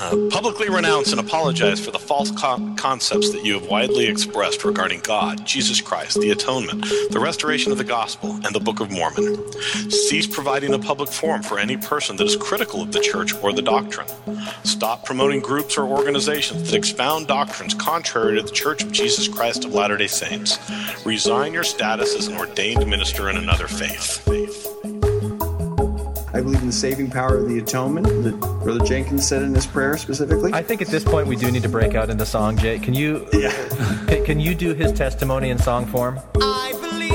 Uh, publicly renounce and apologize for the false con- concepts that you have widely expressed regarding God, Jesus Christ, the atonement, the restoration of the gospel, and the Book of Mormon. Cease providing a public forum for any person that is critical of the church or the doctrine. Stop promoting groups or organizations that expound doctrines contrary to the Church of Jesus Christ of Latter day Saints. Resign your status as an ordained minister in another faith. I believe in the saving power of the atonement that Brother Jenkins said in his prayer specifically. I think at this point we do need to break out into song, Jay. Can you yeah. can, can you do his testimony in song form? I believe.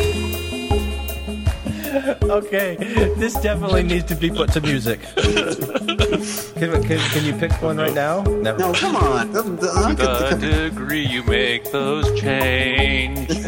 okay, this definitely needs to be put to music. can, can, can you pick one right now? Never. No, come on. The, the, The the- degree you make those changes.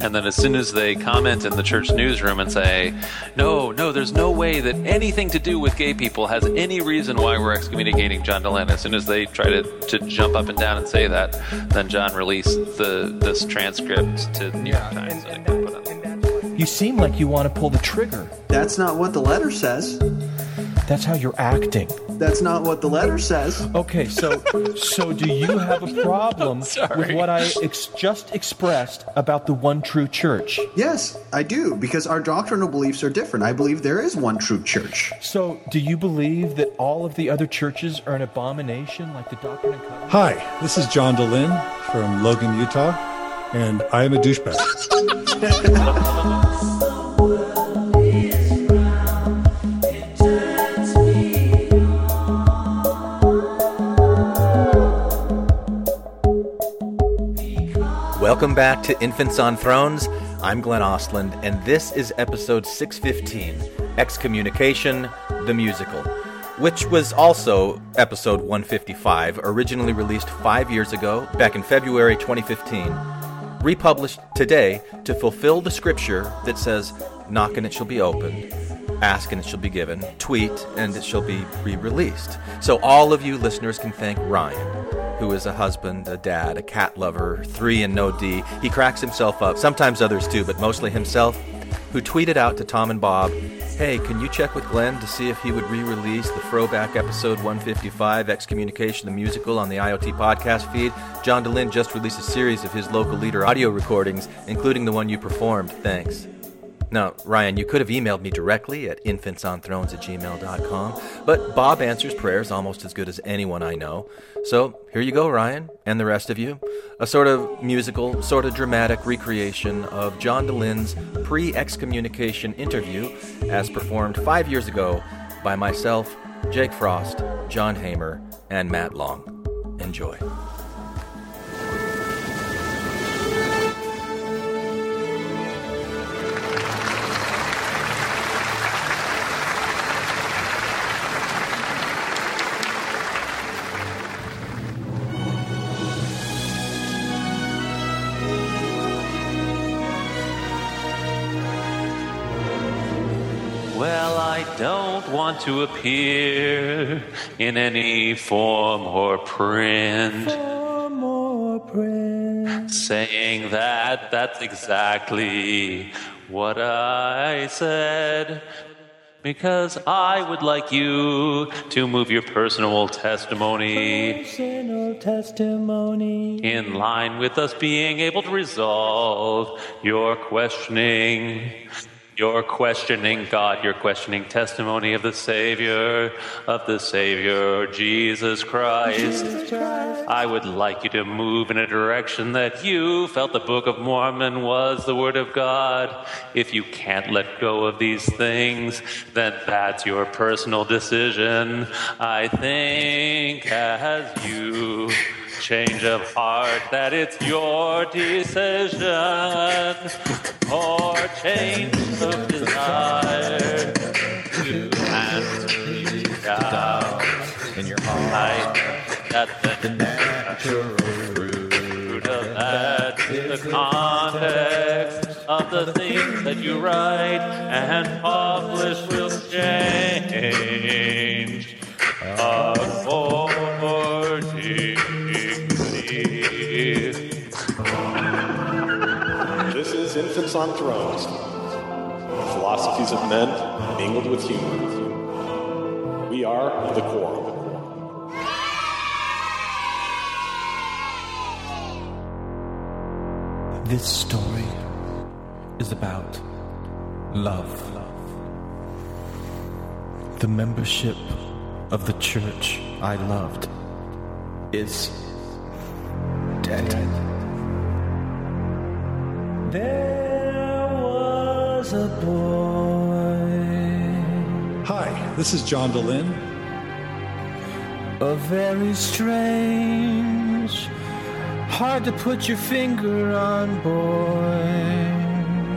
And then as soon as they comment in the church newsroom and say, no, no, there's no way that anything to do with gay people has any reason why we're excommunicating John Dehlin, as soon as they try to, to jump up and down and say that, then John released the this transcript to the New York Times. that I can put. You seem like you want to pull the trigger. That's not what the letter says. That's how you're acting. That's not what the letter says. Okay, so so do you have a problem with what I ex- just expressed about the one true church? Yes, I do, because our doctrinal beliefs are different. I believe there is one true church. So, do you believe that all of the other churches are an abomination, like the Doctrine and Covenants? Hi, this is John Dehlin from Logan, Utah, and I am a douchebag. Welcome back to Infants on Thrones. I'm Glenn Ostlund, and this is episode 615 Excommunication, the Musical, which was also episode 155, originally released five years ago, back in February 2015, republished today to fulfill the scripture that says, Knock and it shall be opened. Ask and it shall be given. Tweet and it shall be re released. So all of you listeners can thank Ryan who is a husband, a dad, a cat lover, three and no D. He cracks himself up, sometimes others too, but mostly himself, who tweeted out to Tom and Bob, Hey, can you check with Glenn to see if he would re release the throwback episode 155, Excommunication the Musical, on the IoT podcast feed? John Dehlin just released a series of his local leader audio recordings, including the one you performed. Thanks. Now, Ryan, you could have emailed me directly at infantsonthrones at gmail.com, but Bob answers prayers almost as good as anyone I know. So here you go, Ryan, and the rest of you. A sort of musical, sort of dramatic recreation of John Dehlin's pre excommunication interview as performed five years ago by myself, Jake Frost, John Hamer, and Matt Long. Enjoy. Don't want to appear in any form or print. Saying that that's exactly what I said. Because I would like you to move your personal testimony Personal testimony. in line with us being able to resolve your questioning. Your questioning God, You're questioning testimony of the Savior, of the Savior, Jesus Christ. I would like you to move in a direction that you felt the Book of Mormon was the Word of God. If you can't let go of these things, then that's your personal decision. I think as you change of heart that it's your decision or change of desire to hand me down. In your heart. That the natural fruit of that is the context of the things that you write and publish will change accordingly. Infants on Thrones. Philosophies of men mingled with humor. We are of the core. This story is about love. The membership of the church I loved is dead. Hi, this is John Dehlin. a very strange, hard to put your finger on boy.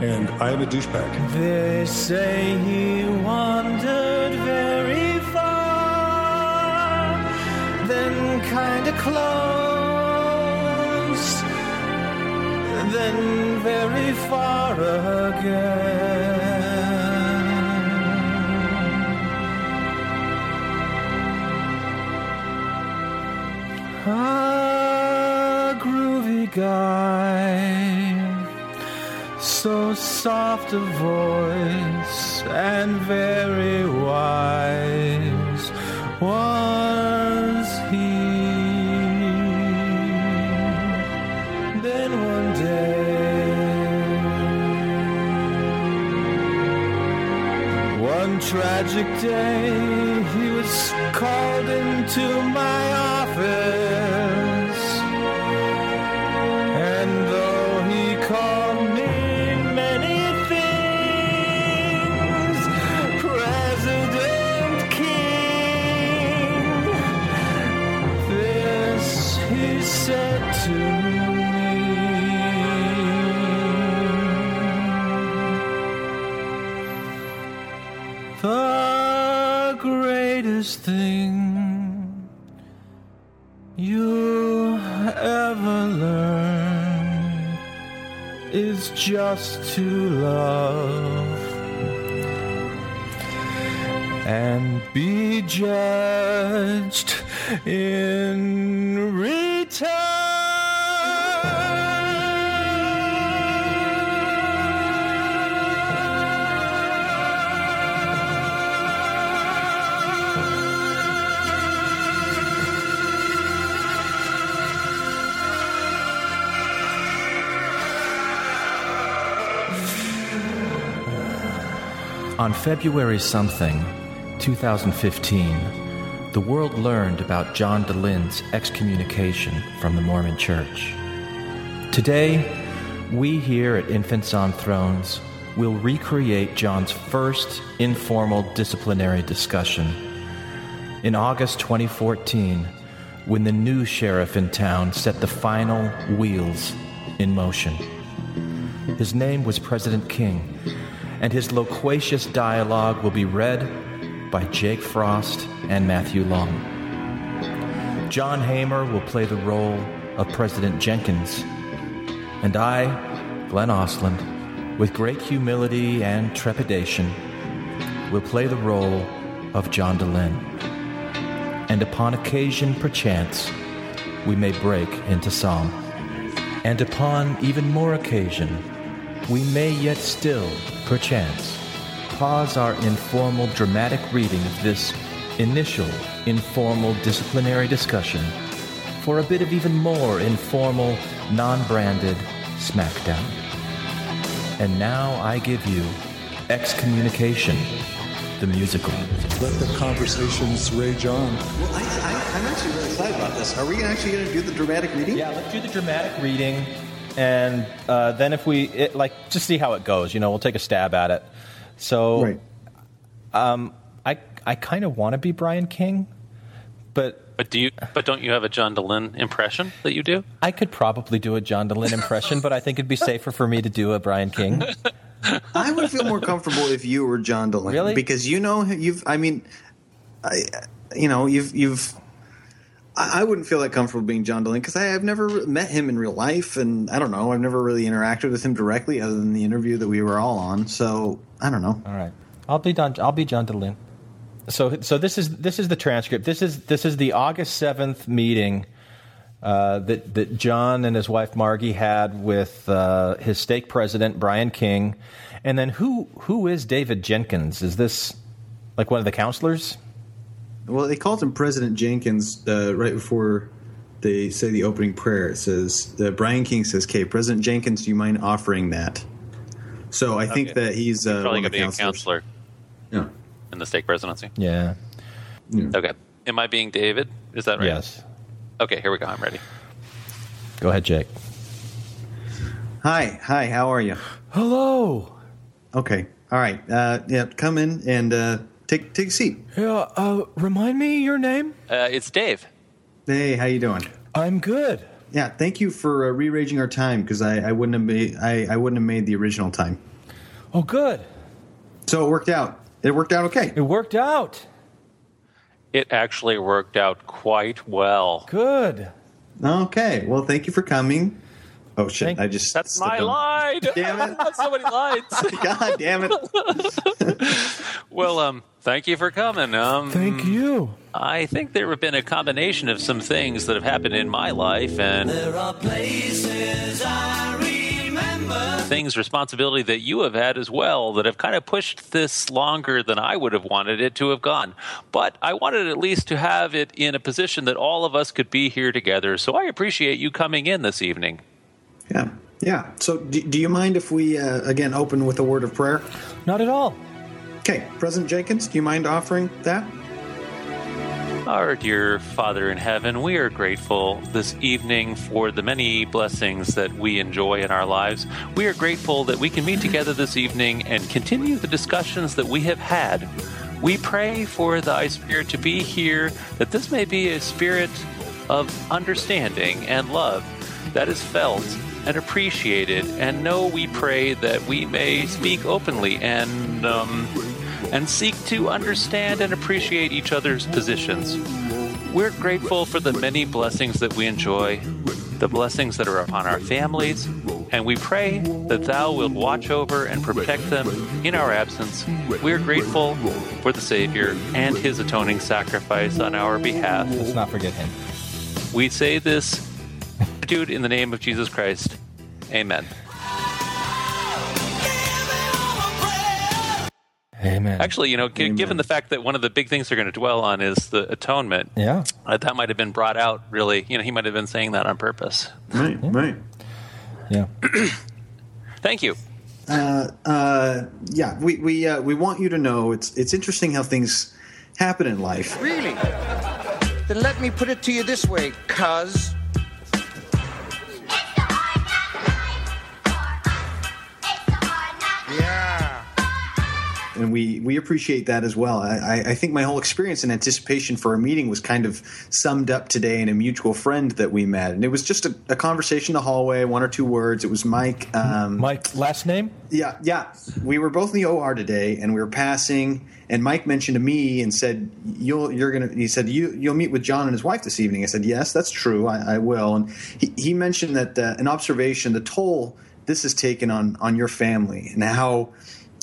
And I am a douchebag. They say he wandered very far, then kinda close, then very far again. A groovy guy so soft a voice and very wise was tragic day, he was called into my just to love and be judged in On February something, 2015, the world learned about John Dehlin's excommunication from the Mormon Church. Today, we here at Infants on Thrones will recreate John's first informal disciplinary discussion. In August 2014, when the new sheriff in town set the final wheels in motion. His name was President King, and his loquacious dialogue will be read by Jake Frost and Matthew Long. John Hamer will play the role of President Jenkins, and I, Glenn Ostlund, with great humility and trepidation, will play the role of John Dehlin. And upon occasion, perchance, we may break into song. And upon even more occasion, we may yet still, perchance, pause our informal dramatic reading of this initial informal disciplinary discussion for a bit of even more informal, non branded smackdown. And now I give you Excommunication, the musical. Let the conversations rage on. Well, I, I, I'm actually really excited about this. Are we actually going to do the dramatic reading? Yeah, let's do the dramatic reading, and uh, then if we it, like, just see how it goes. You know, we'll take a stab at it. So, Right. I I kind of want to be Brian King, but But do you? But don't you have a John Dehlin impression that you do? I could probably do a John Dehlin impression. but I think it'd be safer for me to do a Brian King. I would feel more comfortable if you were John Dehlin. Really? Because you know you've. I mean, I, you know you've you've. I wouldn't feel that comfortable being John Dehlin because I've never met him in real life, and I don't know. I've never really interacted with him directly, other than the interview that we were all on. So I don't know. All right, I'll be Don. I'll be John Dehlin. So so this is this is the transcript. This is this is the August seventh meeting. Uh, that that John and his wife Margie had with uh, his stake president Brian King, and then who who is David Jenkins? Is this like one of the counselors? Well, they called him President Jenkins uh, right before they say the opening prayer. It says, uh, Brian King says, "Okay, President Jenkins, do you mind offering that?" So I think that he's uh, Probably going to the be a counselors. counselor Yeah. in the stake presidency. Yeah. Okay. Am I being David? Is that right? Yes. Okay, here we go. I'm ready. Go ahead, Jake. Hi, hi. How are you? Hello. Okay. All right. Uh, yeah. Come in and uh, take take a seat. Yeah. Uh, remind me your name. Uh, it's Dave. Hey, how you doing? I'm good. Yeah. Thank you for uh, rearranging our time because I, I wouldn't have made I, I wouldn't have made the original time. Oh, good. So it worked out. It worked out okay. It worked out. It actually worked out quite well. Good. Okay. Well, thank you for coming. Oh shit! Thank- I just That's my on- line. Damn it. That's so many lines. God damn it! well, um, thank you for coming. Um, Thank you. I think there have been a combination of some things that have happened in my life and There are places I remember. things, responsibility that you have had as well that have kind of pushed this longer than I would have wanted it to have gone. But I wanted at least to have it in a position that all of us could be here together. So I appreciate you coming in this evening. Yeah, yeah. So, do, do you mind if we uh, again open with a word of prayer? Not at all. Okay, President Jenkins, do you mind offering that? Our dear Father in heaven, we are grateful this evening for the many blessings that we enjoy in our lives. We are grateful that we can meet together this evening and continue the discussions that we have had. We pray for thy spirit to be here, that this may be a spirit of understanding and love that is felt and appreciated. And know we pray that we may speak openly and um, and seek to understand and appreciate each other's positions. We're grateful for the many blessings that we enjoy, the blessings that are upon our families, and we pray that Thou wilt watch over and protect them in our absence. We're grateful for the Savior and His atoning sacrifice on our behalf. Let's not forget him. We say this gratitude in the name of Jesus Christ. Amen. Amen. Actually, you know, g- given the fact that one of the big things they're going to dwell on is the atonement, yeah. uh, that might have been brought out really. You know, he might have been saying that on purpose. Right, right. Yeah. Thank you. Uh, uh, yeah, we we uh, we want you to know it's it's interesting how things happen in life. Really? Then let me put it to you this way, cuz. And we we appreciate that as well. I, I- think my whole experience in anticipation for our meeting was kind of summed up today in a mutual friend that we met, and it was just a, a conversation in the hallway, one or two words. It was Mike. Um, Mike, last name? Yeah, yeah. We were both in the OR today, and we were passing. And Mike mentioned to me and said, "You'll, you're gonna." He said, "You, you'll meet with John and his wife this evening." I said, "Yes, that's true. I, I will." And he, he mentioned that uh, an observation, the toll this has taken on on your family, and how,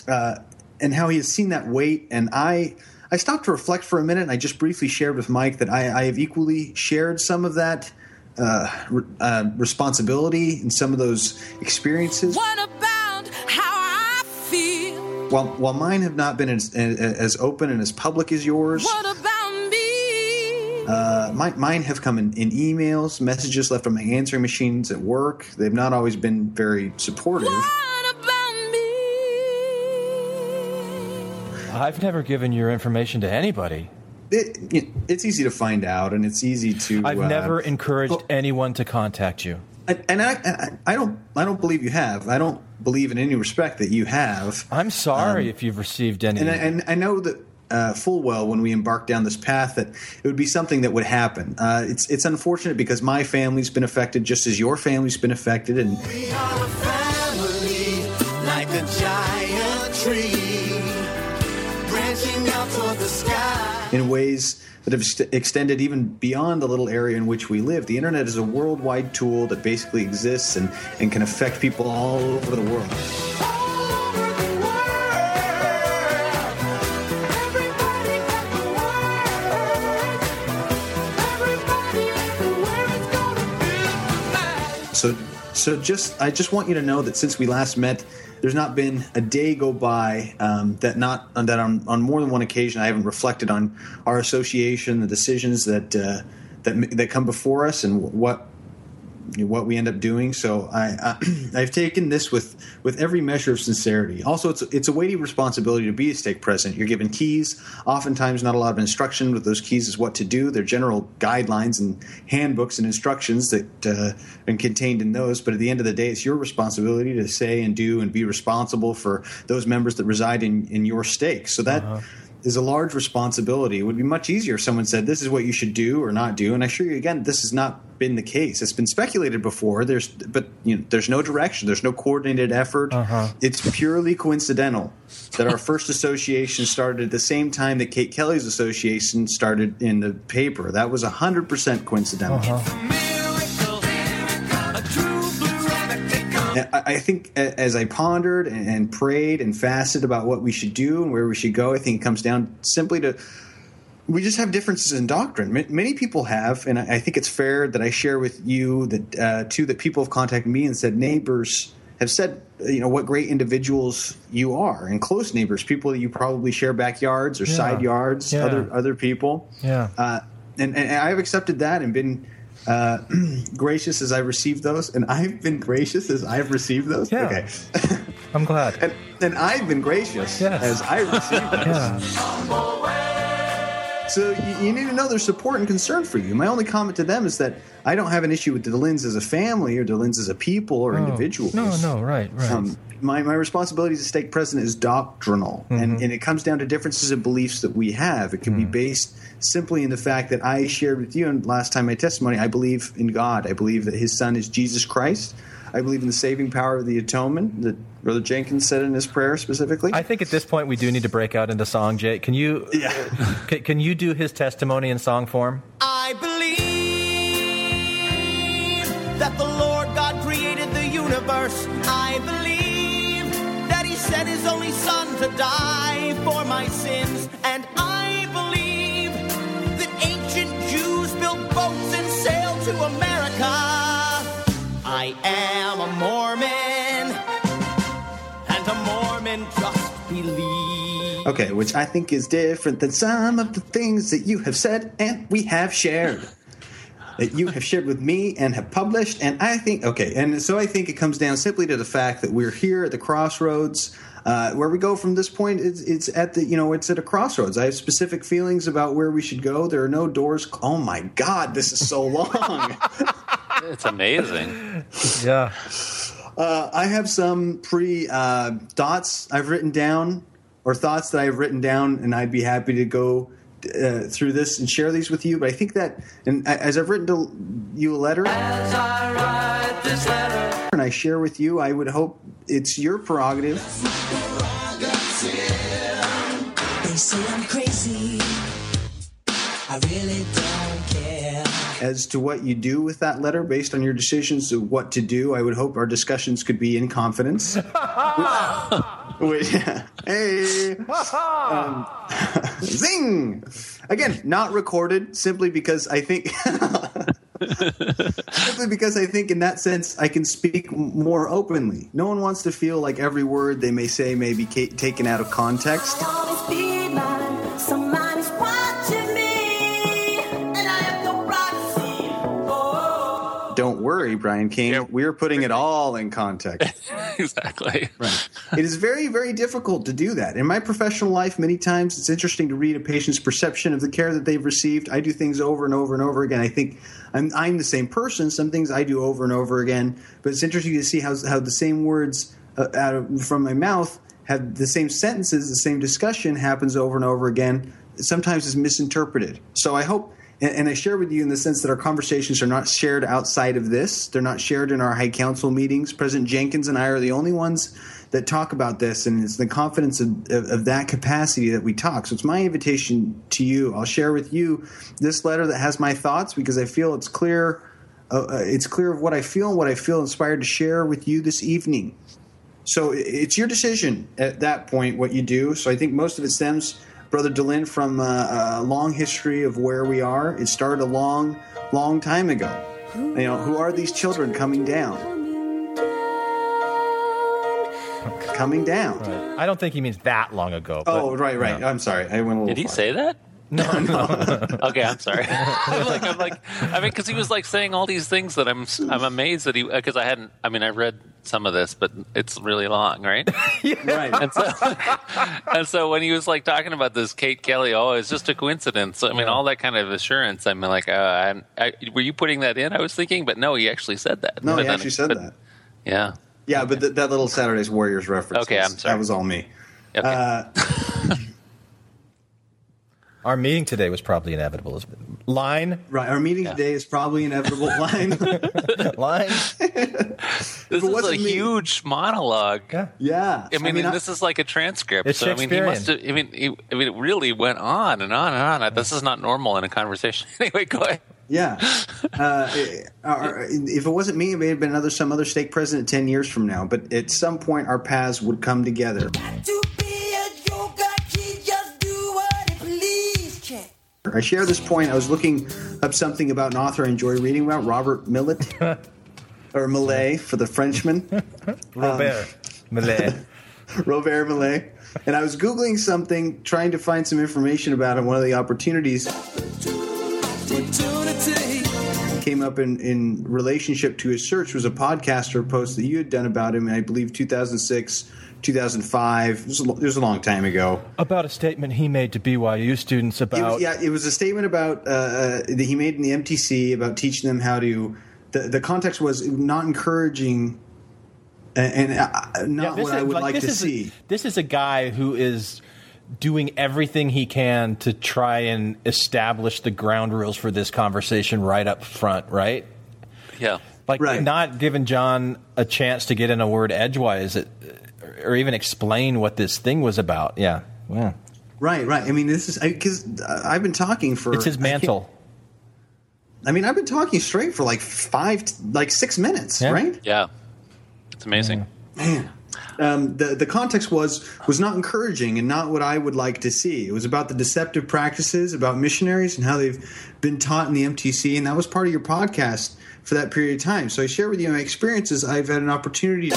uh, and how he has seen that weight. And I, I stopped to reflect for a minute, and I just briefly shared with Mike that I, I have equally shared some of that. Uh, re- uh, responsibility and some of those experiences. What about how I feel? While, while mine have not been as, as open and as public as yours, What about me? uh, mine, mine have come in, in emails, messages left on my answering machines at work. They've not always been very supportive. What I've never given your information to anybody. It, it, it's easy to find out, and it's easy to. I've uh, never encouraged well- anyone to contact you. and, and I, I, I don't, I don't believe you have. I don't believe in any respect that you have. I'm sorry if you've received any. And I, and I know that uh, full well when we embarked down this path that it would be something that would happen. Uh, it's it's unfortunate because my family's been affected just as your family's been affected, and We are a family, like a giant tree, in ways that have extended even beyond the little area in which we live. The internet is a worldwide tool that basically exists and, and can affect people all over the world. So, so just I just want you to know that since we last met, there's not been a day go by um, that not that on, on more than one occasion I haven't reflected on our association, the decisions that uh, that that come before us, and what what we end up doing. So I, I have taken this with with every measure of sincerity. Also, it's it's a weighty responsibility to be a stake president. You're given keys, oftentimes not a lot of instruction with those keys is what to do. They're general guidelines and handbooks and instructions that uh, are contained in those. But at the end of the day, it's your responsibility to say and do and be responsible for those members that reside in in your stake. So that. Uh-huh is a large responsibility. It would be much easier if someone said, "This is what you should do or not do." And I assure you, again, this has not been the case. It's been speculated before. There's, but you know, there's no direction. There's no coordinated effort. Uh-huh. It's purely coincidental that our first association started at the same time that Kate Kelly's association started in the paper. That was hundred percent coincidental. Uh-huh. I think as I pondered and prayed and fasted about what we should do and where we should go, I think it comes down simply to we just have differences in doctrine. Many people have, and I think it's fair that I share with you that uh, too that people have contacted me and said neighbors have said you know what great individuals you are and close neighbors, people that you probably share backyards or yeah. side yards, yeah. other other people. Yeah, uh, and, and I've accepted that and been uh, gracious as I received those, and I've been gracious as I've received those. Yeah. Okay, I'm glad. And, and I've been gracious yes. as I received those. Yeah. So you, you, need to know their support and concern for you. My only comment to them is that I don't have an issue with Dehlins as a family or Dehlins as a people or oh, individuals. No, no, right, right. Um, my, my responsibility as a stake president is doctrinal, mm-hmm. and, and it comes down to differences in beliefs that we have. It can mm-hmm. be based simply in the fact that I shared with you, and last time my testimony, I believe in God. I believe that His Son is Jesus Christ. I believe in the saving power of the atonement that Brother Jenkins said in his prayer specifically. I think at this point we do need to break out into song. Jake, can you? Yeah. can, can you do his testimony in song form? I believe that the Lord God created the universe. I believe that He sent His only Son to die for my sins, and I believe that ancient Jews built boats and sailed to America. I am a Mormon, and a Mormon just believes. Okay, which I think is different than some of the things that you have said and we have shared. that you have shared with me and have published. And I think, okay, and so I think it comes down simply to the fact that we're here at the crossroads. Uh, where we go from this point, it's, it's, at the you know it's at a crossroads. I have specific feelings about where we should go. There are no doors. Oh my God, this is so long. it's amazing. yeah. Uh, I have some pre uh, thoughts I've written down, or thoughts that I've written down, and I'd be happy to go uh, through this and share these with you. But I think that, and as I've written to you a letter, as I write this letter, and I share with you, I would hope it's your prerogative. They say I'm crazy. I really don't care. As to what you do with that letter, based on your decisions of what to do, I would hope our discussions could be in confidence. Which, hey, um, zing! Again, not recorded, simply because I think. Simply because I think, in that sense, I can speak more openly. No one wants to feel like every word they may say may be ca- taken out of context. Worry, Brian King. Yeah. We're putting it all in context. exactly. Right. It is very, very difficult to do that. In my professional life, many times it's interesting to read a patient's perception of the care that they've received. I do things over and over and over again. I think I'm, I'm the same person. Some things I do over and over again, but it's interesting to see how, how the same words uh, out of, from my mouth have the same sentences, the same discussion happens over and over again. Sometimes it's misinterpreted. So I hope and, and I share with you in the sense that our conversations are not shared outside of this. They're not shared in our high council meetings. President Jenkins and I are the only ones that talk about this, and it's the confidence of, of, of, that capacity that we talk. So it's my invitation to you. I'll share with you this letter that has my thoughts because I feel it's clear. Uh, uh it's clear of what I feel and what I feel inspired to share with you this evening. So it's your decision at that point what you do. So I think most of it stems Brother Dehlin from uh, a long history of where we are. It started a long, long time ago. You know, who are these children coming down? coming down. Right. I don't think he means that long ago. but- Oh, right, right. I'm sorry. I went a little. Did he far. say that? No, no. okay, I'm sorry. I'm like, I'm like, I mean, because he was like saying all these things that I'm, I'm amazed that he, because I hadn't, I mean, I read some of this, but it's really long, right? Right. And so, and so when he was like talking about this, Kate Kelly, oh, it's just a coincidence. I mean, all that kind of assurance. I mean, like, uh, I, I, were you putting that in? I was thinking, but no, he actually said that. No, But he actually said but- that. Yeah. Yeah, but th- that little Saturday's Warriors reference. Okay, was- I'm sorry. That was all me. Okay. Uh, Our meeting today was probably inevitable. Line, right. Our meeting today is probably inevitable. Line. line. this is a wasn't me- huge monologue. Yeah. yeah. I mean, I- and this is like a transcript. It's so I mean, he must have. I mean, he, I mean, it really went on and on and on. This is not normal in a conversation. anyway, go ahead. Yeah. Uh, if it wasn't me, it may have been another some other stake president ten years from now. But at some point, our paths would come together. I share this point. I was looking up something about an author I enjoy reading about, Robert Millet, or Millet for the Frenchman, Robert. Um, Millet. Robert Millet. And I was googling something, trying to find some information about him. One of the opportunities came up in, in relationship to his search was a podcaster post that you had done about him in, I believe, 2006, 2005. It was a, it was a long time ago. About a statement he made to BYU students It about. was, yeah, it was a statement about uh, uh, that he made in the MTC about teaching them how to. The, the context was not encouraging, and, and uh, not Yeah, this what I is- would like, this to is a- see. this is a guy who is doing everything he can to try and establish the ground rules for this conversation right up front, right? Yeah. Like Right. not giving John a chance to get in a word edgewise, it- or even explain what this thing was about. Yeah, yeah. Right, right. I mean, this is because I've been talking for. It's his mantle. I mean, I've been talking straight for like five, like six minutes, Yeah. right? Yeah. It's amazing. Um, the the context was was not encouraging and not what I would like to see. It was about the deceptive practices, about missionaries and how they've been taught in the MTC, and that was part of your podcast for that period of time. So I share with you my experiences. I've had an opportunity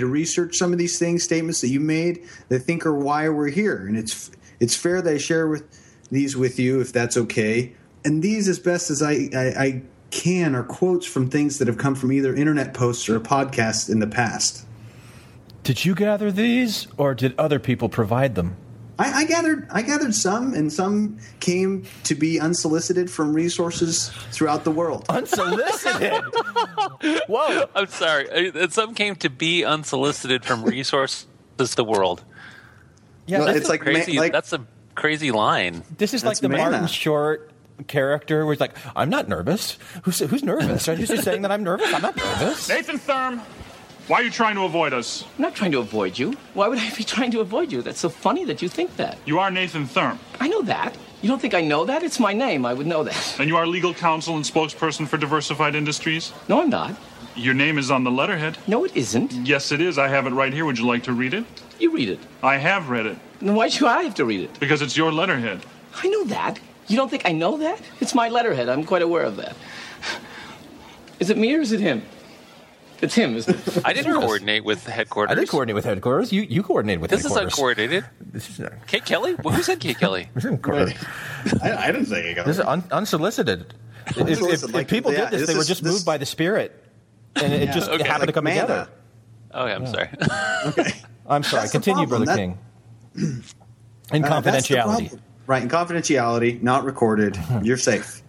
to research some of these things, statements that you made that think are why we're here, and it's it's fair that I share with these with you if that's okay. And these, as best as I, I, I can, are quotes from things that have come from either internet posts or podcasts in the past. Did you gather these, or did other people provide them? I, I gathered I gathered some, and some came to be unsolicited from resources throughout the world. Unsolicited. Whoa. I'm sorry. Some came to be unsolicited from resources the world. Yeah, Well, that's it's like, ma- Crazy. like that's a crazy line. this is like the manna. Martin Short character, where he's like, "I'm not nervous. Who's who's nervous? Are you just saying that I'm nervous? I'm not nervous." Nathan Thurm, why are you trying to avoid us? I'm not trying to avoid you. Why would I be trying to avoid you? That's so funny that you think that. You are Nathan Thurm, I know that. You don't think I know that? It's my name. I would know that. and you are legal counsel and spokesperson for Diversified Industries. No, I'm not. Your name is on the letterhead. No, it isn't. Yes, it is. I have it right here. Would you like to read it? You read it. I have read it Then why should I have to read it? because it's your letterhead. I know that. You don't think I know that? It's my letterhead. I'm quite aware of that. Is it me or is it him? It's him, isn't it? I didn't coordinate with headquarters. I did coordinate with headquarters. You you coordinated with This is uncoordinated. This is, uh, Kate Kelly? Well, who said Kate Kelly? this is uncoordinated. I, I didn't say it. This is un- unsolicited. If- if, Unsolicited, if like, people yeah, did this, this they were just this- moved by the spirit, and it just okay. happened to come manna. together. Oh, yeah, I'm sorry. okay. I'm sorry. That's Continue. Brother That- King. In Uh, that's the confidentiality. problem. right? In confidentiality, not recorded. You're safe.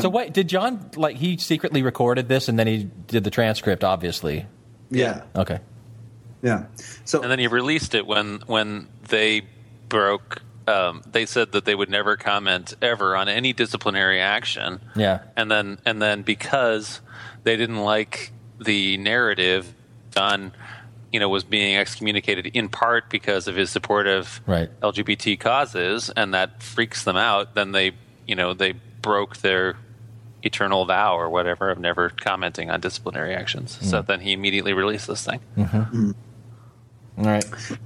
So wait, did John like he secretly recorded this and then he did the transcript? Obviously. Yeah, Okay. yeah. So and then he released it when when they broke. Um, they said that they would never comment ever on any disciplinary action. Yeah. and then and then because they didn't like the narrative, John, you know, was being excommunicated in part because of his support of Right. LGBT causes, and that freaks them out. Then they, you know, they broke their eternal vow or whatever of never commenting on disciplinary actions. So then he immediately released this thing. All right.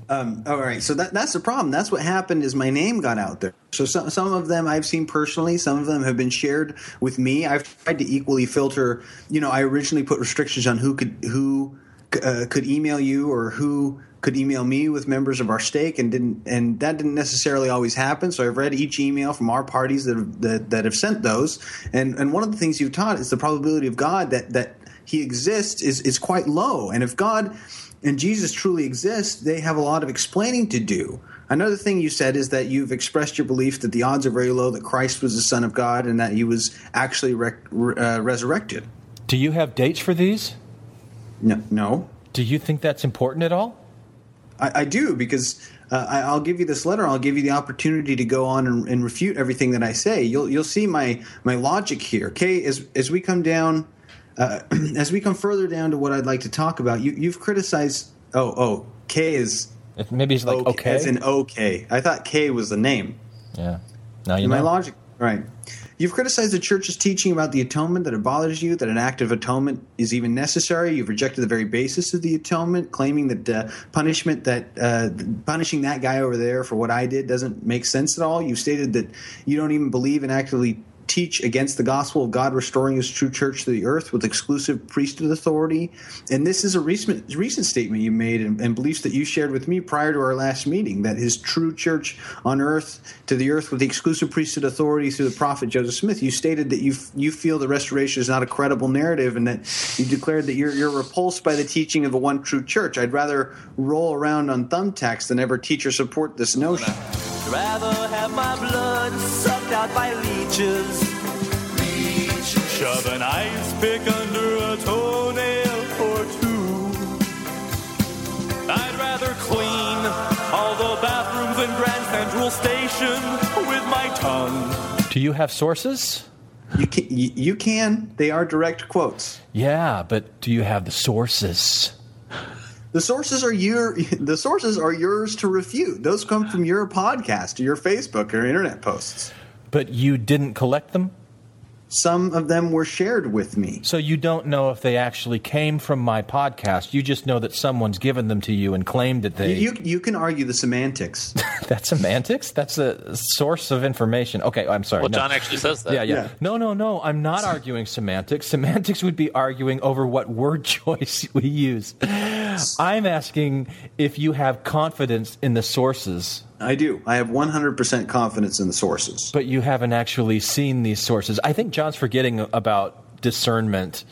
Um, all right. So that that's the problem. That's what happened. Is my name got out there. So some some of them I've seen personally. Some of them have been shared with me. I've tried to equally filter. You know, I originally put restrictions on who could who uh, could email you or who could email me with members of our stake and didn't and that didn't necessarily always happen so i've read each email from our parties that have, that, that have sent those and and one of the things you've taught is the probability of god that that he exists is is quite low and if god and jesus truly exists they have a lot of explaining to do Another thing you said is that you've expressed your belief that the odds are very low that Christ was the Son of God and that he was actually rec- uh, resurrected. Do you have dates for these? No. no. Do you think that's important at all? I, I do because uh, I, will give you this letter. I'll give you the opportunity to go on and, and, refute everything that I say. You'll you'll see my my logic here. Okay, as as we come down, uh, as we come further down to what I'd like to talk about, you you've criticized. Oh oh, K is maybe it's like okay, okay. as in okay. I thought K was the name. Yeah. Now you my know. My logic, right? You've criticized the church's teaching about the atonement that it bothers you, that an act of atonement is even necessary. You've rejected the very basis of the atonement, claiming that uh, punishment that uh, punishing that guy over there for what I did doesn't make sense at all. You've stated that you don't even believe in actively teach against the gospel of God restoring his true church to the earth with exclusive priesthood authority. And this is a recent, recent statement you made and, and, beliefs that you shared with me prior to our last meeting that his true church on earth to the earth with the exclusive priesthood authority through the prophet Joseph Smith. You stated that you you feel the restoration is not a credible narrative and that you declared that you're, you're repulsed by the teaching of a one true church. I'd rather roll around on thumbtacks than ever teach or support this notion. Rather have my blood out by leeches. Shove an ice pick under a toenail or two. I'd rather clean all the bathrooms in Grand Central Station with my tongue. Do you have sources? You can, you can. They are direct quotes. Yeah, but do you have the sources? The sources are your the sources are yours to refute. Those come from your podcast your Facebook or internet posts. But you didn't collect them? Some of them were shared with me. So you don't know if they actually came from my podcast. You just know that someone's given them to you and claimed that they. You, you can argue the semantics. That's semantics? That's a source of information. Okay, I'm sorry. Well, no. John actually says that. Yeah, yeah, yeah. No, no, no. I'm not arguing semantics. Semantics would be arguing over what word choice we use. I'm asking if you have confidence in the sources. I do. I have 100% confidence in the sources. But you haven't actually seen these sources. I think John's forgetting about discernment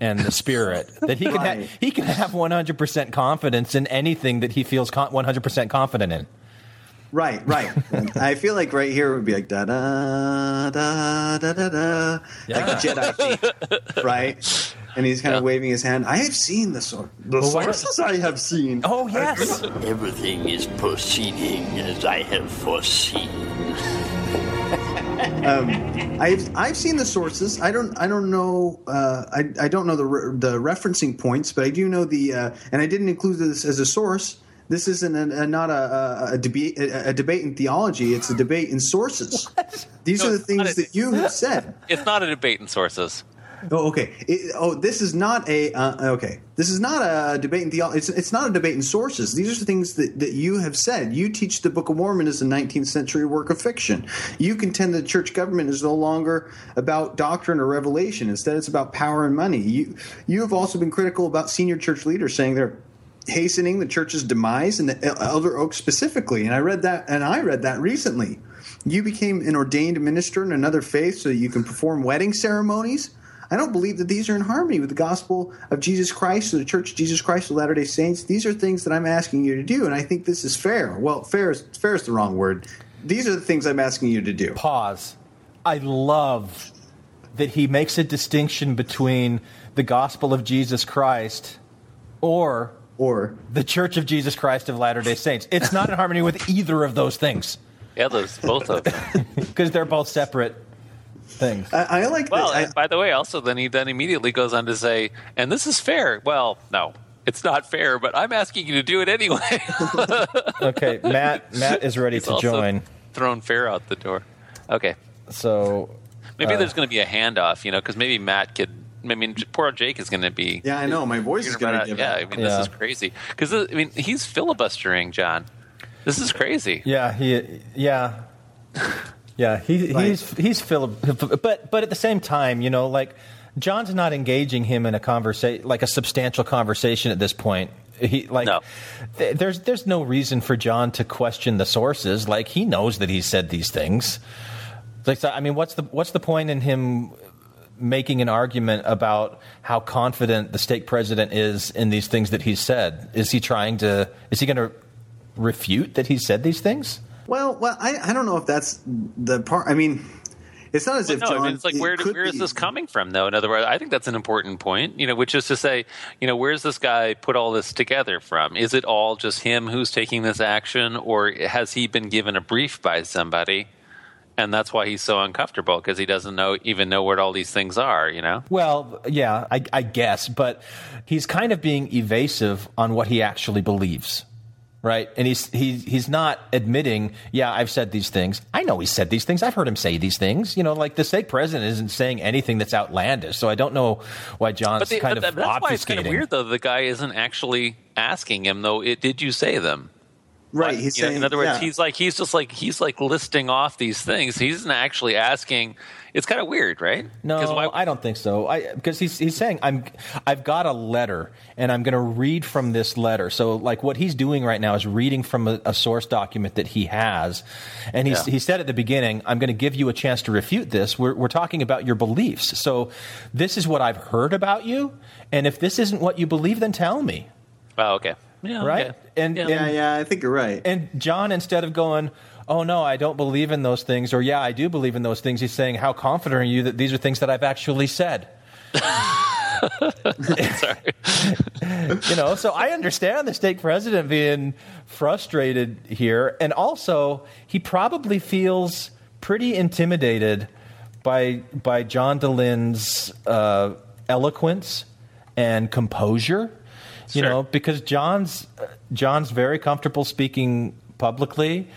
and the spirit that he can right. ha- he can have 100% confidence in anything that he feels con- 100% confident in. Right, right. I feel like right here would be like da da da da da da, yeah. like a Jedi right? And he's kind yeah. of waving his hand. I have seen the sor- the well, sources. I have seen. Oh yes, everything is proceeding as I have foreseen. um, I've I've seen the sources. I don't I don't know uh, I I don't know the re- the referencing points, but I do know the uh, and I didn't include this as a source this isn't a, a, not a, a, debate a, debate in theology. It's a debate in sources. What? These no, are the things that you have said. It's not a debate in sources. Oh, okay. It, oh, this is not a uh, okay. This is not a debate in theology. It's, it's not a debate in sources. These are the things that, that you have said. You teach the Book of Mormon is a 19th century work of fiction. You contend that church government is no longer about doctrine or revelation. Instead, it's about power and money. You you have also been critical about senior church leaders saying they're hastening the church's demise and the Elder Oak specifically. And I read that, and I read that recently. You became an ordained minister in another faith so you can perform wedding ceremonies. I don't believe that these are in harmony with the gospel of Jesus Christ or the Church of Jesus Christ of Latter Day Saints. These are things that I'm asking you to do, and I think this is fair. Well, fair is fair is the wrong word. These are the things I'm asking you to do. Pause. I love that he makes a distinction between the gospel of Jesus Christ or or the Church of Jesus Christ of Latter Day Saints. It's not in harmony with either of those things. Yeah, those both of them because they're both separate things. I, I like. Well, I, by the way, also then he then immediately goes on to say, "And this is fair." Well, no, it's not fair, but I'm asking you to do it anyway. okay, Matt. Matt is ready He's to join. Thrown fair out the door. Okay, so maybe uh, there's going to be a handoff, you know, because maybe Matt could I mean, poor Jake is going to be. Yeah, I know. My voice is going to give Yeah. I mean, Yeah. this is crazy. Because I mean, he's filibustering John. This is crazy. Yeah, he, yeah, yeah. He, Right. he's he's Philip, but but at the same time, you know, like John's not engaging him in a conversation, like a substantial conversation at this point. He like No. th- there's there's no reason for John to question the sources. Like he knows that he said these things. Like so, I mean, what's the what's the point in him making an argument about how confident the stake president is in these things that he said? Is he trying to? Is he going to refute that he said these things? Well, well, I, I don't know if that's the part. I mean, it's not as Well, if no, John. I mean, it's like it where where is this coming from, though? In other words, I think that's an important point. You know, which is to say, you know, where's this guy put all this together from? Is it all just him who's taking this action, or has he been given a brief by somebody, and that's why he's so uncomfortable because he doesn't know even know what all these things are? You know? Well, yeah, I, I guess, but he's kind of being evasive on what he actually believes, right? And he's he, he's not admitting, yeah, I've said these things. I know he said these things. I've heard him say these things. You know, like the stake president isn't saying anything that's outlandish. So I don't know why John's the, kind but of that- that's why it's kind of weird, though. The guy isn't actually asking him, though. It, did you say them? Right. Like, He's you know, in other words, yeah. he's like he's just like he's like listing off these things. He's not actually asking. It's kind of weird, right? No, why- I don't think so. I because he's he's saying I'm I've got a letter and I'm going to read from this letter. So like what he's doing right now is reading from a, a source document that he has, and he's, Yeah. he said at the beginning, I'm going to give you a chance to refute this. We're we're talking about your beliefs. So this is what I've heard about you, and if this isn't what you believe, then tell me. Oh, okay. Yeah. Right? okay. And, Yeah. and yeah, yeah. I think you're right. and John, instead of going, "Oh no, I don't believe in those things," or "Yeah, I do believe in those things," he's saying, "How confident are you that these are things that I've actually said?" you know, so I understand the stake president being frustrated here, and also he probably feels pretty intimidated by by John Dehlin's uh, eloquence and composure. You Sure. know, because John's John's very comfortable speaking publicly.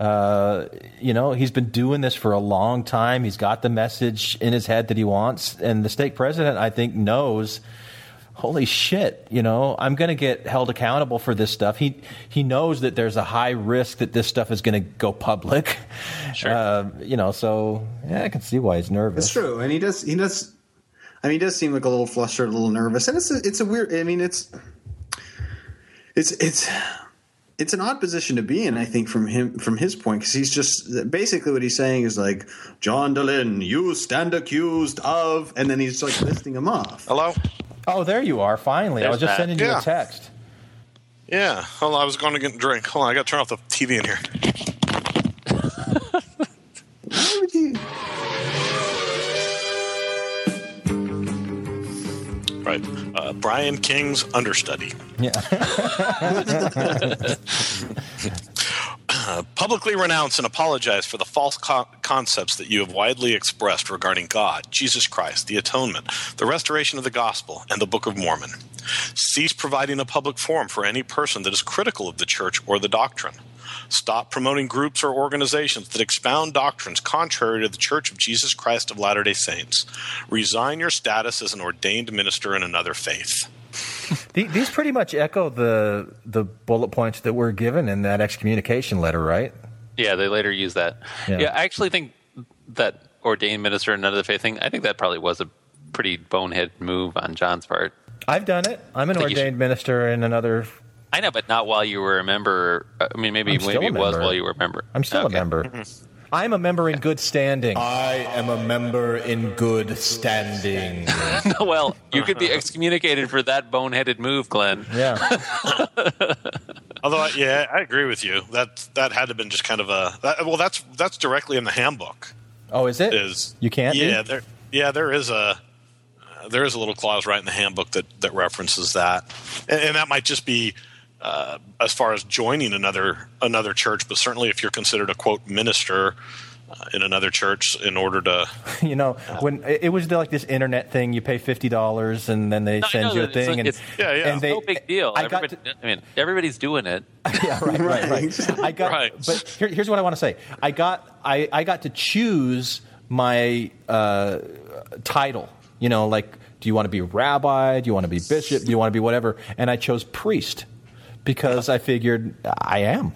Uh, you know, he's been doing this for a long time. He's got the message in his head that he wants, and the stake president, I think, knows. Holy shit! You know, I'm going to get held accountable for this stuff. He he knows that there's a high risk that this stuff is going to go public. Sure. Uh, you know, so yeah, I can see why he's nervous. It's true, and he does. He does. I mean, he does seem like a little flustered, a little nervous, and it's a, it's a weird. I mean, it's it's it's it's an odd position to be in. I think from him from his point because he's just basically what he's saying is like John Dehlin, you stand accused of, and then he's like listing them off. Hello? Oh, there you are. Finally, I was just Matt. sending you Yeah. a text. Yeah. Hold on, I was going to get a drink. Hold on, I got to turn off the TV in here. Brian King's understudy. Yeah. Uh, publicly renounce and apologize for the false co- concepts that you have widely expressed regarding God, Jesus Christ, the atonement, the restoration of the gospel, and the Book of Mormon. Cease providing a public forum for any person that is critical of the church or the doctrine. Stop promoting groups or organizations that expound doctrines contrary to the Church of Jesus Christ of Latter day Saints. Resign your status as an ordained minister in another faith. These pretty much echo the the bullet points that were given in that excommunication letter, right? Yeah, they later use that. Yeah. Yeah, I actually think that ordained minister and another faith thing. I think that probably was a pretty bonehead move on John's part. I've done it. I'm an I think you ordained minister in another. I know, but not while you were a member. I mean, maybe maybe it was while you were a member. I'm still Okay. a member. I'm a member in good standing. I am a member in good standing. well, you could be excommunicated for that boneheaded move, Glenn. Yeah. Although, I- yeah, I agree with you. That that had to have been just kind of a that, well. That's that's directly in the handbook. Oh, is it? Is You can't be? Yeah, there. Yeah, there is a uh, there is a little clause right in the handbook that that references that, and, and that might just be uh, as far as joining another another church. But certainly, if you're considered a quote minister uh, in another church, in order to you know, when it was like this internet thing, you pay fifty dollars and then they No, send know you a it's- thing, and it's, Yeah, yeah. and they, no big deal. I got Everybody, I mean, everybody's doing it. yeah, right, right, right. I got, Right. but here, here's what I want to say. I got, I, I got to choose my uh, title. You know, like, Do you want to be rabbi? Do you want to be bishop? Do you want to be whatever? And I chose priest because I figured I am.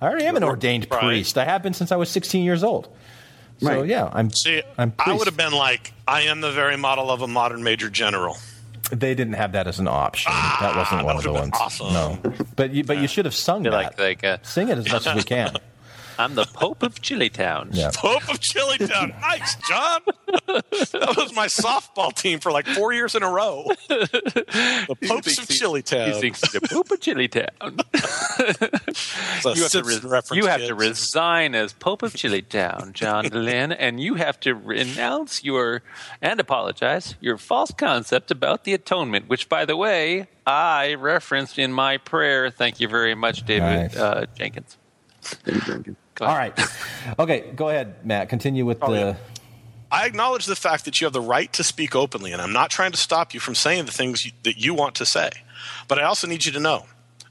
I already am an ordained Right. priest. I have been since I was 16 years old. So Right. yeah, I'm. See, I'm I would have been like, I am the very model of a modern major general. They didn't have that as an option. that wasn't one of the ones. awesome. No, but you, but you should have sung Feel that. like like uh, Sing it as much as we can. I'm the Pope of Chilitown. Yeah. Pope of Chilitown. Nice, John. that was my softball team for like four years in a row. The Popes of He thinks he's the Pope of Chilitown. It's a you have, to, re- reference, you have to resign as Pope of Chilitown, John Lynn, and you have to renounce your and apologize your false concept about the atonement, which, by the way, I referenced in my prayer. Thank you very much, David Nice. uh, Jenkins. All right. Okay, go ahead, Matt. Continue with Oh, the. yeah. I acknowledge the fact that you have the right to speak openly, and I'm not trying to stop you from saying the things you, that you want to say. But I also need you to know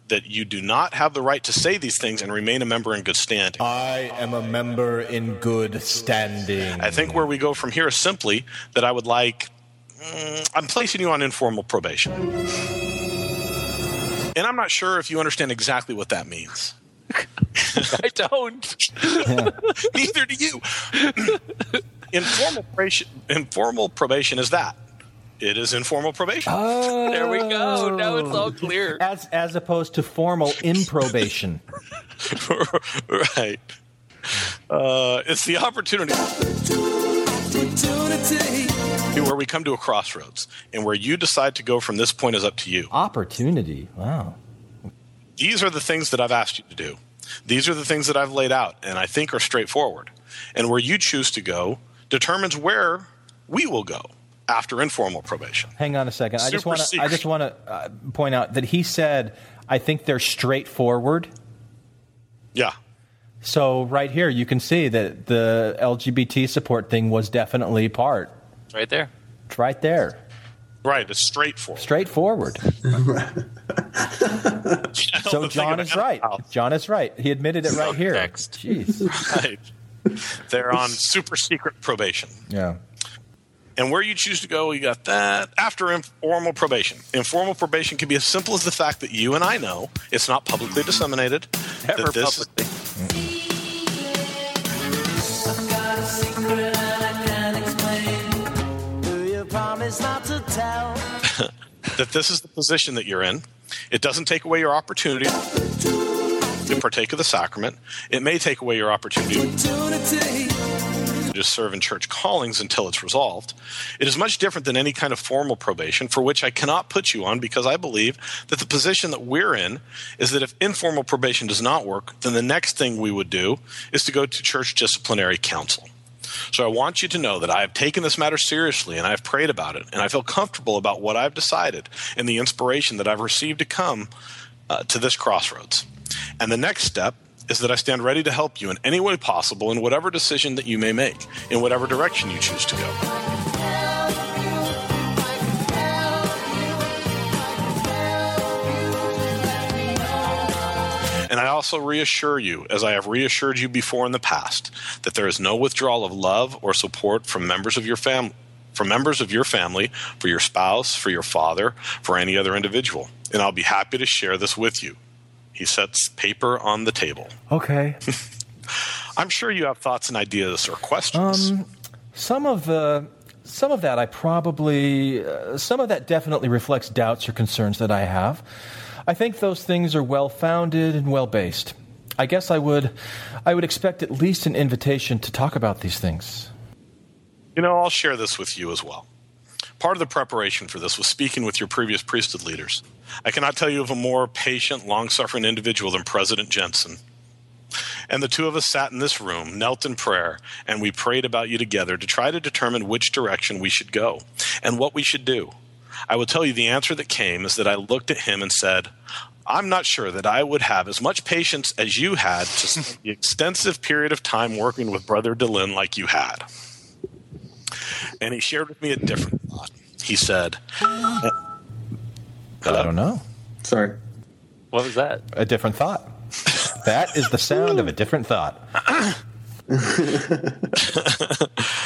that you do not have the right to say these things and remain a member in good standing. I am a member in good standing. I think where we go from here is simply that I would like. mm, I'm placing you on informal probation. And I'm not sure if you understand exactly what that means. I don't. Neither do you. informal probation, informal probation is that. It is informal probation. Oh. There we go. Now it's all clear. As as opposed to formal improbation. right. Uh, it's the opportunity where we come to a crossroads, and where you decide to go from this point is up to you. Opportunity. Wow. These are the things that I've asked you to do. These are the things that I've laid out, and I think are straightforward. And where you choose to go determines where we will go after informal probation. Hang on a second. I just Super want to. I just want to uh, point out that he said, "I think they're straightforward." Yeah. So right here, you can see that the LGBT support thing was definitely part. Right there. It's right there. Right. It's straightforward. Straightforward. so John is right. John is right. He admitted it right here. Jeez. right. They're on super secret probation. Yeah. And where you choose to go, you got that. After informal probation. Informal probation can be as simple as the fact that you and I know it's not publicly disseminated. Never that this, publicly. Do that this is the position that you're in. It doesn't take away your opportunity to partake of the sacrament. It may take away your opportunity to serve in church callings until it's resolved. It is much different than any kind of formal probation for which I cannot put you on because I believe that the position that we're in is that if informal probation does not work, then the next thing we would do is to go to church disciplinary council. So I want you to know that I have taken this matter seriously and I've prayed about it and I feel comfortable about what I've decided and the inspiration that I've received to come uh, to this crossroads. And the next step is that I stand ready to help you in any way possible in whatever decision that you may make, in whatever direction you choose to go. And I also reassure you, as I have reassured you before in the past, that there is no withdrawal of love or support from members of your family, from members of your family, for your spouse, for your father, for any other individual. And I'll be happy to share this with you. He sets paper on the table. Okay. I'm sure you have thoughts and ideas or questions. Um, some of the some of that I probably uh, some of that definitely reflects doubts or concerns that I have. I think those things are well founded and well based. I guess I would I would expect at least an invitation to talk about these things. You know, I'll share this with you as well. Part of the preparation for this was speaking with your previous priesthood leaders. I cannot tell you of a more patient, long suffering individual than President Jensen. And the two of us sat in this room, knelt in prayer, and we prayed about you together to try to determine which direction we should go and what we should do. I will tell you the answer that came is that I looked at him and said, I'm not sure that I would have as much patience as you had to spend the extensive period of time working with Brother Dehlin like you had. And he shared with me a different thought. He said, I don't know. Sorry. What was that? A different thought. that is the sound of a different thought.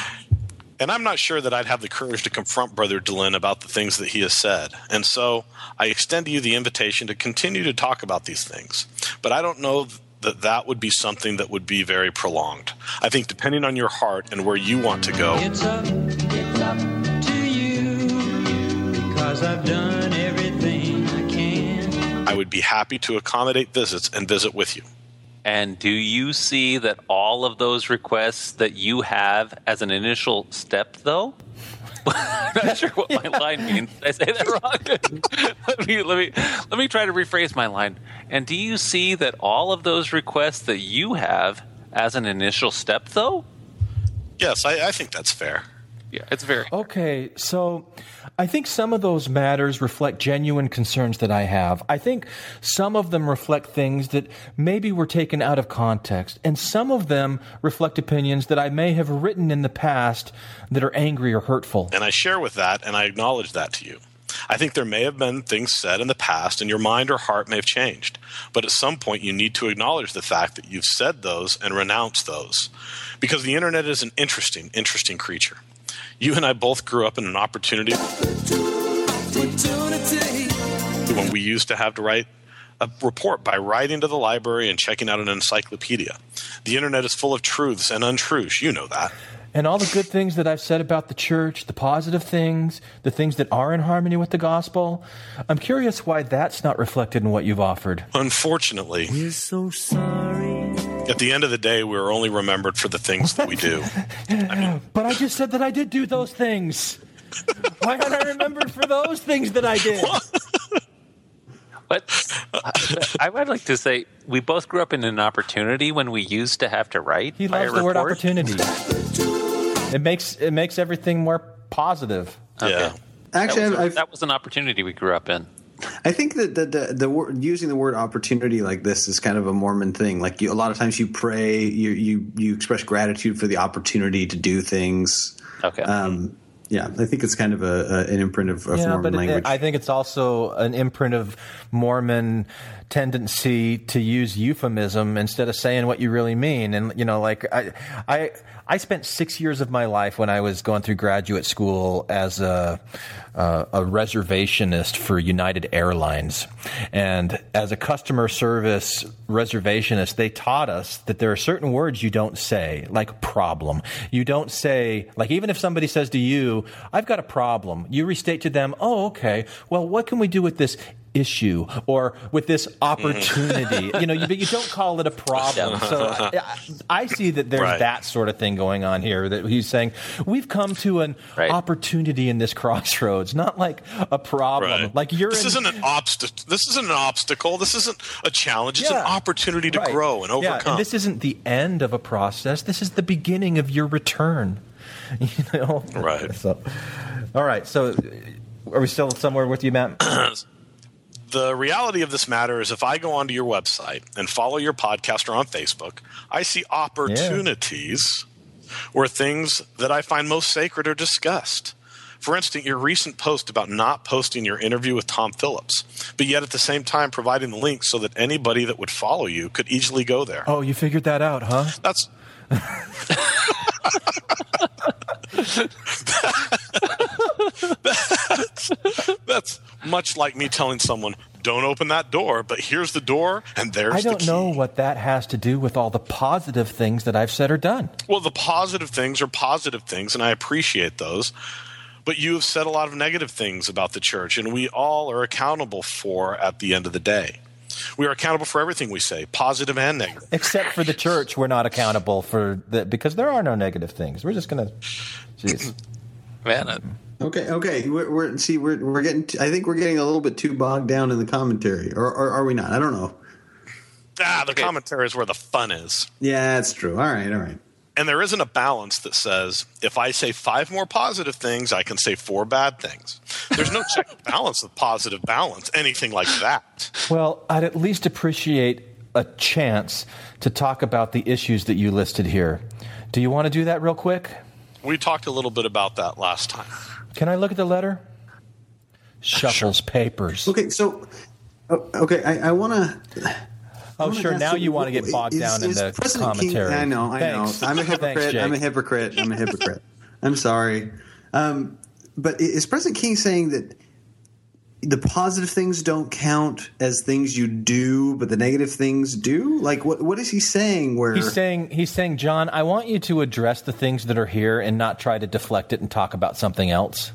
And I'm not sure that I'd have the courage to confront Brother Dehlin about the things that he has said. And so I extend to you the invitation to continue to talk about these things. But I don't know that that would be something that would be very prolonged. I think depending on your heart and where you want to go. It's up, it's up to you because I've done everything I can. I would be happy to accommodate visits and visit with you. And do you see that all of those requests that you have as an initial step, though? I'm not sure what my line means. Did I say that wrong? let me let me let me try to rephrase my line. And do you see that all of those requests that you have as an initial step, though? Yes, I, I think that's fair. Yeah, it's very. Okay, so I think some of those matters reflect genuine concerns that I have. I think some of them reflect things that maybe were taken out of context, and some of them reflect opinions that I may have written in the past that are angry or hurtful. And I share with that, and I acknowledge that to you. I think there may have been things said in the past, and your mind or heart may have changed. But at some point, you need to acknowledge the fact that you've said those and renounce those. Because the internet is an interesting, interesting creature. You and I both grew up in an opportunity when we used to have to write a report by writing to the library and checking out an encyclopedia. The internet is full of truths and untruths. You know that. And all the good things that I've said about the church, the positive things, the things that are in harmony with the gospel, I'm curious why that's not reflected in what you've offered. Unfortunately, we're so sorry. At the end of the day, we're only remembered for the things that we do. I mean, but I just said that I did do those things. why aren't I remembered for those things that I did? But I would like to say we both grew up in an opportunity when we used to have to write. He loves the word opportunity. It makes it makes everything more positive. Okay. Yeah. Actually, that was, I've, that was an opportunity we grew up in. I think that the, the, the word, using the word opportunity like this is kind of a Mormon thing. Like you, a lot of times you pray, you, you you express gratitude for the opportunity to do things. Okay. Um, yeah, I think it's kind of a, a an imprint of, of yeah, Mormon but language. It, I think it's also an imprint of Mormon tendency to use euphemism instead of saying what you really mean. And you know, like I, I, I spent six years of my life when I was going through graduate school as a, uh, a reservationist for United Airlines, and as a customer service reservationist, they taught us that there are certain words you don't say, like problem. You don't say, like even if somebody says to you, "I've got a problem," you restate to them, "Oh, okay. Well, what can we do with this?" Issue or with this opportunity. Mm-hmm. you know, you, you don't call it a problem. So I, I see that there's Right. that sort of thing going on here. That he's saying we've come to an Right. opportunity in this crossroads, not like a problem. Right. Like you're This in, isn't an obstacle. This isn't an obstacle. This isn't a challenge. It's Yeah. an opportunity to grow and Yeah, overcome. and this isn't the end of a process. This is the beginning of your return. You know, Right. So, all right. So, are we still somewhere with you, Matt? the reality of this matter is if I go onto your website and follow your podcast or on Facebook, I see opportunities where things that I find most sacred are discussed. For instance, your recent post about not posting your interview with Tom Phillips, but yet at the same time providing the link so that anybody that would follow you could easily go there. Oh, you figured that out, huh? That's that's, much like me telling someone, "Don't open that door," but here's the door, and there's I don't key. know what that has to do with all the positive things that I've said or done. Well, the positive things are positive things, and I appreciate those. But you have said a lot of negative things about the church, and we all are accountable for at the end of the day. We are accountable for everything we say, positive and negative. Except for the church, we're not accountable for the because there are no negative things. We're just gonna, jeez. Man, Okay, okay. We're, we're see, we're we're getting. T- I think we're getting a little bit too bogged down in the commentary, or, or are we not? I don't know. Ah, the commentary is where the fun is. Yeah, that's true. All right, all right. And there isn't a balance that says if I say five more positive things, I can say four bad things. There's no check and balance of positive balance, anything like that. Well, I'd at least appreciate a chance to talk about the issues that you listed here. Do you want to do that real quick? We talked a little bit about that last time. Can I look at the letter? Shuffles papers. Okay, so okay, I, I want to. Oh, sure. Now you want to get bogged down in the commentary. I know, I Thanks. know. I'm a hypocrite. Thanks, I'm a hypocrite. I'm a hypocrite. I'm sorry. Um, but is President King saying that the positive things don't count as things you do, but the negative things do? Like, what what is he saying? Where He's saying, he's saying, John, I want you to address the things that are here and not try to deflect it and talk about something else.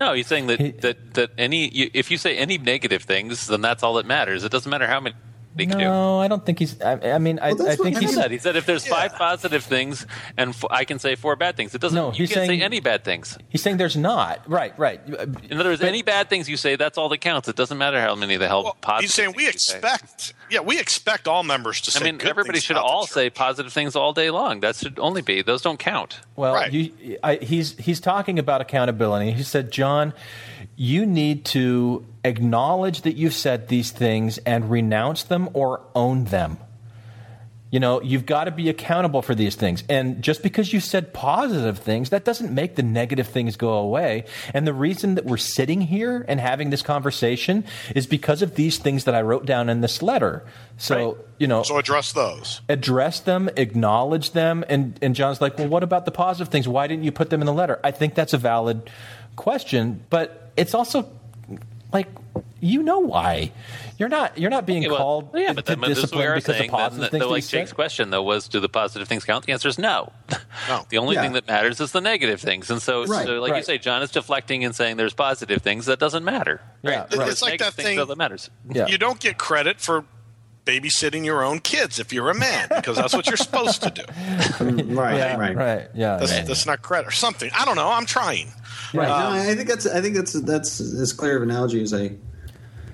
No, he's saying that that that any you, if you say any negative things, then that's all that matters. It doesn't matter how many. They can do. No, I don't think he's. I, I mean, I, I think he said. He said if there's five positive things and f- I can say four bad things, it doesn't. No, you he's can't saying- say any bad things. He's saying there's not. Right, right. Uh, In other words, any bad things you say, that's all that counts. It doesn't matter how many the hell positive. He's saying we things you say. expect. Yeah, we expect all members to say. I mean, good everybody should all say positive things all day long. That should only be. Those don't count. Well, you, I, he's he's talking about accountability. He said, John, you need to acknowledge that you've said these things and renounce them or own them. You know, you've got to be accountable for these things. And just because you said positive things, that doesn't make the negative things go away. And the reason that we're sitting here and having this conversation is because of these things that I wrote down in this letter. So, you know, So address those. address them, acknowledge them, and and John's like, well, what about the positive things? Why didn't you put them in the letter? I think that's a valid question, but it's also like you know why you're not you're not being Okay, well, called yeah, but, to then, but this is what we discipline are because of positive Then, things. the, that like you said. Question though was, do the positive things count? The answer is no. No. the only Yeah. thing that matters is the negative things. And so, Right, so like you say, John is deflecting and saying there's positive things. That doesn't matter. Yeah, right. right. It's like that thing- are That matters. Yeah. You don't get credit for babysitting your own kids if you're a man because that's what you're supposed to do. right, yeah, right, right, yeah. That's, yeah. that's not credit or something. I don't know. I'm trying. Right. Um, no, I think that's I think that's that's as clear of an analogy as I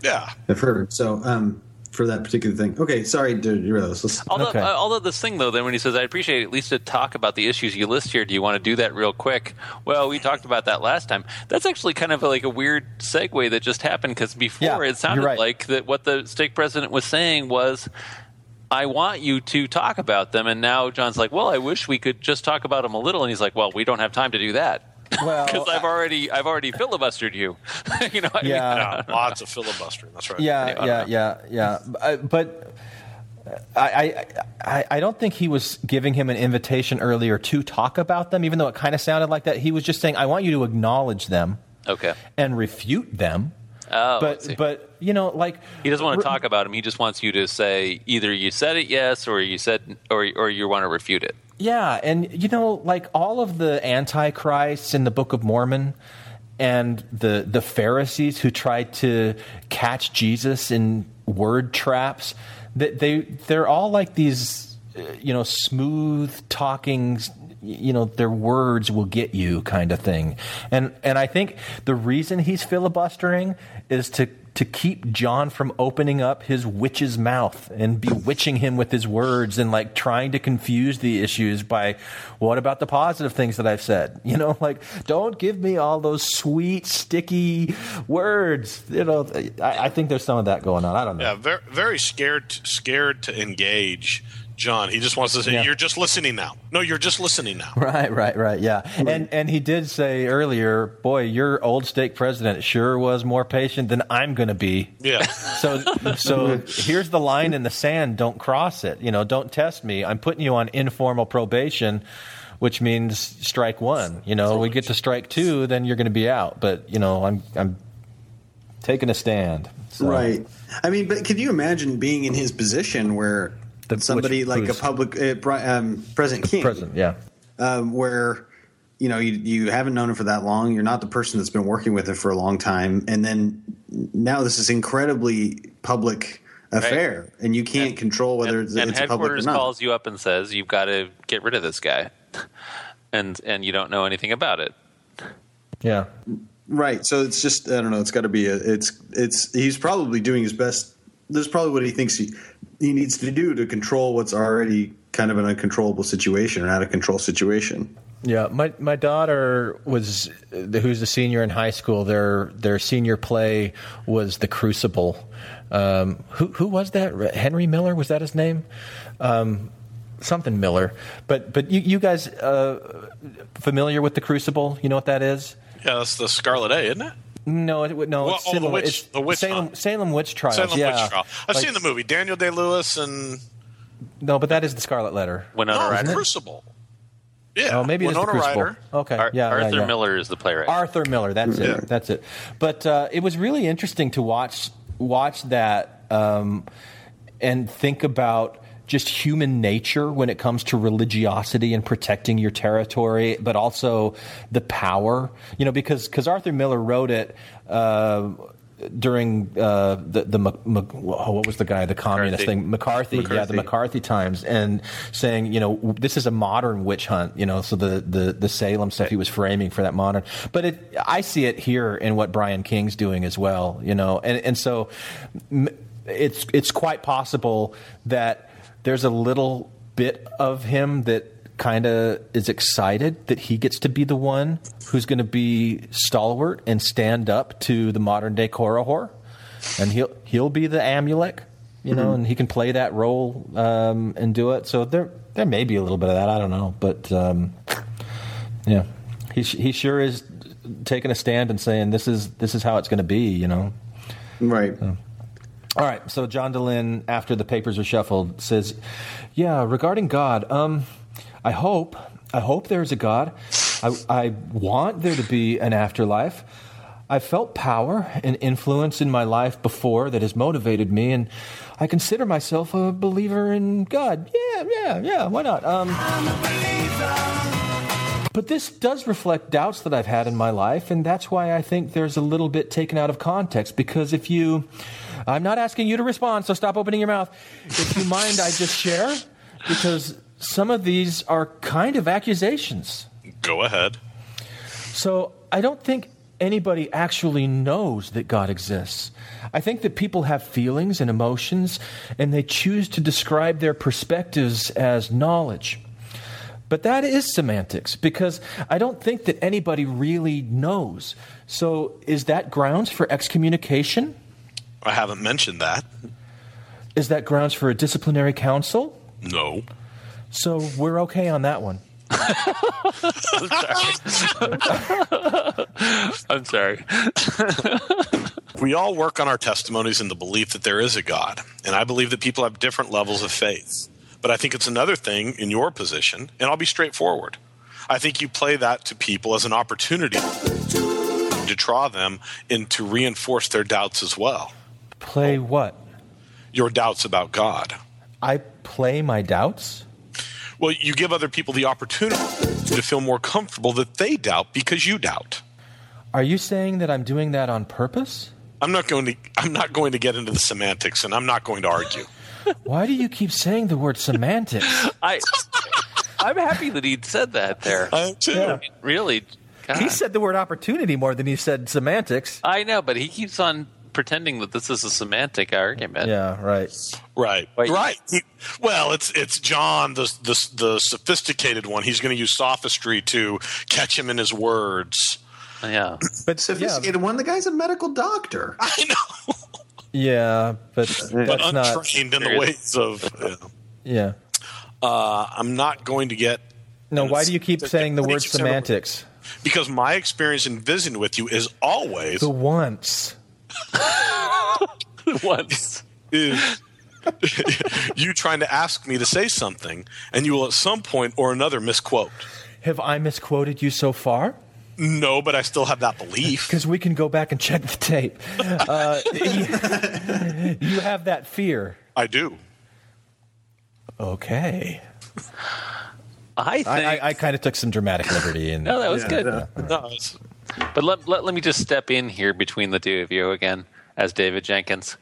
Yeah. have heard. So, um, for that particular thing. Okay, sorry to derail this. Let's- Although, uh, although this thing though, then when he says, "I appreciate at least to talk about the issues you list here," do you want to do that real quick? Well, we talked about that last time. That's actually kind of like a weird segue that just happened because before Yeah, it sounded right. like that what the stake president was saying was. I want you to talk about them, and now John's like, "Well, I wish we could just talk about them a little," and he's like, "Well, we don't have time to do that Well, because I've already, I've already filibustered you." you know, what I mean? Yeah. Yeah, lots of filibustering. That's right. Yeah, yeah, yeah, yeah. Uh, but I, I, I, I don't think he was giving him an invitation earlier to talk about them, even though it kind of sounded like that. He was just saying, "I want you to acknowledge them Okay. and refute them." Oh, but but you know, like He doesn't want to talk about him. He just wants you to say either you said it yes, or you said, or or you want to refute it. Yeah, and you know, like all of the antichrists in the Book of Mormon and the the Pharisees who tried to catch Jesus in word traps, that they they're all like these uh, you know, smooth talking you know their words will get you kind of thing. And and i think the reason he's filibustering is to to keep John from opening up his witch's mouth and bewitching him with his words and like trying to confuse the issues by what about the positive things that I've said? You know, like don't give me all those sweet, sticky words. You know, I, I think there's some of that going on. I don't know. Yeah, very, very scared, scared to engage John. He just wants to say, Yeah. "You're just listening now." No, you're just listening now. Right, right, right. Yeah, and and he did say earlier, boy, your old stake president sure was more patient than I'm going to be. Yeah. So so here's the line in the sand. Don't cross it. You know, don't test me. I'm putting you on informal probation, which means strike one. You know, we get to strike two, then you're going to be out. But you know, I'm I'm taking a stand. So- Right. I mean, but could you imagine being in his position where somebody which- like a public uh, um, President King, President, yeah. um, where you know you you haven't known him for that long, you're not the person that's been working with him for a long time, and then now this is incredibly public affair, and you can't control whether it's, and it's public or headquarters not. calls you up and says you've got to get rid of this guy, and and you don't know anything about it. Yeah. Right. So it's just I don't know. It's got to be a. It's it's he's probably doing his best. This is probably what he thinks he he needs to do to control what's already kind of an uncontrollable situation or out of control situation. Yeah, my my daughter was who's a senior in high school. Their their senior play was The Crucible. Um, who who was that? Henry Miller was that his name? Um, something Miller. But but you you guys uh, familiar with The Crucible? You know what that is? Yeah, that's the Scarlet A, isn't it? No, it, no, Well, it's oh, the Salem, witch- it's the witch Salem, hunt. Salem witch trials. Salem yeah. Witch Trial. I've Like- seen the movie. Daniel Day Lewis and No, but that is the Scarlet Letter. Winona no Ryder. Crucible. Yeah. Oh, maybe it's the Winona Crucible. Ryder. Okay. Ar- yeah, Arthur yeah, yeah. Miller is the playwright. Arthur Miller. That's Yeah. it. That's it. But uh, it was really interesting to watch watch that um, and think about just human nature when it comes to religiosity and protecting your territory, but also the power. You know, because because Arthur Miller wrote it. Uh, during uh, the the oh, what was the guy the communist McCarthy. thing McCarthy, yeah the McCarthy. McCarthy times and saying you know this is a modern witch hunt you know so the the, the Salem stuff he was framing for that modern but it I see it here in what Brian King's doing as well you know and and so it's it's quite possible that there's a little bit of him that kind of is excited that he gets to be the one who's going to be stalwart and stand up to the modern day Korihor, and he'll he'll be the Amulek, you know, and he can play that role um, and do it. So there there may be a little bit of that. I don't know, but um, yeah, he he sure is taking a stand and saying this is this is how it's going to be, you know. Right. All right. So John Dehlin, after the papers are shuffled, says, "Yeah, regarding God, um, I hope, I hope there's a God. I, I want there to be an afterlife. I felt power and influence in my life before that has motivated me, and I consider myself a believer in God. Yeah, yeah, yeah. Why not? Um, but this does reflect doubts that I've had in my life, and that's why I think there's a little bit taken out of context. Because if you, I'm not asking you to respond, so stop opening your mouth. If you mind, I just share, because some of these are kind of accusations. Go ahead. So I don't think anybody actually knows that God exists. I think that people have feelings and emotions, and they choose to describe their perspectives as knowledge. But that is semantics because I don't think that anybody really knows. So is that grounds for excommunication? I haven't mentioned that. Is that grounds for a disciplinary council? No. So we're okay on that one. I'm sorry. We all work on our testimonies in the belief that there is a God, and I believe that people have different levels of faith. But I think it's another thing in your position, and I'll be straightforward. I think you play that to people as an opportunity to draw them and to reinforce their doubts as well. Play oh. what? Your doubts about God. I play my doubts? Well, you give other people the opportunity to feel more comfortable that they doubt because you doubt. Are you saying that I'm doing that on purpose? I'm not going to I'm not going to get into the semantics and I'm not going to argue. Why do you keep saying the word semantics? I I'm happy that he said that there. I am too. Yeah. Really, God. He said the word opportunity more than he said semantics. I know, but he keeps on pretending that this is a semantic argument. Yeah, right. Right. Wait. Right. He- well, it's it's John, the the, the sophisticated one. He's going to use sophistry to catch him in his words. Yeah. But Sophisticated one. The guy's a medical doctor. I know, yeah, but but that's not. untrained in the ways of. Yeah. Yeah. Uh, I'm not going to get No, why do you keep saying the word semantics? because my experience in visiting with you is always The once. Once. is you trying to ask me to say something, and you will at some point or another misquote. Have I misquoted you so far? No, but I still have that belief. Because we can go back and check the tape. Uh, you, you have that fear. I do. Okay. I think. I, I, I kind of took some dramatic liberty in. no, that was good. No, it's- But let, let, let me just step in here between the two of you again as David Jenkins.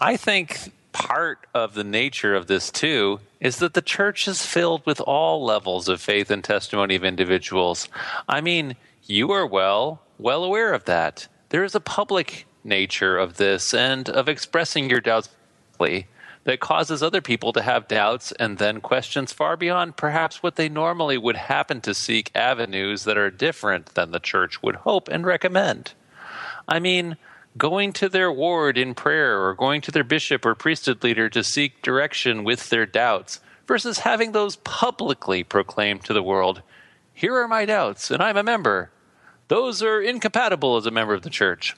I think part of the nature of this, too, is that the church is filled with all levels of faith and testimony of individuals. I mean, you are well, well aware of that. There is a public nature of this and of expressing your doubts publicly that causes other people to have doubts and then questions far beyond perhaps what they normally would happen to seek avenues that are different than the church would hope and recommend. I mean, going to their ward in prayer or going to their bishop or priesthood leader to seek direction with their doubts versus having those publicly proclaimed to the world. Here are my doubts, and I'm a member. Those are incompatible as a member of the church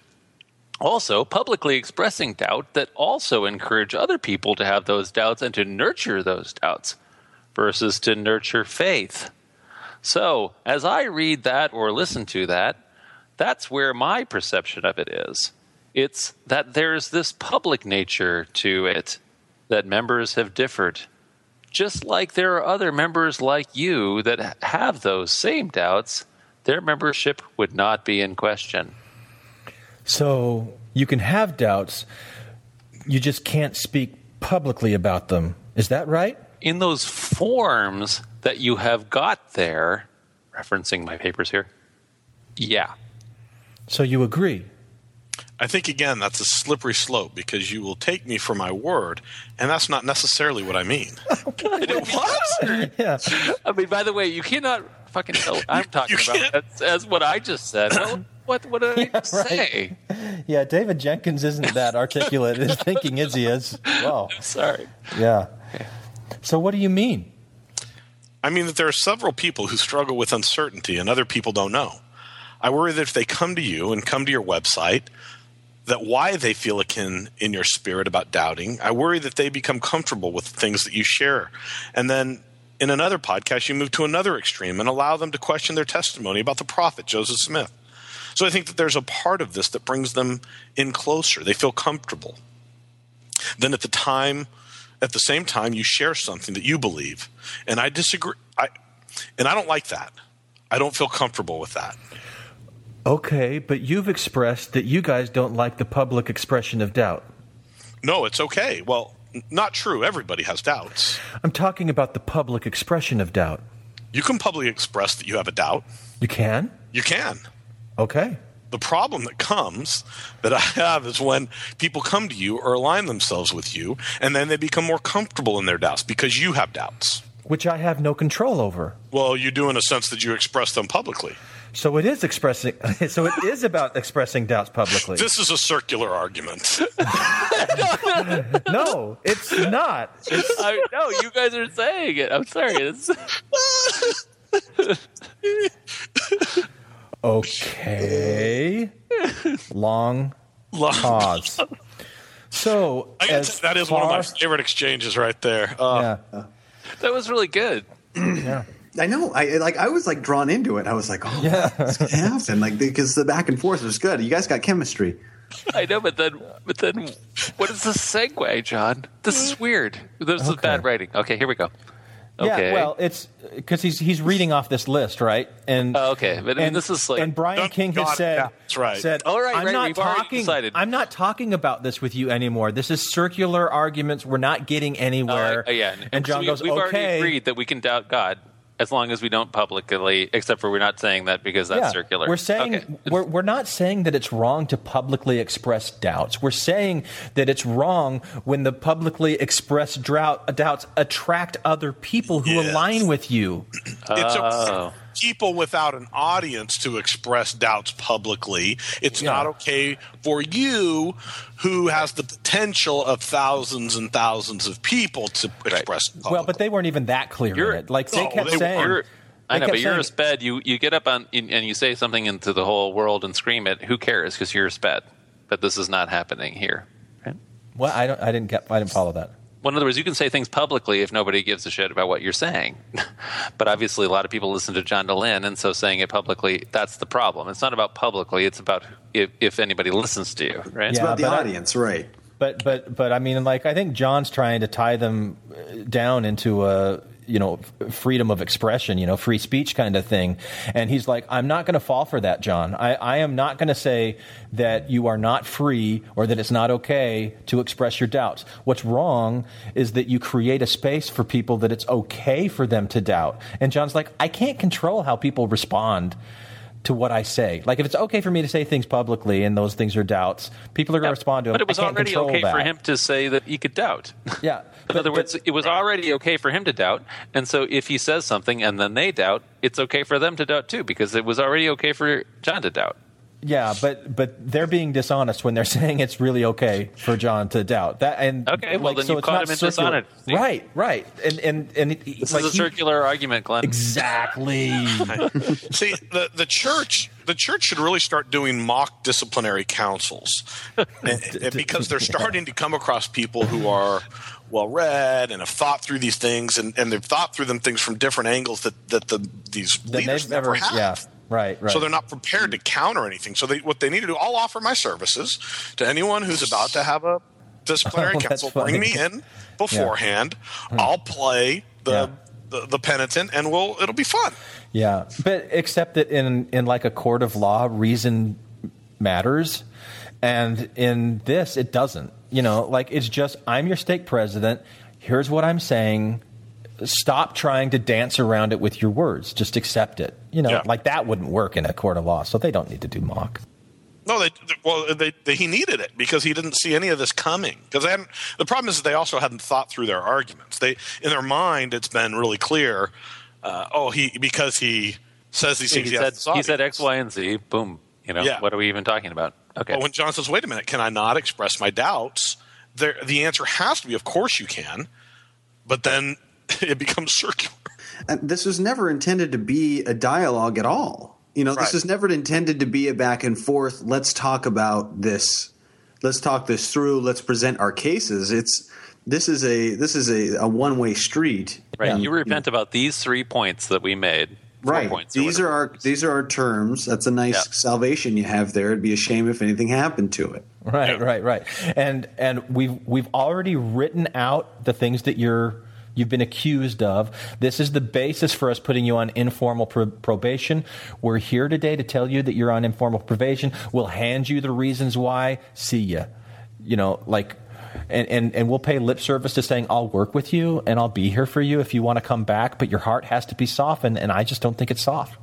also publicly expressing doubt that also encourage other people to have those doubts and to nurture those doubts versus to nurture faith. So, as I read that or listen to that, that's where my perception of it is. It's that there's this public nature to it that members have differed. Just like there are other members like you that have those same doubts, their membership would not be in question. So you can have doubts, you just can't speak publicly about them. Is that right? In those forms that you have got there, referencing my papers here, yeah. So you agree? I think again that's a slippery slope because you will take me for my word, and that's not necessarily what I mean. Oh, what? yeah. I mean, by the way, you cannot fucking tell what I'm talking about as, as what I just said. Well, what what did I Yeah, say? Yeah, David Jenkins isn't that articulate in his thinking, is he? Is well. Sorry. Yeah. So what do you mean? I mean that there are several people who struggle with uncertainty and other people don't know. I worry that if they come to you and come to your website, that why they feel akin in your spirit about doubting, I worry that they become comfortable with the things that you share. And then in another podcast, you move to another extreme and allow them to question their testimony about the prophet Joseph Smith. So I think that there's a part of this that brings them in closer. They feel comfortable. Then at the time, at the same time, you share something that you believe, and I disagree. I, and I don't like that. I don't feel comfortable with that. Okay, but you've expressed that you guys don't like the public expression of doubt. No, it's okay. Well, not true. Everybody has doubts. I'm talking about the public expression of doubt. You can publicly express that you have a doubt. You can? You can. Okay. The problem that comes that I have is when people come to you or align themselves with you, and then they become more comfortable in their doubts because you have doubts. Which I have no control over. Well, you do in a sense that you express them publicly. So it is expressing. So it is about expressing doubts publicly. This is a circular argument. no, it's not. It's, I, no, you guys are saying it. I'm sorry. It's, okay. Long, Long pause. So I gotta as that is one of my favorite exchanges right there. Uh, Yeah. that was really good. yeah. I know. I like. I was like drawn into it. I was like, oh, Yeah. what's gonna happen? Like because the back and forth was good. You guys got chemistry. I know, but then, but then, what is the segue, John? This is weird. This is bad writing. Okay, here we go. Okay. Yeah, well, it's because he's he's reading off this list, right? And Oh, okay, but and, this is like- and Brian Don't- King has God, said that's right. said, All right, I'm right, not talking. I'm not talking about this with you anymore. This is circular arguments. We're not getting anywhere. Uh, yeah, and John we, goes, We've already agreed that we can doubt God as long as we don't publicly. Except for we're not saying that because that's yeah, circular. We're saying Okay. we're, we're not saying that it's wrong to publicly express doubts. We're saying that it's wrong when the publicly expressed drought, doubts attract other people who Yes. align with you. it's okay Oh. for people without an audience to express doubts publicly. It's Yeah. not okay for you, who has the potential of thousands and thousands of people, to express. Publicly. Well, but they weren't even that clear You're- in it. Like they No, kept they saying, You're, I know, but you're a saying- sped. You you get up on and and you say something into the whole world and scream it. Who cares? Because you're a sped. But this is not happening here. Right? Well, I don't. I didn't get. I didn't follow that. Well, in other words, you can say things publicly if nobody gives a shit about what you're saying. but obviously, a lot of people listen to John Dehlin, and so saying it publicly, that's the problem. It's not about publicly, it's about if, if anybody listens to you, right? It's Yeah, about the but I- audience, right? But but but I mean, like I think John's trying to tie them uh, down into a you know freedom of expression, you know, free speech kind of thing. And he's like, I'm not going to fall for that, John. I, I am not going to say that you are not free or that it's not okay to express your doubts. What's wrong is that you create a space for people that it's okay for them to doubt. And John's like, I can't control how people respond to what I say. Like if it's okay for me to say things publicly and those things are doubts, people are going to respond to them. But it was already okay that. for him to say that he could doubt. Yeah. In other words, it was already okay for him to doubt. And so if he says something and then they doubt, it's okay for them to doubt too, because it was already okay for John to doubt. Yeah, but but they're being dishonest when they're saying it's really okay for John to doubt that. And Okay, well, like, then so you it's caught not him in circular. dishonesty. Right, right, and and and it, This like is a he- circular argument, Glenn. exactly. See, the, the church the church should really start doing mock disciplinary councils And- and because they're starting to come across people who are well read and have thought through these things and, and they've thought through them things from different angles that, that the these Then leaders never, never, have. yeah, right, right. So they're not prepared to counter anything. So they, what they need to do, I'll offer my services to anyone who's about to have a disciplinary Oh. Bring me in beforehand. I'll hmm. play the, Yeah. the the penitent, and we'll it'll be fun. Yeah, but except that in in like a court of law, reason matters, and in this, it doesn't. You know, like it's just I'm your stake president. Here's what I'm saying. Stop trying to dance around it with your words. Just accept it. You know, Yeah. like that wouldn't work in a court of law, so they don't need to do mock. No, they well they, they he needed it because he didn't see any of this coming. Because. The problem is that they also hadn't thought through their arguments. They in their mind, it's been really clear. Uh, oh, he because he says these he things. said has this he said. X, Y, and Z. Boom. You know Yeah. what are we even talking about? Okay. But when John says, "Wait a minute, can I not express my doubts?" There, the answer has to be, "Of course you can," but then it becomes circular. And this was never intended to be a dialogue at all. You know, Right. this is never intended to be a back and forth. Let's talk about this. Let's talk this through. Let's present our cases. It's this is a this is a, a one way street. right. And, you repent about these three points that we made. Right. Points These are our these are our terms. That's a nice Yeah. salvation you have there. It'd be a shame if anything happened to it. Right, right, right. And and we've we've already written out the things that you're you've been accused of. This is the basis for us putting you on informal pro- probation. We're here today to tell you that you're on informal probation. We'll hand you the reasons why. See ya. You know, like. And, and, and we'll pay lip service to saying I'll work with you and I'll be here for you if you want to come back, but your heart has to be softened, and I just don't think it's soft.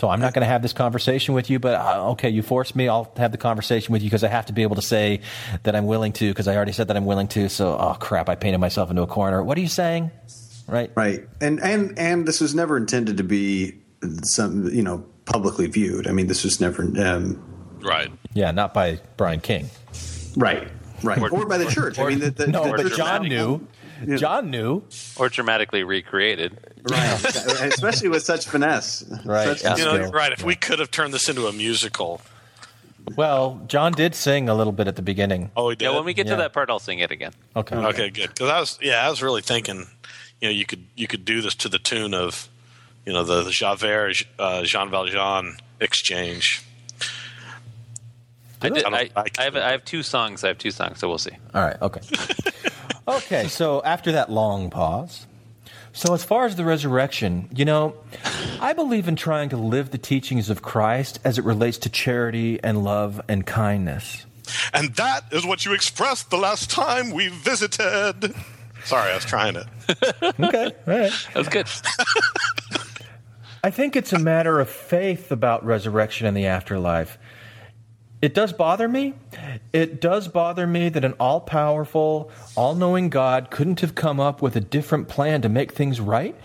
So I'm not going to have this conversation with you, but uh, okay, you forced me. I'll have the conversation with you because I have to be able to say that I'm willing to because I already said that I'm willing to. So, oh crap, I painted myself into a corner. What are you saying? Right. Right. And and and this was never intended to be some you know publicly viewed. I mean, this was never um, Right. Yeah, not by Bryan King. right. Right. Or, by the church. I mean, the, the, no, the but church- John knew. John knew. Or dramatically recreated. Right. Especially with such finesse. Right. Such You know, right. If we could have turned this into a musical, Well, John did sing a little bit at the beginning. oh, we did. Yeah, when we get Yeah. to that part, I'll sing it again. Okay. Okay, good. Because I was, yeah, I was really thinking, you know, you could you could do this to the tune of, you know, the, the Javert uh, Jean Valjean exchange. I, did, I I, don't I, have, I have two songs. I have two songs, so we'll see. All right. Okay. okay. So after that long pause, so as far as the resurrection, you know, I believe in trying to live the teachings of Christ as it relates to charity and love and kindness. And that is what you expressed the last time we visited. Sorry, I was trying it. Okay. All right. That's good. I think it's a matter of faith about resurrection and the afterlife. It does bother me. It does bother me that an all powerful, all knowing God couldn't have come up with a different plan to make things right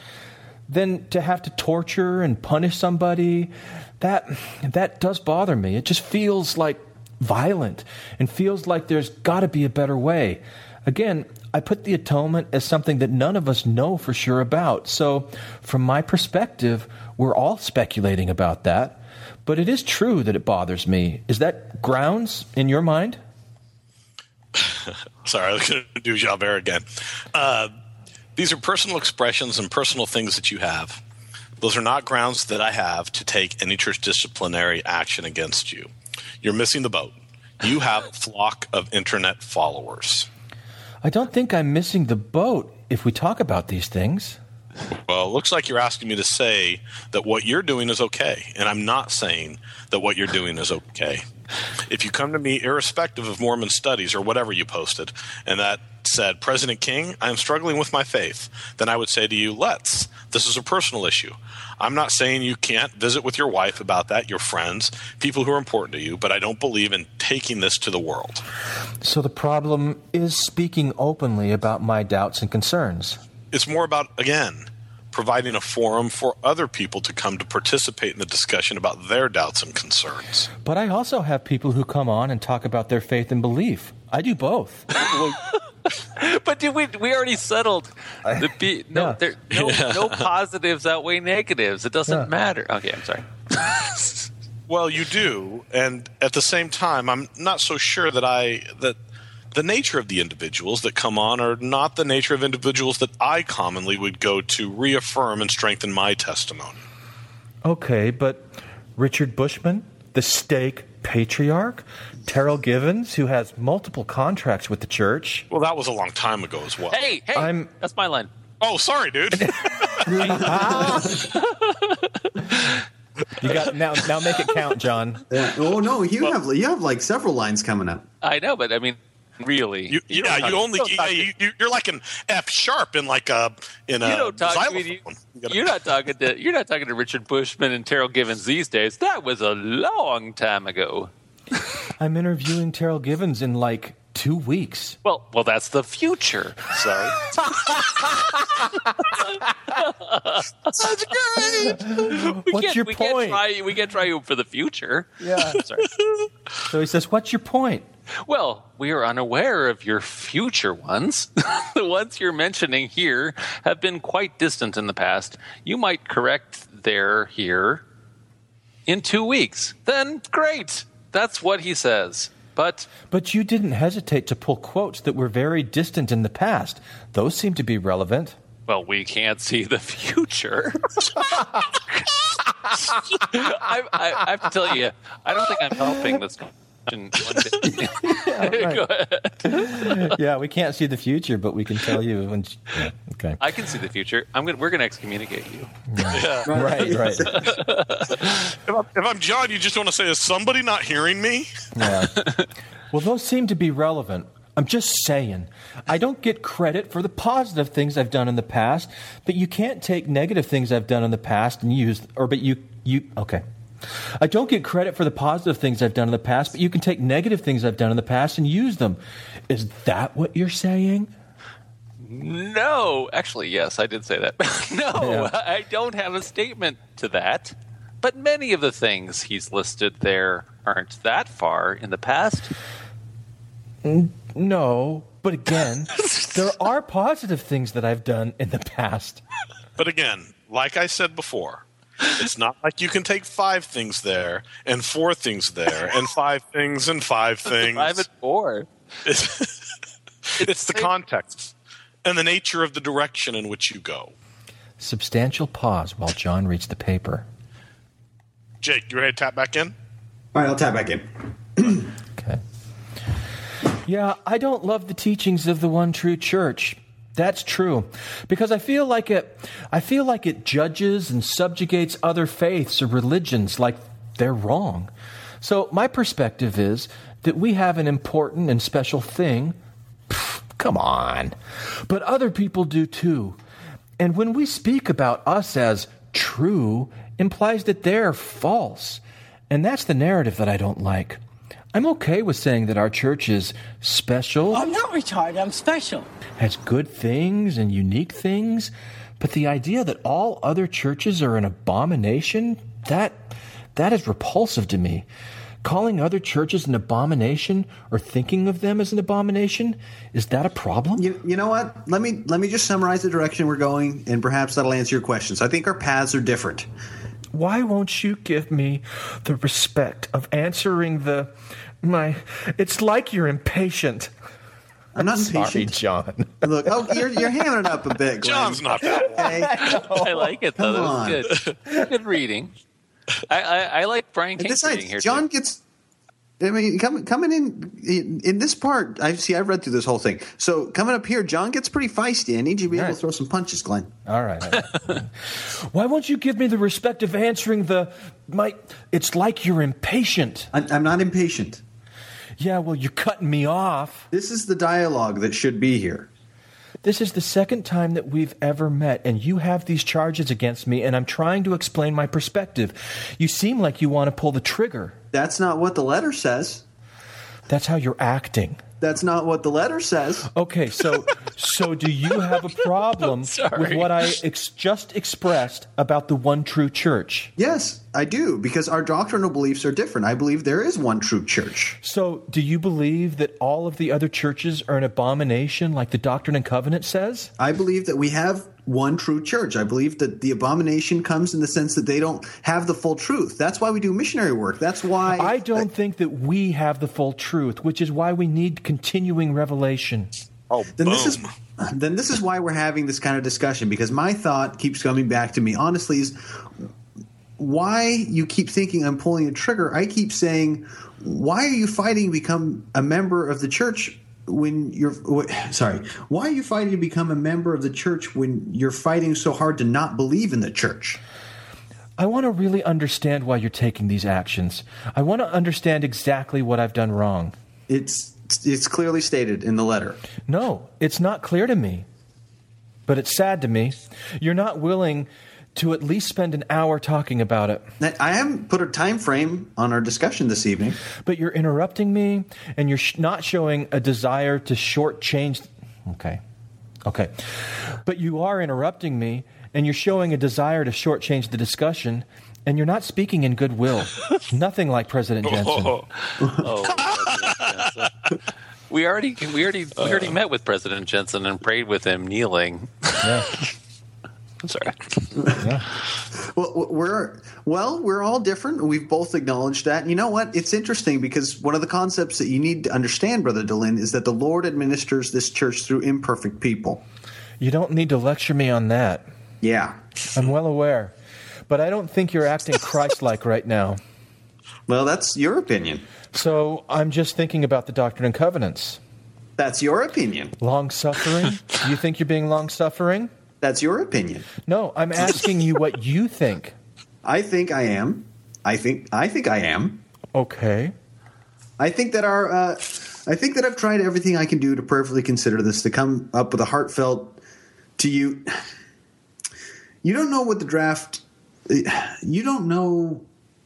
than to have to torture and punish somebody. That, that does bother me. It just feels like violent and feels like there's got to be a better way. Again, I put the atonement as something that none of us know for sure about. So, from my perspective, we're all speculating about that. But it is true that it bothers me. Is that grounds in your mind? Sorry, I was going to do Javert again. Uh, these are personal expressions and personal things that you have. Those are not grounds that I have to take any church disciplinary action against you. You're missing the boat. You have a flock of internet followers. I don't think I'm missing the boat if we talk about these things. Well, it looks like you're asking me to say that what you're doing is okay, and I'm not saying that what you're doing is okay. If you come to me, irrespective of Mormon studies or whatever you posted, and that said, President King, I am struggling with my faith, then I would say to you, let's. This is a personal issue. I'm not saying you can't visit with your wife about that, your friends, people who are important to you, but I don't believe in taking this to the world. So the problem is speaking openly about my doubts and concerns. It's more about, again, providing a forum for other people to come to participate in the discussion about their doubts and concerns. But I also have people who come on and talk about their faith and belief. I do both. but did we we already settled the be, no Yeah. there, no, Yeah. no positives outweigh negatives. It doesn't Yeah. matter. Okay, I'm sorry. Well, you do, and at the same time, I'm not so sure that I that the nature of the individuals that come on are not the nature of individuals that I commonly would go to reaffirm and strengthen my testimony. Okay, but Richard Bushman, the stake patriarch, Terryl Givens, who has multiple contracts with the church. Well, that was a long time ago as well. Hey, hey, I'm- that's my line. Oh, sorry, dude. You got now. Now make it count, John. Yeah. Oh no, you have you have like several lines coming up. I know, but I mean, really, You, you yeah, don't you talk- only don't yeah, talk- you, you, you're like an F sharp in like a in a you don't talk. I mean, xylophone. you, You gotta- you're not talking to you're not talking to Richard Bushman and Terryl Givens these days. That was a long time ago. I'm interviewing Terryl Givens in like two weeks. Well, well, that's the future. So That's great. we What's can't, your we point? Can't try, we can't try you for the future. Yeah. Sorry. So he says, "What's your point?" Well, we are unaware of your future ones. the ones you're mentioning here have been quite distant in the past. You might correct their here in two weeks. Then great. That's what he says. But But you didn't hesitate to pull quotes that were very distant in the past. Those seem to be relevant. well, we can't see the future. I, I, I have to tell you, I don't think I'm helping this question one bit. Go ahead. yeah, we can't see the future, but we can tell you when. Yeah, okay. I can see the future. I'm gonna, we're going to excommunicate you. Yeah. Right, right. If I'm, if I'm John, you just want to say, "Is somebody not hearing me?" Yeah. Well, those seem to be relevant. I'm just saying. I don't get credit for the positive things I've done in the past, but you can't take negative things I've done in the past and use, or but you, you, okay. I don't get credit for the positive things I've done in the past, but you can take negative things I've done in the past and use them. Is that what you're saying? No, actually, yes, I did say that. no, Yeah. I don't have a statement to that. But many of the things he's listed there aren't that far in the past. No, but again, there are positive things that I've done in the past. But again, like I said before, it's not like you can take five things there and four things there and five things and five things. Five and four. It's, it's the context and the nature of the direction in which you go. Substantial pause while John reads the paper. Jake, you ready to tap back in? All right, I'll tap back in. Okay. Yeah, I don't love the teachings of the one true church. That's true. Because I feel like it I feel like it judges and subjugates other faiths or religions like they're wrong. So my perspective is that we have an important and special thing. Come on. But other people do too. And when we speak about us as true implies that they're false. And that's the narrative that I don't like. I'm okay with saying that our church is special, I'm not retarded. I'm special. has good things and unique things, but the idea that all other churches are an abomination, that that is repulsive to me. Calling other churches an abomination or thinking of them as an abomination, is that a problem? You, you know what? Let me let me just summarize the direction we're going, and perhaps that'll answer your questions. I think our paths are different. Why won't you give me the respect of answering the my it's like you're impatient. I'm not Sorry, impatient. John. Look, oh, you're, you're hamming it up a bit. Glenn. John's not. Okay. I like it though. Come That was good. Good reading. I, I, I like Bryan And King's reading here. John too. gets. I mean, coming coming in, in in this part, I see. I've read through this whole thing. So coming up here, John gets pretty feisty. I need you to be able Right. to throw some punches, Glenn. All right. all right. Why won't you give me the respect of answering the my it's like you're impatient. I, I'm not impatient. Yeah, well you're cutting me off. This is the dialogue that should be here. This is the second time that we've ever met, and you have these charges against me, and I'm trying to explain my perspective. You seem like you want to pull the trigger. That's not what the letter says. That's how you're acting. That's not what the letter says. Okay, so so do you have a problem with what I ex- just expressed about the one true church? Yes, I do, because our doctrinal beliefs are different. I believe there is one true church. So, do you believe that all of the other churches are an abomination, like the Doctrine and Covenant says? I believe that we have one true church. I believe that the abomination comes in the sense that they don't have the full truth. That's why we do missionary work. That's why I don't think that we have the full truth, which is why we need continuing revelation. Oh, then this is then this is why we're having this kind of discussion because my thought keeps coming back to me honestly is why you keep thinking I'm pulling a trigger. I keep saying why are you fighting to become a member of the church when you're sorry why are you fighting to become a member of the church when you're fighting so hard to not believe in the church I want to really understand why you're taking these actions. I want to understand exactly what I've done wrong. It's it's clearly stated in the letter. No, it's not clear to me. But it's sad to me. You're not willing to at least spend an hour talking about it. I haven't put a time frame on our discussion this evening. But you're interrupting me and you're sh- not showing a desire to shortchange. Okay. Okay. But you are interrupting me and you're showing a desire to shortchange the discussion and you're not speaking in goodwill. Nothing like President Jensen. Oh, oh, oh, President Jensen. We already we already we already uh. met with President Jensen and prayed with him kneeling. Yeah. I'm sorry. Well, we're well, we're all different. We've both acknowledged that. And you know what? It's interesting because one of the concepts that you need to understand, Brother Dehlin, is that the Lord administers this church through imperfect people. You don't need to lecture me on that. Yeah. I'm well aware. But I don't think you're acting Christ like right now. Well, that's your opinion. So I'm just thinking about the Doctrine and Covenants. That's your opinion. Long suffering? you think you're being long suffering? That's your opinion. No, I'm asking you what you think. I think I am. I think I think I am. Okay. I think that our uh, I think that I've tried everything I can do to perfectly consider this to come up with a heartfelt to you. You don't know what the draft. You don't know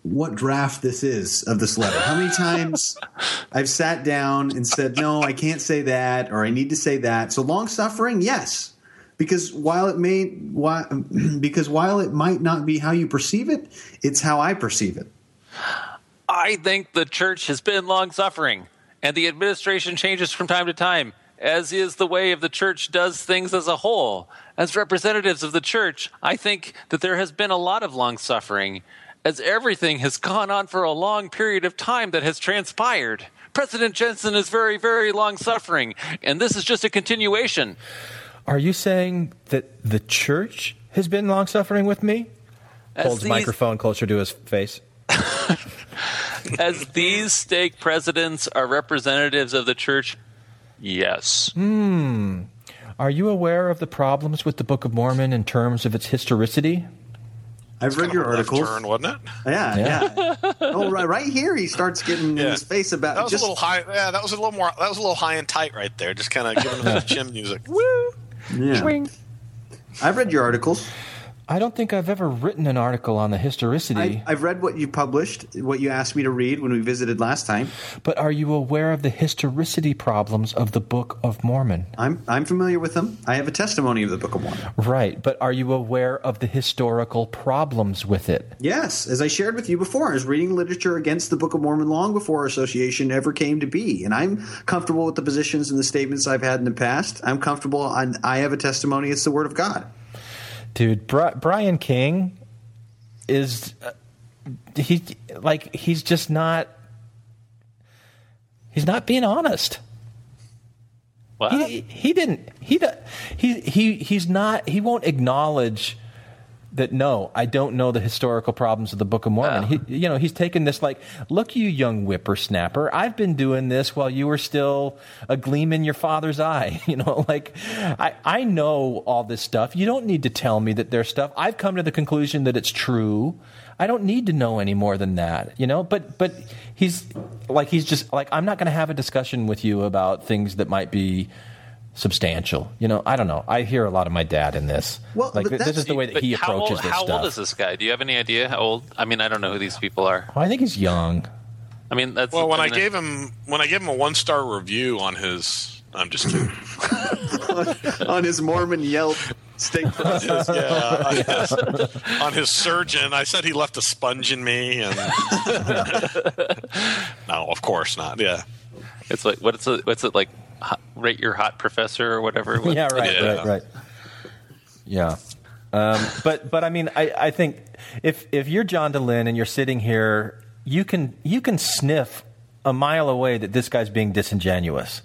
what draft this is of this letter. How many times I've sat down and said, "No, I can't say that," or "I need to say that." So long suffering, yes, because while it may, why, because while it might not be how you perceive it, it's how I perceive it. I think the church has been long suffering, and the administration changes from time to time, as is the way of the church does things as a whole. As representatives of the church, I think that there has been a lot of long suffering, as everything has gone on for a long period of time that has transpired. President Jensen is very, very long suffering, and this is just a continuation. Are you saying that the church has been long suffering with me? As Holds these- microphone closer to his face. As these stake presidents are representatives of the church, yes. Hmm. Are you aware of the problems with the Book of Mormon in terms of its historicity? I've read your Left articles. turn, wasn't it? Yeah, yeah. oh, right, right here he starts getting in his face about That was just a little high. Yeah, that was a little more. That was a little high and tight right there. Just kind of giving him the gym music. Woo! Yeah. I've read your articles. I don't think I've ever written an article on the historicity. I, I've read what you published, what you asked me to read when we visited last time. but are you aware of the historicity problems of the Book of Mormon? I'm I'm familiar with them. I have a testimony of the Book of Mormon. Right, but are you aware of the historical problems with it? Yes, as I shared with you before, I was reading literature against the Book of Mormon long before our association ever came to be, and I'm comfortable with the positions and the statements I've had in the past. I'm comfortable, and I have a testimony. It's the Word of God. Dude, Bri- Bryan King is uh, he like he's just not he's not being honest. What? He, he didn't he he he he's not he won't acknowledge that no, I don't know the historical problems of the Book of Mormon. Ah. He, you know, he's taken this like, look, you young whippersnapper, I've been doing this while you were still a gleam in your father's eye. You know, like I, I know all this stuff. You don't need to tell me that there's stuff. I've come to the conclusion that it's true. I don't need to know any more than that. You know, but but he's like he's just like I'm not going to have a discussion with you about things that might be substantial. You know, I don't know. I hear a lot of my dad in this. Well, like this is the way that But he how approaches old, this how stuff. old is this guy? Do you have any idea how old? I mean, I don't know who these people are. Well, I think he's young. I mean, that's Well, when I mean, gave him when I gave him a one star review on his, I'm just kidding. on his Mormon Yelp steak process. yeah, on his, on his surgeon, I said he left a sponge in me, and no, of course not. Yeah, it's like what's it? What's it like? Hot, rate your hot professor or whatever. What- yeah, right, Yeah. right, right. Yeah. Um, but but I mean I, I think if if you're John Dehlin and you're sitting here, you can you can sniff a mile away that this guy's being disingenuous.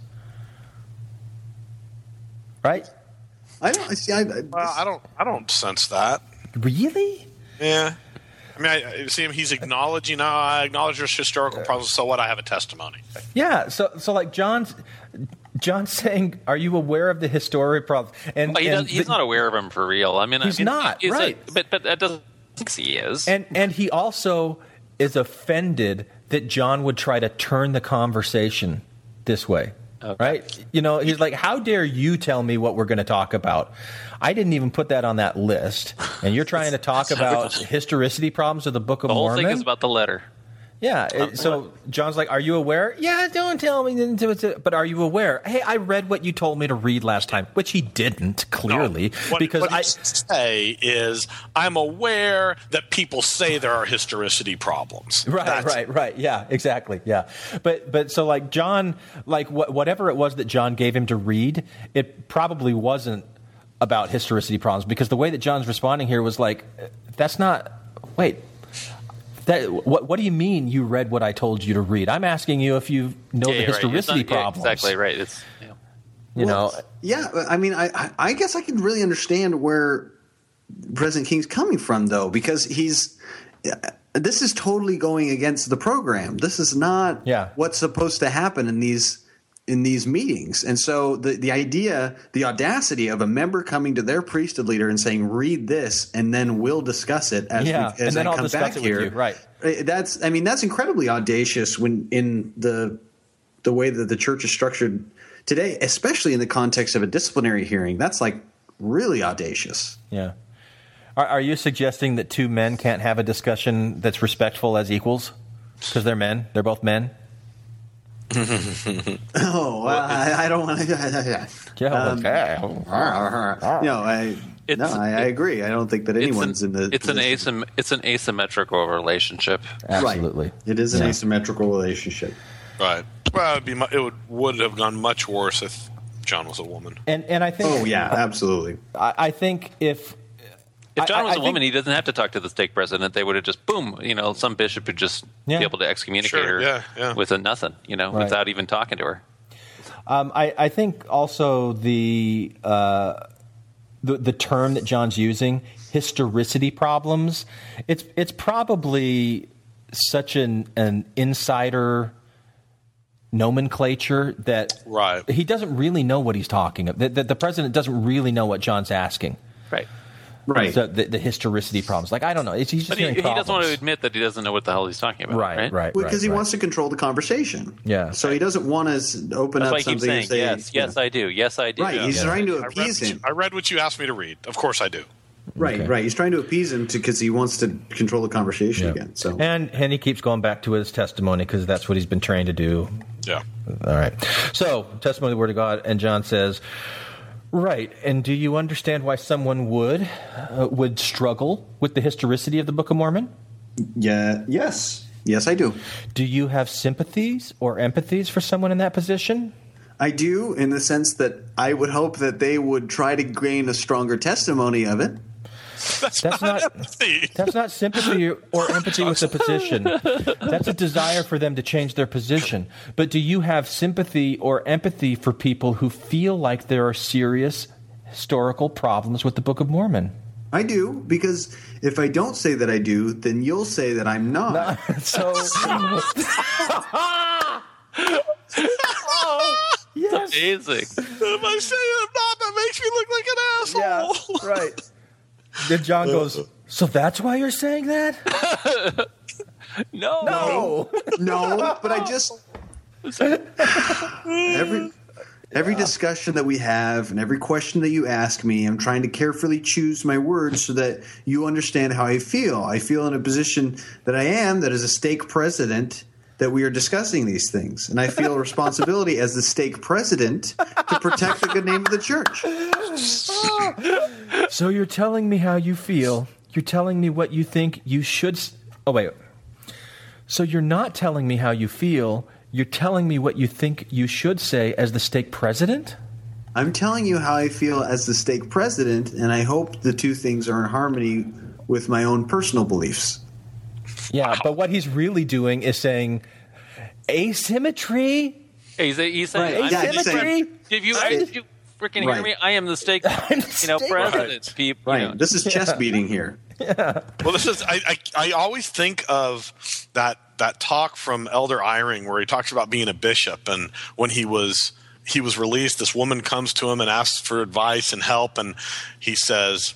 Right? I don't see. I, well, I don't, I don't sense that. Really? Yeah. I mean, I, I see him. He's acknowledging. Uh, I acknowledge there's historical problems. So what? I have a testimony. Yeah. So so like John's John's saying, "Are you aware of the historic problem?" And, Well, he and he's the- not aware of him for real. I mean, I He's mean, not, it- right. but but that doesn't think he is. And and he also is offended that John would try to turn the conversation this way. Right? You know, he's like, "How dare you tell me what we're going to talk about? I didn't even put that on that list, and you're trying to talk about historicity problems of the Book of the whole Mormon." thing is about the letter. Yeah. it- uh, so John's like, "Are you aware?" Yeah. Don't tell me. But are you aware? Hey, I read what you told me to read last time, which he didn't clearly What, because what I. I say is, I'm aware that people say there are historicity problems. Right, That's- right, right. Yeah, exactly. Yeah, but but so like John, like wh- whatever it was that John gave him to read, it probably wasn't about historicity problems because the way that John's responding here was like, that's not. Wait, that what what do you mean you read what I told you to read? I'm asking you if you know Yeah, the yeah, right. It's historicity not- yeah, problems. exactly right. It's yeah. You Well, know, Yeah, I mean, I, I- I guess I can really understand where President King's coming from, though, because he's this is totally going against the program. This is not Yeah. what's supposed to happen in these in these meetings. And so the the idea, the audacity of a member coming to their priesthood leader and saying, "Read this, and then we'll discuss it as, Yeah, we, as and then I I'll come discuss back here." right. Uh, That's I mean that's incredibly audacious when in the the way that the church is structured today, especially in the context of a disciplinary hearing. That's like really audacious. yeah. Are, are you suggesting that two men can't have a discussion that's respectful as equals because they're men? They're both men. Oh, I, I don't want to. Yeah, Um, okay. no, I no, I, I agree. I don't think that anyone's in the. It's an asymm- it's an asymmetrical relationship. Absolutely. It is an Yeah. asymmetrical relationship. Right. Well, it'd be mu- it would would have gone much worse if John was a woman. And and I think. Oh yeah, absolutely. I, I think if If John I- was I a woman, he doesn't have to talk to the stake president. They would have just boom, you know, some bishop would just Yeah. be able to excommunicate Sure, her yeah, yeah. with a nothing, you know, Right. without even talking to her. Um, I, I think also the, uh, the the term that John's using, historicity problems, it's it's probably such an an insider nomenclature that Right. he doesn't really know what he's talking about. The, the, the president doesn't really know what John's asking. Right. Right. So the, the historicity problems, like I don't know, it's, he's just But he, he doesn't want to admit that he doesn't know what the hell he's talking about. Right, Right. right, Because right, he right. wants to control the conversation. Yeah. So he doesn't want to open That's up why something saying, say, yes, yes, I do. Yes, I do. Right. He's Yeah. trying to I read, appease you, him. I read what you asked me to read. Of course I do. Right. Okay. Right. He's trying to appease him because he wants to control the conversation Yeah. again. So And and he keeps going back to his testimony because that's what he's been trained to do Yeah. All right. So, testimony of the Word of God, and John says, Right. And do you understand why someone would uh, would struggle with the historicity of the Book of Mormon? yeah. Yes. Yes, I do. Do you have sympathies or empathies for someone in that position? I do, in the sense that I would hope that they would try to gain a stronger testimony of it. That's, That's not, not- empathy. That's not sympathy or empathy with the position. That's a desire for them to change their position. But do you have sympathy or empathy for people who feel like there are serious historical problems with the Book of Mormon? I do, because if I don't say that I do, then you'll say that I'm not. so yes, Amazing. If I say I'm not, that makes me look like an asshole. right. Then John uh, goes, So that's why you're saying that? No. No. No, but I just every every discussion that we have and every question that you ask me, I'm trying to carefully choose my words so that you understand how I feel. I feel in a position that I am that as a stake president that we are discussing these things, and I feel a responsibility as the stake president to protect the good name of the church. So you're telling me how you feel. You're telling me what you think you should. S- oh wait. So you're not telling me how you feel. You're telling me what you think you should say as the stake president. I'm telling you how I feel as the stake president, and I hope the two things are in harmony with my own personal beliefs. Yeah, but what he's really doing is saying asymmetry. He's, he's saying, Right, I'm yeah, he's saying- stake pre- Did you, did you freaking hear me? I am the stake, you know, stake- president. People, Right. You know. This is chest beating here. Well, this is I, I I always think of that that talk from Elder Eyring where he talks about being a bishop and when he was he was released, this woman comes to him and asks for advice and help, and he says.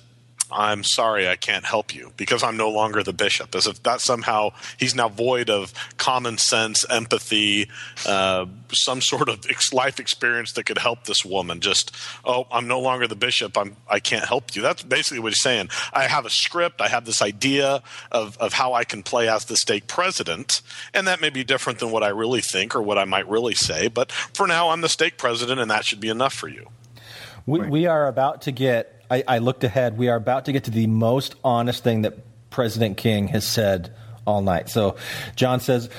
I'm sorry, I can't help you because I'm no longer the bishop. As if that somehow he's now void of common sense, empathy, uh, some sort of ex- life experience that could help this woman. Just, oh, I'm no longer the bishop. I'm, I can't help you. That's basically what he's saying. I have a script. I have this idea of, of how I can play as the stake president, and that may be different than what I really think or what I might really say. But for now, I'm the stake president, and that should be enough for you. We, we are about to get. I, I looked ahead. We are about to get to the most honest thing that President King has said all night. So, John says,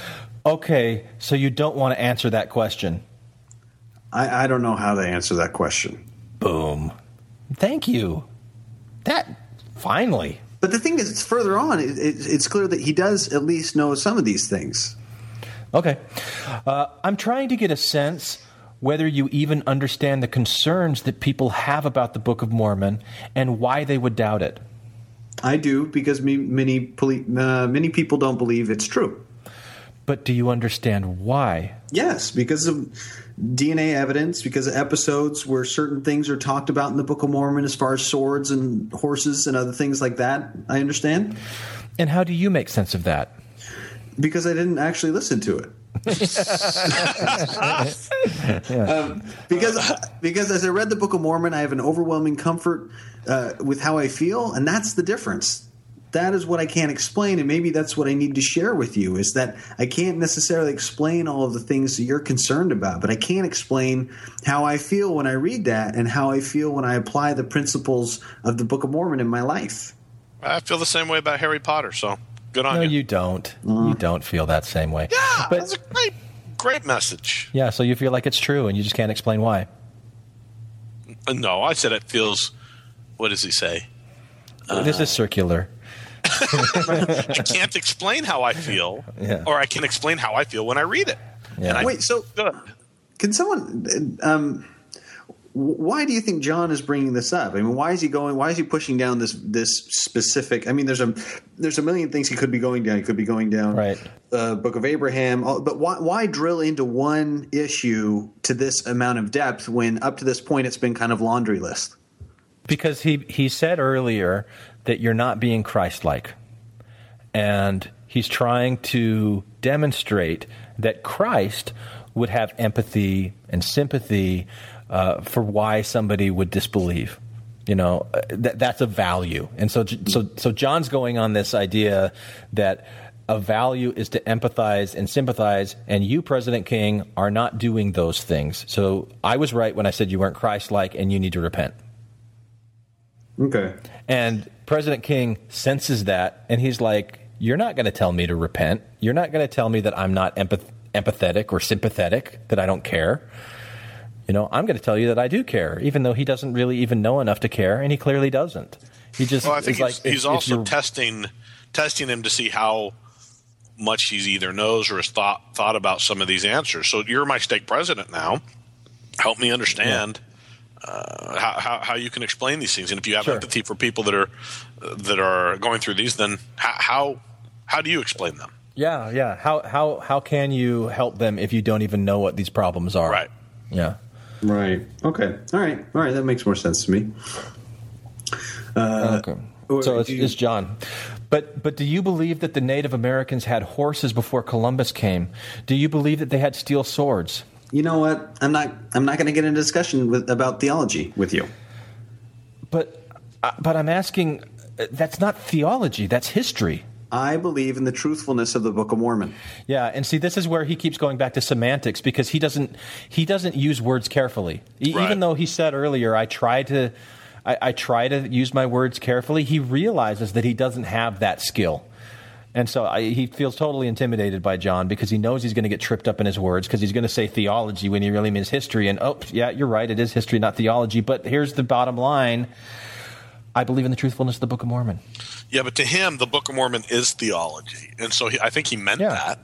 "Okay, so you don't want to answer that question." I, I don't know how to answer that question. Boom. Thank you. That finally. But the thing is, it's further on. It, it, it's clear that he does at least know some of these things. Okay. Uh, I'm trying to get a sense whether you even understand the concerns that people have about the Book of Mormon and why they would doubt it. I do because me, many uh, many people don't believe it's true. But do you understand why? Yes, because of DNA evidence, because of episodes where certain things are talked about in the Book of Mormon, as far as swords and horses and other things like that. I understand And how do you make sense of that? because I didn't actually listen to it. um, because because as I read the Book of Mormon, I have an overwhelming comfort uh, with how I feel, and that's the difference. That is what I can't explain, and maybe that's what I need to share with you. Is that I can't necessarily explain all of the things that you're concerned about, but I can't explain how I feel when I read that, and how I feel when I apply the principles of the Book of Mormon in my life. I feel the same way about Harry Potter, so good on No, you. you don't. You don't feel that same way. Yeah, but, that's a great, great message. Yeah, so you feel like it's true and you just can't explain why. Uh, No, I said it feels. What does he say? this is circular. I can't explain how I feel, Yeah. or I can explain how I feel when I read it. Yeah. And I, Wait, so good. Can someone? Um, why do you think John is bringing this up? I mean, why is he going? Why is he pushing down this this specific? I mean, there's a there's a million things he could be going down. He could be going down Right. the Book of Abraham, but why why drill into one issue to this amount of depth when up to this point it's been kind of laundry list? Because he, he said earlier that you're not being Christ like. And he's trying to demonstrate that Christ would have empathy and sympathy uh, for why somebody would disbelieve. You know, uh, that, that's a value. And so, so, so John's going on this idea that a value is to empathize and sympathize, and you, President King, are not doing those things. So I was right when I said you weren't Christ like and you need to repent. Okay. And President King senses that, and he's like, You're not going to tell me to repent. You're not going to tell me that I'm not empath- empathetic or sympathetic, that I don't care. You know, I'm going to tell you that I do care, even though he doesn't really even know enough to care, and he clearly doesn't. He just Well, I think he's, like, he's if also you're- testing testing him to see how much he's either knows or has thought thought about some of these answers. So you're my stake president now. Help me understand uh, how, how how you can explain these things, and if you have Sure. empathy for people that are that are going through these, then how how, how do you explain them? Yeah, yeah. How how how can you help them if you don't even know what these problems are? Right. Yeah. Right. Okay. All right. All right. That makes more sense to me. Uh, okay. So it's, you- it's John. But but do you believe that the Native Americans had horses before Columbus came? Do you believe that they had steel swords? You know what? I'm not. I'm not going to get into discussion with about theology with you. But uh, but I'm asking. uh, That's not theology. That's history. I believe in the truthfulness of the Book of Mormon. Yeah, and see, this is where he keeps going back to semantics because he doesn't he doesn't use words carefully. E- Right. Even though he said earlier, I try to I, I try to use my words carefully. He realizes that he doesn't have that skill. And so I, he feels totally intimidated by John because he knows he's going to get tripped up in his words because he's going to say theology when he really means history. And oh, yeah, you're right, it is history, not theology. But here's the bottom line I believe in the truthfulness of the Book of Mormon. Yeah, but to him, the Book of Mormon is theology, and so he, I think he meant that.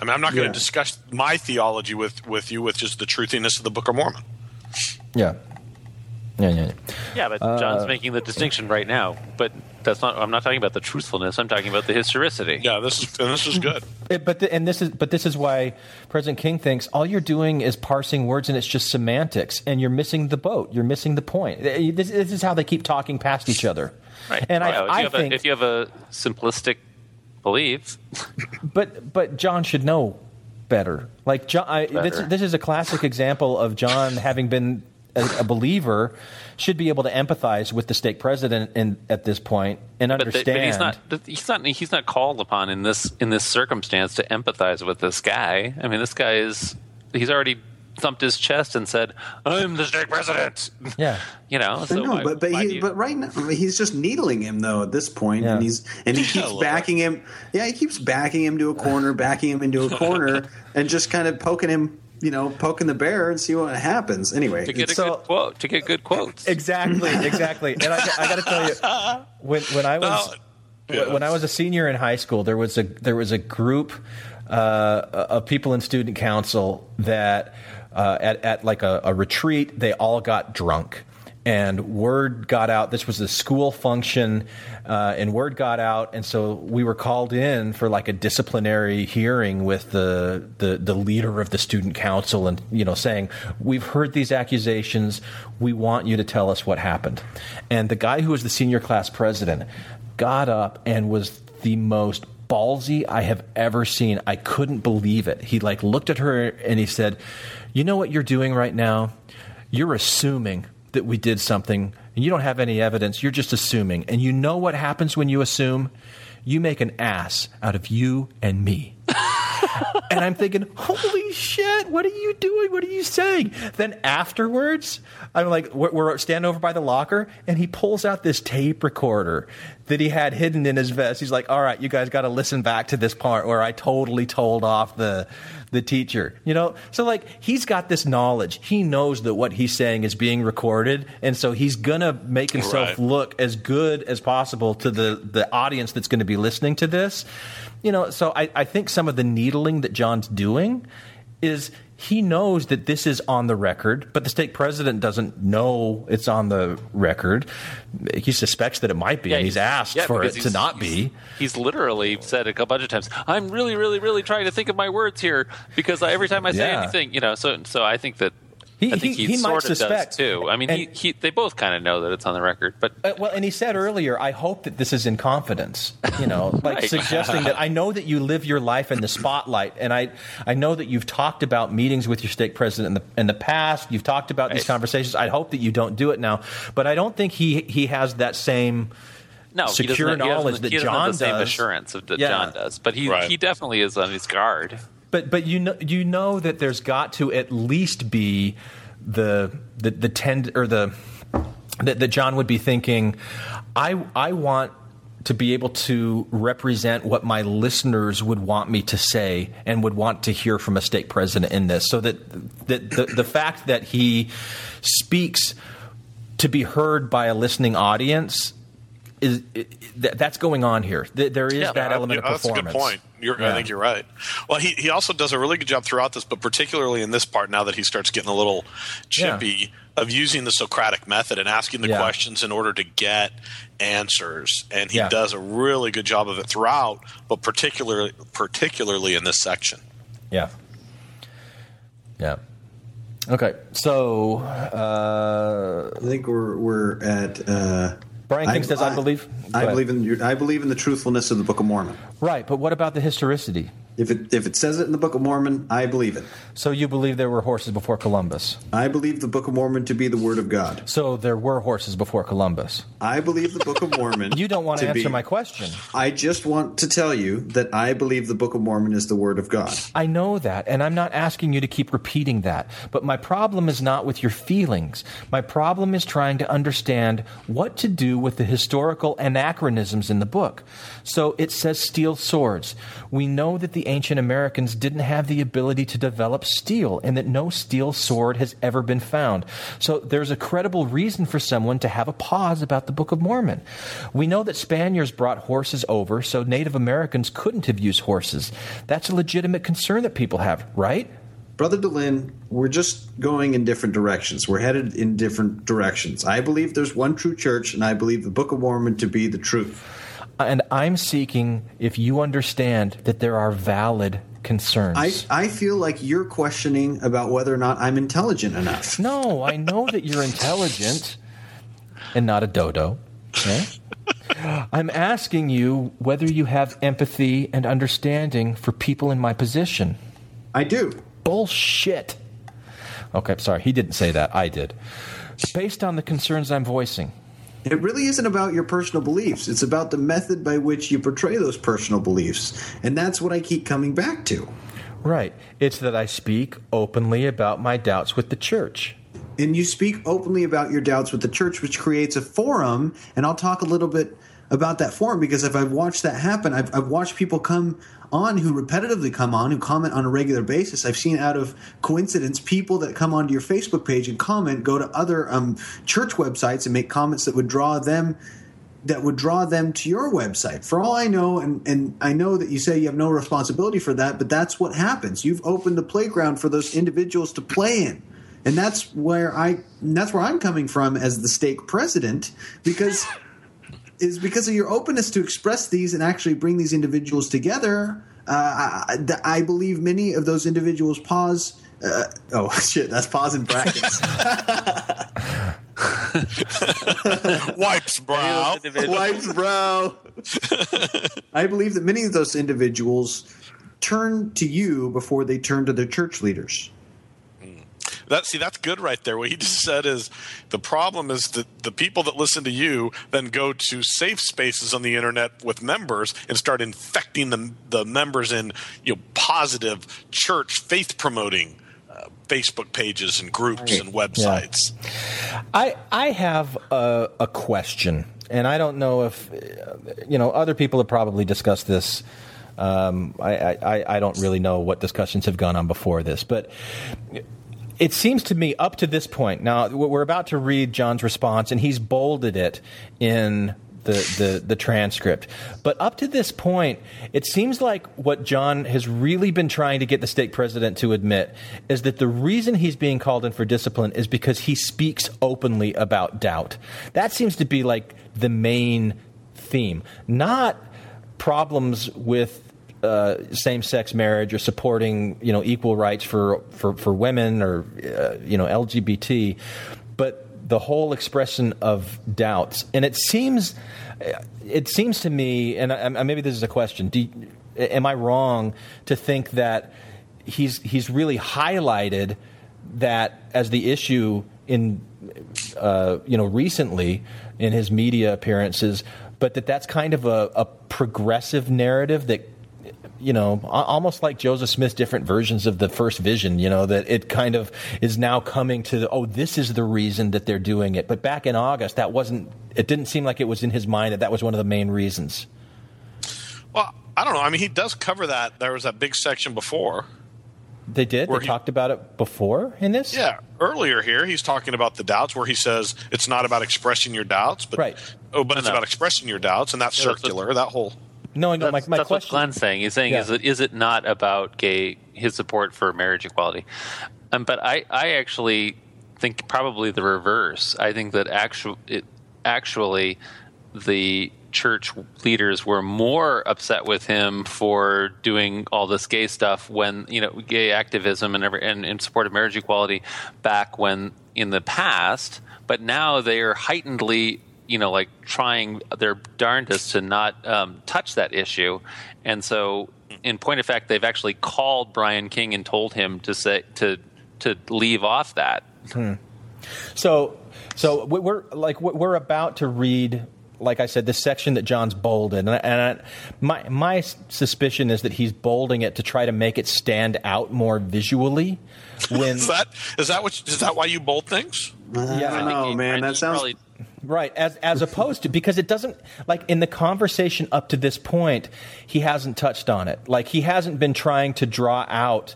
I mean, I'm not going to Yeah. discuss my theology with with you with just the truthiness of the Book of Mormon. Yeah. Yeah, yeah, yeah. Yeah, but Uh, John's making the distinction right now. But that's not. I'm not talking about the truthfulness. I'm talking about the historicity. Yeah, this is and this is good. It, but the, and this is but this is why President King thinks all you're doing is parsing words and it's just semantics and you're missing the boat. You're missing the point. This, this is how they keep talking past each other. Right. And Well, if, I, you I think, a, if you have a simplistic belief, but but John should know better. Like John, I, this, this is a classic example of John having been a, a believer should be able to empathize with the stake president in, at this point and but, the, understand. but he's not. He's not. He's not called upon in this in this circumstance to empathize with this guy. I mean, this guy is. He's already thumped his chest and said, "I'm the stake president." Yeah. You know. So no, why- but but he, you- but right now he's just needling him though at this point, and he's and he keeps little backing him. Yeah, he keeps backing him to a corner, backing him into a corner, and just kind of poking him, you know, poking the bear and see what happens. Anyway, to get a so- good quote, to get good quotes. Exactly, exactly. And I, I got to tell you, when when I was Yeah. when I was a senior in high school, there was a there was a group uh, of people in student council that uh, at at like a, a retreat, they all got drunk. And word got out. This was a school function, uh, and word got out, and so we were called in for like a disciplinary hearing with the, the the leader of the student council, and you know, saying we've heard these accusations. We want you to tell us what happened. And the guy who was the senior class president got up and was the most ballsy I have ever seen. I couldn't believe it. He like looked at her and he said, "You know what you're doing right now? You're assuming that we did something and you don't have any evidence. You're just assuming. And you know what happens when you assume? You make an ass out of you and me." and I'm thinking, holy shit, what are you doing? What are you saying? Then afterwards, I'm like, we're, we're standing over by the locker, and he pulls out this tape recorder that he had hidden in his vest. He's like, all right, you guys got to listen back to this part where I totally told off the the teacher. You know, so like he's got this knowledge. He knows that what he's saying is being recorded, and so he's gonna make himself Right. look as good as possible to the the audience that's going to be listening to this. You know, so I, I think some of the needling that John's doing is he knows that this is on the record, but the stake president doesn't know it's on the record. He suspects that it might be, Yeah, and he's asked yeah, for it to he's- not be. He's literally said a bunch of times, "I'm really, really, really trying to think of my words here because I, every time I say Yeah. anything, you know." So, so I think that He- I think he- he, he might sort of suspect. does too. I mean, he, he, they both kind of know that it's on the record, but Uh, well, and he said earlier, I hope that this is in confidence. You know, like Right. suggesting that I know that you live your life in the spotlight, and I, I know that you've talked about meetings with your stake president in the in the past. You've talked about these conversations. I hope that you don't do it now, but I don't think he he has that same. no, he secure doesn't, he knowledge doesn't, that he doesn't John have the same does. assurance of, that Yeah. John does, but he Right. he definitely is on his guard. But but you know you know that there's got to at least be the the the tend or the that, that John would be thinking. I I want to be able to represent what my listeners would want me to say and would want to hear from a stake president in this, so that that the, the fact that he speaks to be heard by a listening audience is it, that's going on here. Th- There is that Yeah, element yeah, of performance. That's a good point. You're, I think you're right. Well, he, he also does a really good job throughout this, but particularly in this part, now that he starts getting a little chippy, of using the Socratic method and asking the Yeah. questions in order to get answers. And he Yeah. does a really good job of it throughout, but particularly particularly in this section. Yeah. Yeah. Okay. So uh, I think we're we're at. Uh, Bryan King says, "I believe." I ahead. believe in your, I believe in the truthfulness of the Book of Mormon. right, but what about the historicity? If it if it says it in the Book of Mormon, I believe it. So you believe there were horses before Columbus? I believe the Book of Mormon to be the Word of God. So there were horses before Columbus. I believe the Book of Mormon. you don't want to, answer be, my question. I just want to tell you that I believe the Book of Mormon is the Word of God. I know that, and I'm not asking you to keep repeating that. But my problem is not with your feelings. My problem is trying to understand what to do with the historical anachronisms in the book. So it says steel swords. We know that the ancient Americans didn't have the ability to develop steel and that no steel sword has ever been found. So there's a credible reason for someone to have a pause about the Book of Mormon. We know that Spaniards brought horses over, so Native Americans couldn't have used horses. That's a legitimate concern that people have, right? Brother Dehlin, we're just going in different directions. We're headed in different directions. I believe there's one true church, and I believe the Book of Mormon to be the truth. Uh, and I'm seeking if you understand that there are valid concerns. I, I feel like you're questioning about whether or not I'm intelligent enough. No, I know that you're intelligent and not a dodo. Okay? I'm asking you whether you have empathy and understanding for people in my position. I do. Bullshit. Okay, sorry, he didn't say that. I did. Based on the concerns I'm voicing, it really isn't about your personal beliefs. It's about the method by which you portray those personal beliefs. And that's what I keep coming back to. Right. It's that I speak openly about my doubts with the church. And you speak openly about your doubts with the church, which creates a forum. And I'll talk a little bit about that forum because if I've watched that happen, I've, I've watched people come on who repetitively come on, who comment on a regular basis. I've seen out of coincidence people that come onto your Facebook page and comment go to other um, church websites and make comments that would draw them that would draw them to your website. For all I know, and, and I know that you say you have no responsibility for that, but that's what happens. You've opened the playground for those individuals to play in. And that's where I that's where I'm coming from as the stake president, because is because of your openness to express these and actually bring these individuals together. Uh, I, I, believe many of those individuals pause. Uh, oh shit, that's pause in brackets. Wipes brow. Wipes brow. I believe that many of those individuals turn to you before they turn to their church leaders. That see, that's good right there. What he just said is the problem is that the people that listen to you then go to safe spaces on the internet with members and start infecting the the members in you know positive church faith promoting. Uh, Facebook pages and groups and websites. Yeah. I I have a, a question, and I don't know if you know other people have probably discussed this. Um, I, I, I don't really know what discussions have gone on before this, but it seems to me up to this point. Now we're about to read John's response, and he's bolded it in the, the, the transcript. But up to this point, it seems like what John has really been trying to get the stake president to admit is that the reason he's being called in for discipline is because he speaks openly about doubt. That seems to be like the main theme, not problems with uh, same-sex marriage or supporting you know equal rights for for, for women or uh, you know LGBT, but the whole expression of doubts. And it seems it seems to me, and I, maybe this is a question: you, Am I wrong to think that he's he's really highlighted that as the issue in uh, you know recently in his media appearances, but that that's kind of a, a progressive narrative that you know, almost like Joseph Smith's different versions of the first vision, you know, that it kind of is now coming to, oh, this is the reason that they're doing it. But back in August, that wasn't, it didn't seem like it was in his mind that that was one of the main reasons. Well, I don't know. I mean, he does cover that. There was that big section before. They did? They he, talked about it before in this? Yeah. Earlier here, he's talking about the doubts where he says it's not about expressing your doubts, but, right. oh, but it's about expressing your doubts, and that's yeah, circular, that's that whole. No, no. That's, my, my that's question. what Glenn's saying. He's saying, yeah. is it is it not about gay his support for marriage equality? Um, but I, I actually think probably the reverse. I think that actual it, actually the church leaders were more upset with him for doing all this gay stuff when you know gay activism and every, and in support of marriage equality back when in the past, but now they are heightenedly you know, like trying their darndest to not um, touch that issue, and so in point of fact, they've actually called Bryan King and told him to say to to leave off that. Hmm. So, so we're like we're about to read like I said, this section that John's bolded, and, and I, my my suspicion is that he's bolding it to try to make it stand out more visually. When is that is that what is that why you bold things? yeah, I know, man. That sounds probably, Right, as as opposed to because it doesn't like in the conversation up to this point, he hasn't touched on it. Like he hasn't been trying to draw out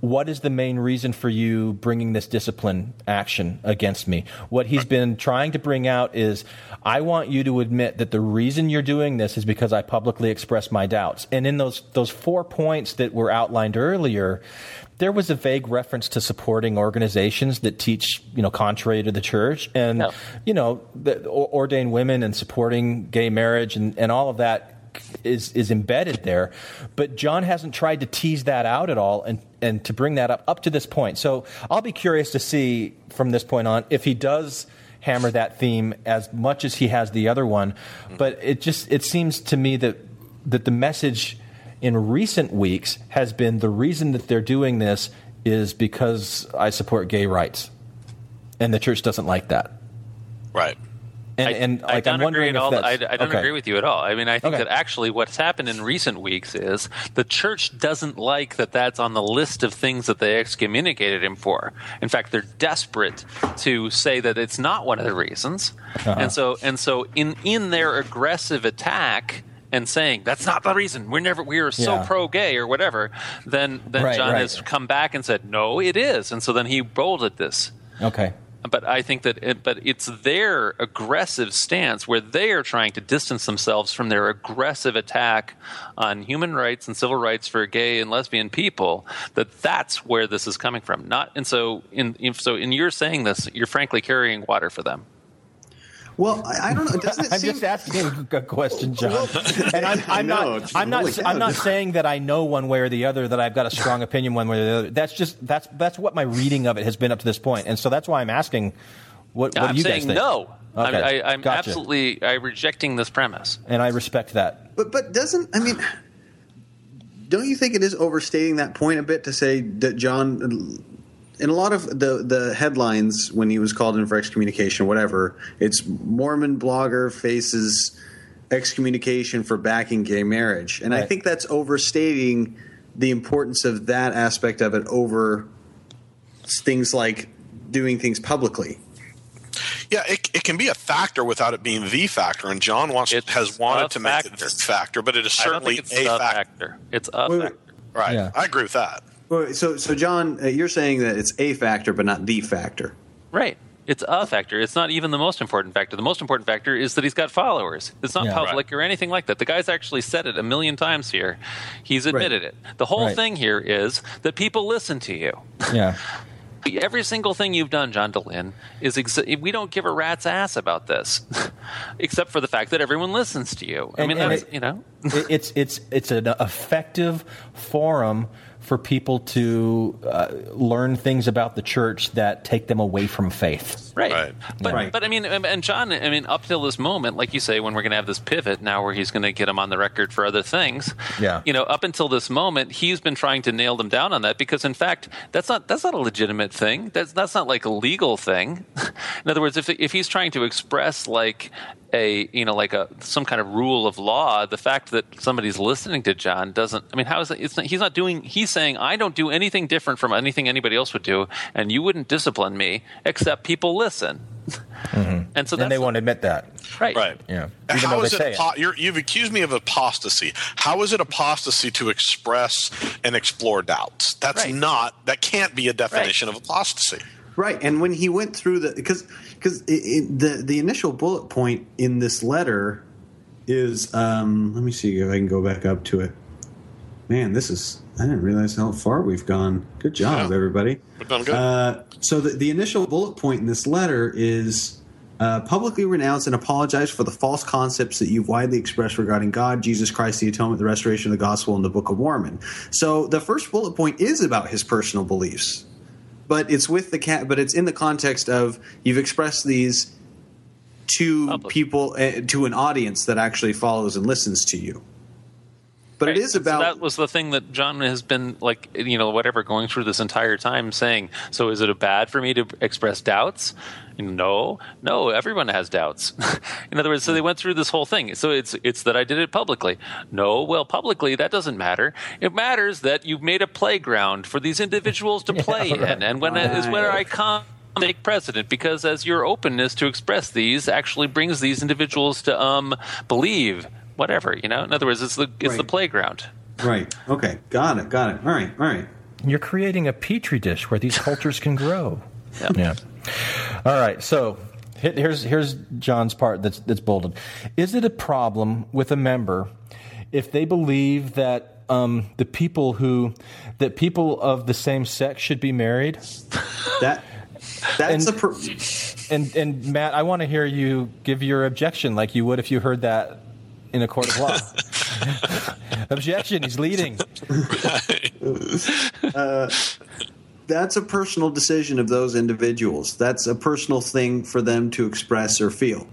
what is the main reason for you bringing this discipline action against me? What he's been trying to bring out is I want you to admit that the reason you're doing this is because I publicly expressed my doubts. And in those those four points that were outlined earlier, there was a vague reference to supporting organizations that teach, you know, contrary to the church, and No. you know, the, ordained women and supporting gay marriage and, and all of that is is embedded there. But John hasn't tried to tease that out at all and and to bring that up up to this point. So I'll be curious to see from this point on if he does hammer that theme as much as he has the other one. Mm-hmm. But it just it seems to me that that the message in recent weeks has been the reason that they're doing this is because I support gay rights. And the church doesn't like that. Right. And, I, and I like, don't I'm wondering agree at all. I, I don't okay. agree with you at all. I mean, I think Okay. that actually what's happened in recent weeks is the church doesn't like that that's on the list of things that they excommunicated him for. In fact, they're desperate to say that it's not one of the reasons, Uh-huh. and so and so in in their aggressive attack. And saying that's not the reason we're never we are so Yeah. pro gay or whatever, then then Right, John right. has come back and said no, it is, and so then he bolded this Okay. but I think that it, but it's their aggressive stance where they are trying to distance themselves from their aggressive attack on human rights and civil rights for gay and lesbian people that that's where this is coming from not and so in, in so in your saying this you're frankly carrying water for them Well, I, I don't know. Doesn't it I'm seem? just asking a question, John. and I'm, I'm No, not. I'm not. holy cow. I'm not saying that I know one way or the other. That I've got a strong opinion one way or the other. That's just that's that's what my reading of it has been up to this point, and so that's why I'm asking. What, what I'm do you saying guys think? no I'm, Okay, I, I'm gotcha. absolutely I'm rejecting this premise and I respect that. But but doesn't I mean? Don't you think it is overstating that point a bit to say that John? In a lot of the the headlines when he was called in for excommunication, whatever, it's Mormon blogger faces excommunication for backing gay marriage, and I think that's overstating the importance of that aspect of it over things like doing things publicly. Yeah, it, it can be a factor without it being the factor, and John wants It's has wanted a to make it factor. the factor, but it is I don't certainly think it's a a factor. factor it's a Wait, wait. factor Right, Yeah. I agree with that. Well, So so John, uh, you're saying that it's a factor, but not the factor. Right. It's a factor. It's not even the most important factor. The most important factor is that he's got followers. It's not Yeah. public or anything like that. The guy's actually said it a million times here. He's admitted it. The whole Right. thing here is that people listen to you. Yeah. Every single thing you've done, John Dehlin, is exa- we don't give a rat's ass about this, except for the fact that everyone listens to you. I And- mean, and that's it- you know, it's it's it's an effective forum for people to uh, learn things about the church that take them away from faith. Right. Right. But, Right. but I mean, and John, I mean, up till this moment, like you say, when we're going to have this pivot now where he's going to get him on the record for other things. Yeah. You know, up until this moment, he's been trying to nail them down on that because, in fact, that's not that's not a legitimate thing. That's that's not like a legal thing. in other words, if if he's trying to express like a you know like a some kind of rule of law, the fact that somebody's listening to John doesn't. I mean, how is that? It's not, he's not doing. He's saying I don't do anything different from anything anybody else would do, and you wouldn't discipline me except people listen. And so that's and they won't admit that. right. Right. Yeah. Even How though is they it say it. you're, you've accused me of apostasy. How is it apostasy to express and explore doubts? That's Right. not. That can't be a definition of apostasy. Right, and when he went through the because because the the initial bullet point in this letter is um, let me see if I can go back up to it. Man, this is I didn't realize how far we've gone. Good job, Yeah. everybody. We've done good. Uh, so the, the initial bullet point in this letter is uh, publicly renounce and apologize for the false concepts that you've widely expressed regarding God, Jesus Christ, the atonement, the restoration of the gospel, and the Book of Mormon. So the first bullet point is about his personal beliefs, but it's with the cat, but it's in the context of you've expressed these to people uh, to an audience that actually follows and listens to you. But it is about So that was the thing that John has been like, you know, whatever, going through this entire time saying. So is it a bad for me to express doubts? No, no. Everyone has doubts. In other words, so they went through this whole thing. So it's it's that I did it publicly. No, well, publicly that doesn't matter. It matters that you've made a playground for these individuals to play right. in, and when is where I come make president because as your openness to express these actually brings these individuals to um believe whatever you know in other words it's the it's the playground right. Okay, got it, got it. All right, all right. You're creating a petri dish where these cultures can grow. Yeah. All right. So here's here's John's part that's that's bolded. Is it a problem with a member if they believe that um, the people who that people of the same sex should be married? That that's and, a per- and and Matt, I want to hear you give your objection like you would if you heard that in a court of law. objection. He's leading. uh, that's a personal decision of those individuals. That's a personal thing for them to express or feel.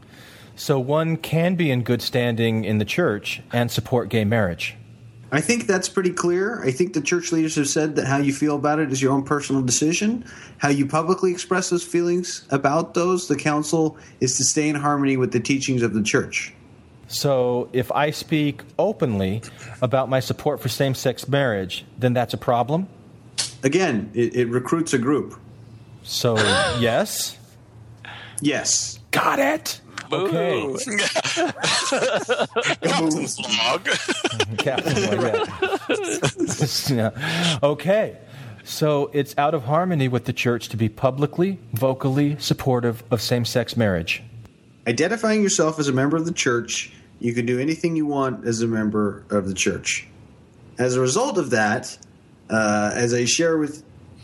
So one can be in good standing in the church and support gay marriage. I think that's pretty clear. I think the church leaders have said that how you feel about it is your own personal decision. How you publicly express those feelings about those, the council, is to stay in harmony with the teachings of the church. So if I speak openly about my support for same sex marriage, then that's a problem? Again, it, it recruits a group. So, yes? Yes. Got it. Okay. Captain's log. Captain, yeah. Yeah. Okay. So it's out of harmony with the church to be publicly, vocally supportive of same sex marriage. Identifying yourself as a member of the church, you can do anything you want as a member of the church. As a result of that, uh, as I share with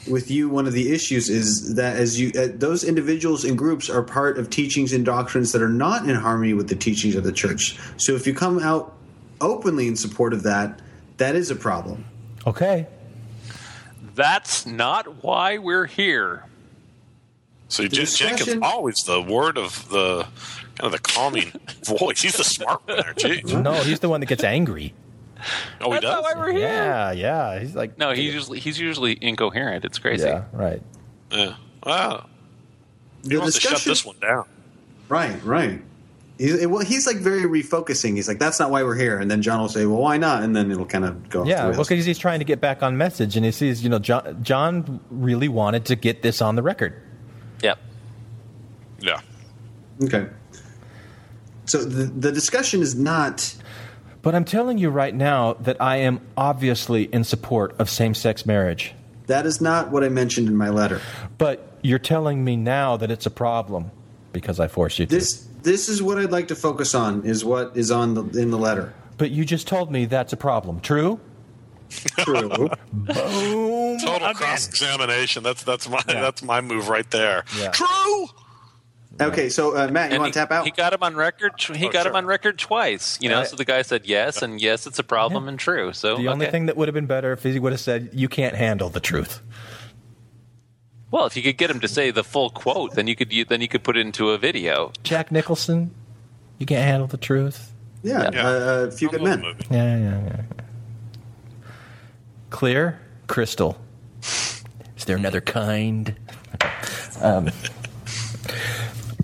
with you, one of the issues is that as you uh, those individuals and groups are part of teachings and doctrines that are not in harmony with the teachings of the church. So if you come out openly in support of that, that is a problem. Okay. That's not why we're here. So The Jen- Jenkins always the word of the kind of the calming voice. He's the smart one there, Jeez. No, he's the one that gets angry. Oh, he That's does. why we're here. Yeah, yeah. He's like, No, he's usually he's usually incoherent. It's crazy. yeah, right. Yeah. Wow. The You want to shut this one down. Right, right. He's, well, he's like very refocusing. He's like, "That's not why we're here," and then John will say, "Well, why not?" And then it'll kind of go. Yeah, well, because he's trying to get back on message, and he sees, you know, John, John really wanted to get this on the record. Yep. Yeah. Okay. So the the discussion is not. But I'm telling you right now that I am obviously in support of same sex marriage. That is not what I mentioned in my letter. But you're telling me now that it's a problem because I forced you to. This this is what I'd like to focus on. Is what is on the in the letter. but you just told me that's a problem. True? True. Boom. Total cross examination. That's that's my that's my move right there. Yeah. True. okay, so uh, Matt, you And want he, to tap out? he got him on record. He Oh, got him on record twice. You know, Yeah. so the guy said yes, and yes, it's a problem and true. So The only thing that would have been better if he would have said, you can't handle the truth. well, if you could get him to say the full quote, then you could you, then you could put it into a video. Jack Nicholson, you can't handle the truth. yeah, Yeah. Uh, a few good I love men. Yeah, yeah, yeah. Clear, crystal. Is there another kind? Um,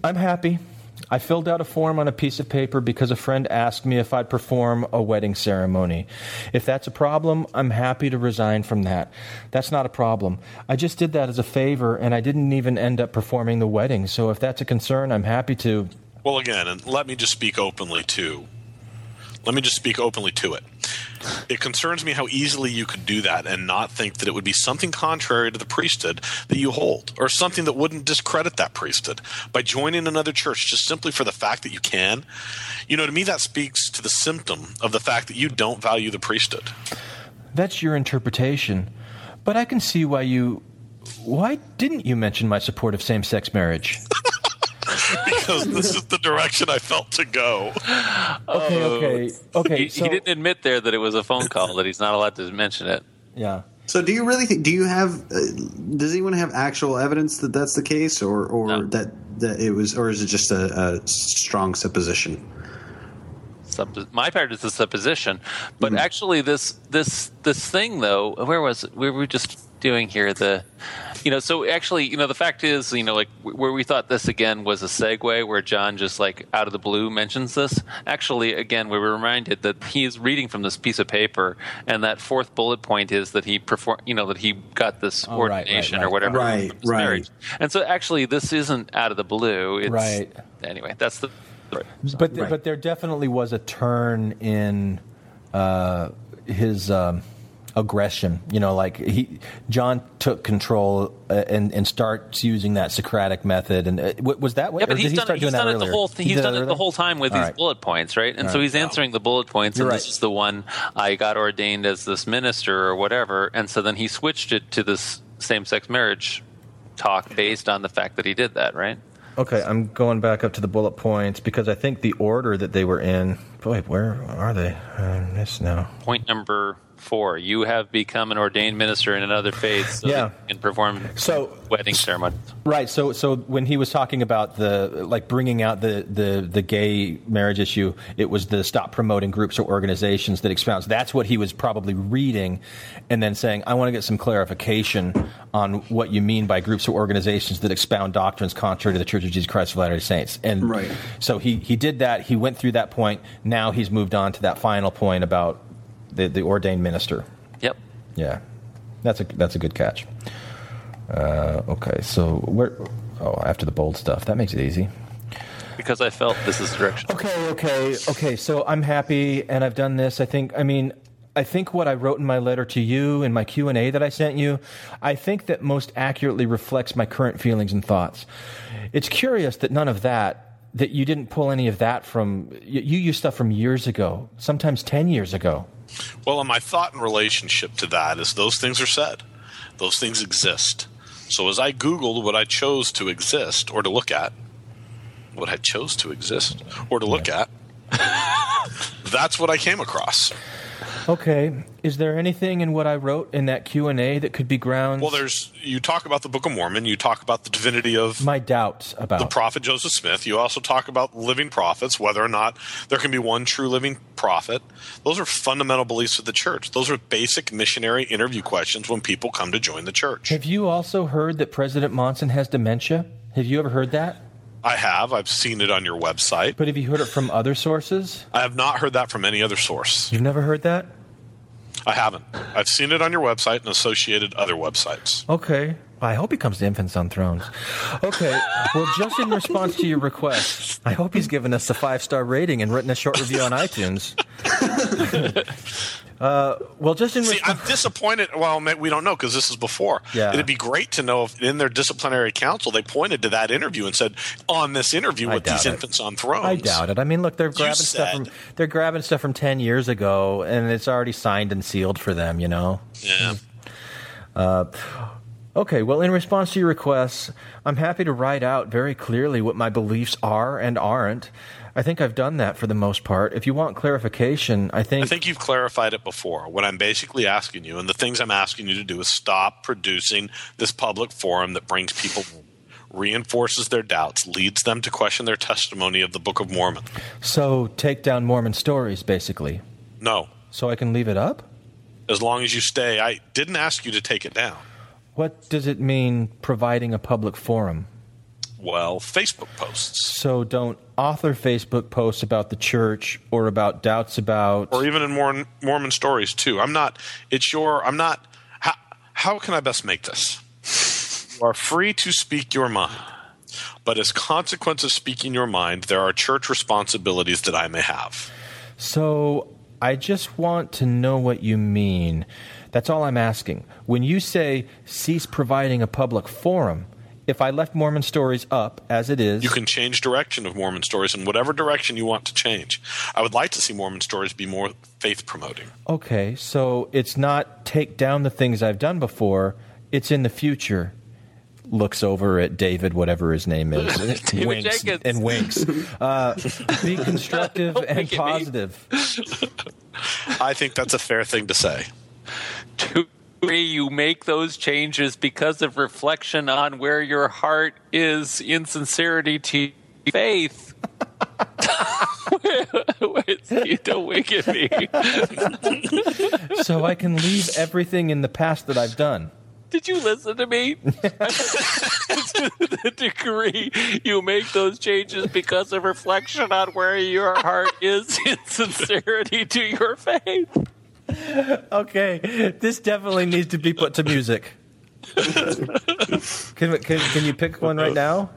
I'm happy. I filled out a form on a piece of paper because a friend asked me if I'd perform a wedding ceremony. If that's a problem, I'm happy to resign from that. That's not a problem. I just did that as a favor and I didn't even end up performing the wedding. So if that's a concern, I'm happy to. Well, again, and let me just speak openly too. Let me just speak openly to it. It concerns me how easily you could do that and not think that it would be something contrary to the priesthood that you hold, or something that wouldn't discredit that priesthood by joining another church just simply for the fact that you can. You know, to me, that speaks to the symptom of the fact that you don't value the priesthood. That's your interpretation. But I can see why you. Why didn't you mention my support of same sex marriage? Because this is the direction I felt to go. Okay, okay, okay. He, so, he didn't admit there that it was a phone call that he's not allowed to mention it. Yeah. So, do you really think? Do you have? Uh, does anyone have actual evidence that that's the case, or or that that it was, or is it just a, a strong supposition? Suppo- my part is a supposition, but actually, this this this thing though, where was it? We were just doing here the, you know. So actually, you know, the fact is, you know, like where we thought this again was a segue, where John just like out of the blue mentions this. Actually, again, we were reminded that he is reading from this piece of paper, and that fourth bullet point is that he perform, you know, that he got this Oh, right, right, right. or whatever, Right, right. marriage. And so, actually, this isn't out of the blue. It's, Right. Anyway, that's the. But th- but there definitely was a turn in uh, his um, aggression. You know, like he John took control uh, and and starts using that Socratic method. And uh, was that what? Yeah, but did he's he done, start it, doing he's that done it the earlier? whole. He He's did done it the whole time with All these right. bullet points, right? And All so right. he's answering the bullet points, You're and right. this is the one I got ordained as this minister or whatever. And so then he switched it to this same-sex marriage talk based on the fact that he did that, right? Okay, I'm going back up to the bullet points because I think the order that they were in. Boy, where are they? I miss now. Point number four: You have become an ordained minister in another faith, so Yeah. that you can perform So- wedding ceremonies. Right. So so when he was talking about the like bringing out the the the gay marriage issue, it was the stop promoting groups or organizations that expounds. That's what he was probably reading, and then saying, "I want to get some clarification on what you mean by groups or organizations that expound doctrines contrary to the Church of Jesus Christ of Latter-day Saints." And Right. so he he did that. He went through that point. Now he's moved on to that final point about the the ordained minister. Yep. Yeah, that's a that's a good catch. Uh, okay, so where? Oh, after the bold stuff, that makes it easy. Because I felt this is the direction. Okay, okay, okay. So I'm happy, and I've done this. I think. I mean, I think what I wrote in my letter to you in my Q and A that I sent you, I think that most accurately reflects my current feelings and thoughts. It's curious that none of that. That you didn't pull any of that from you, you used stuff from years ago, sometimes ten years ago. Well, and my thought in relationship to that is those things are said. Those things exist. So as I Googled what I chose to exist or to look at, what I chose to exist or to look at, that's what I came across. Okay, is there anything in what I wrote in that Q and A that could be grounds? Well, there's you talk about the Book of Mormon, you talk about the divinity of my doubts about the prophet Joseph Smith. You also talk about living prophets, whether or not there can be one true living prophet. Those are fundamental beliefs of the church. Those are basic missionary interview questions when people come to join the church. Have you also heard that President Monson has dementia? Have you ever heard that? I have. I've seen it on your website. But have you heard it from other sources? I have not heard that from any other source. You've never heard that? I haven't. I've seen it on your website and associated other websites. Okay. I hope he comes to Infants on Thrones. Okay. Well, just in response to your request, I hope he's given us a five star rating and written a short review on iTunes. uh, well, just in See, response. I'm disappointed. Well, we don't know because this is before. Yeah. It'd be great to know if in their disciplinary council they pointed to that interview and said, on this interview I with these it. infants on thrones. I doubt it. I mean, look, they're grabbing stuff from they're grabbing stuff from ten years ago, and it's already signed and sealed for them. You know. Yeah. Uh, okay, well, in response to your requests, I'm happy to write out very clearly what my beliefs are and aren't. I think I've done that for the most part. If you want clarification, I think. I think you've clarified it before. What I'm basically asking you, and the things I'm asking you to do, is stop producing this public forum that brings people, reinforces their doubts, leads them to question their testimony of the Book of Mormon. so. Take down Mormon stories, basically. No. So I can leave it up. As long as you stay, I didn't ask you to take it down. What does it mean providing a public forum? Well, Facebook posts, So don't author Facebook posts about the church or about doubts about. or even in Mormon, Mormon stories too. I'm not. It's your. I'm not. How, how can I best make this? You are free to speak your mind, but as consequence of speaking your mind, there are church responsibilities that I may have. So I just want to know what you mean. That's all I'm asking. When you say cease providing a public forum, if I left Mormon stories up as it is, You can change direction of Mormon stories in whatever direction you want to change. I would like to see Mormon stories be more faith promoting. okay, so it's not take down the things I've done before, it's in the future. Looks over at David, whatever his name is, winks and winks. Uh, be constructive and make it me. positive. I think that's a fair thing to say. To degree you make those changes because of reflection on where your heart is in sincerity to faith. You don't wink at me. so I can leave everything in the past that I've done. Did you listen to me? to the degree you make those changes because of reflection on where your heart is in sincerity to your faith. Okay, this definitely needs to be put to music. can, can, can you pick one right now?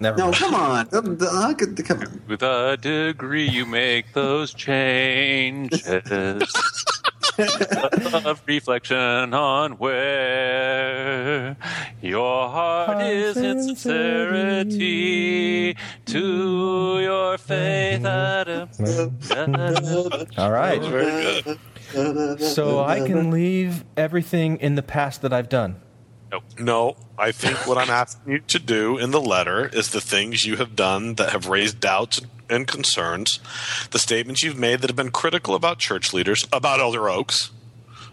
Never No, mind. come on. The- good- come on. To the degree you make those changes of reflection on where your heart is in sincerity to your faith. Adam. All right. Very good. So I can leave everything in the past that I've done. No, I think what I'm asking you to do in the letter is the things you have done that have raised doubts and concerns, the statements you've made that have been critical about church leaders, about Elder Oaks,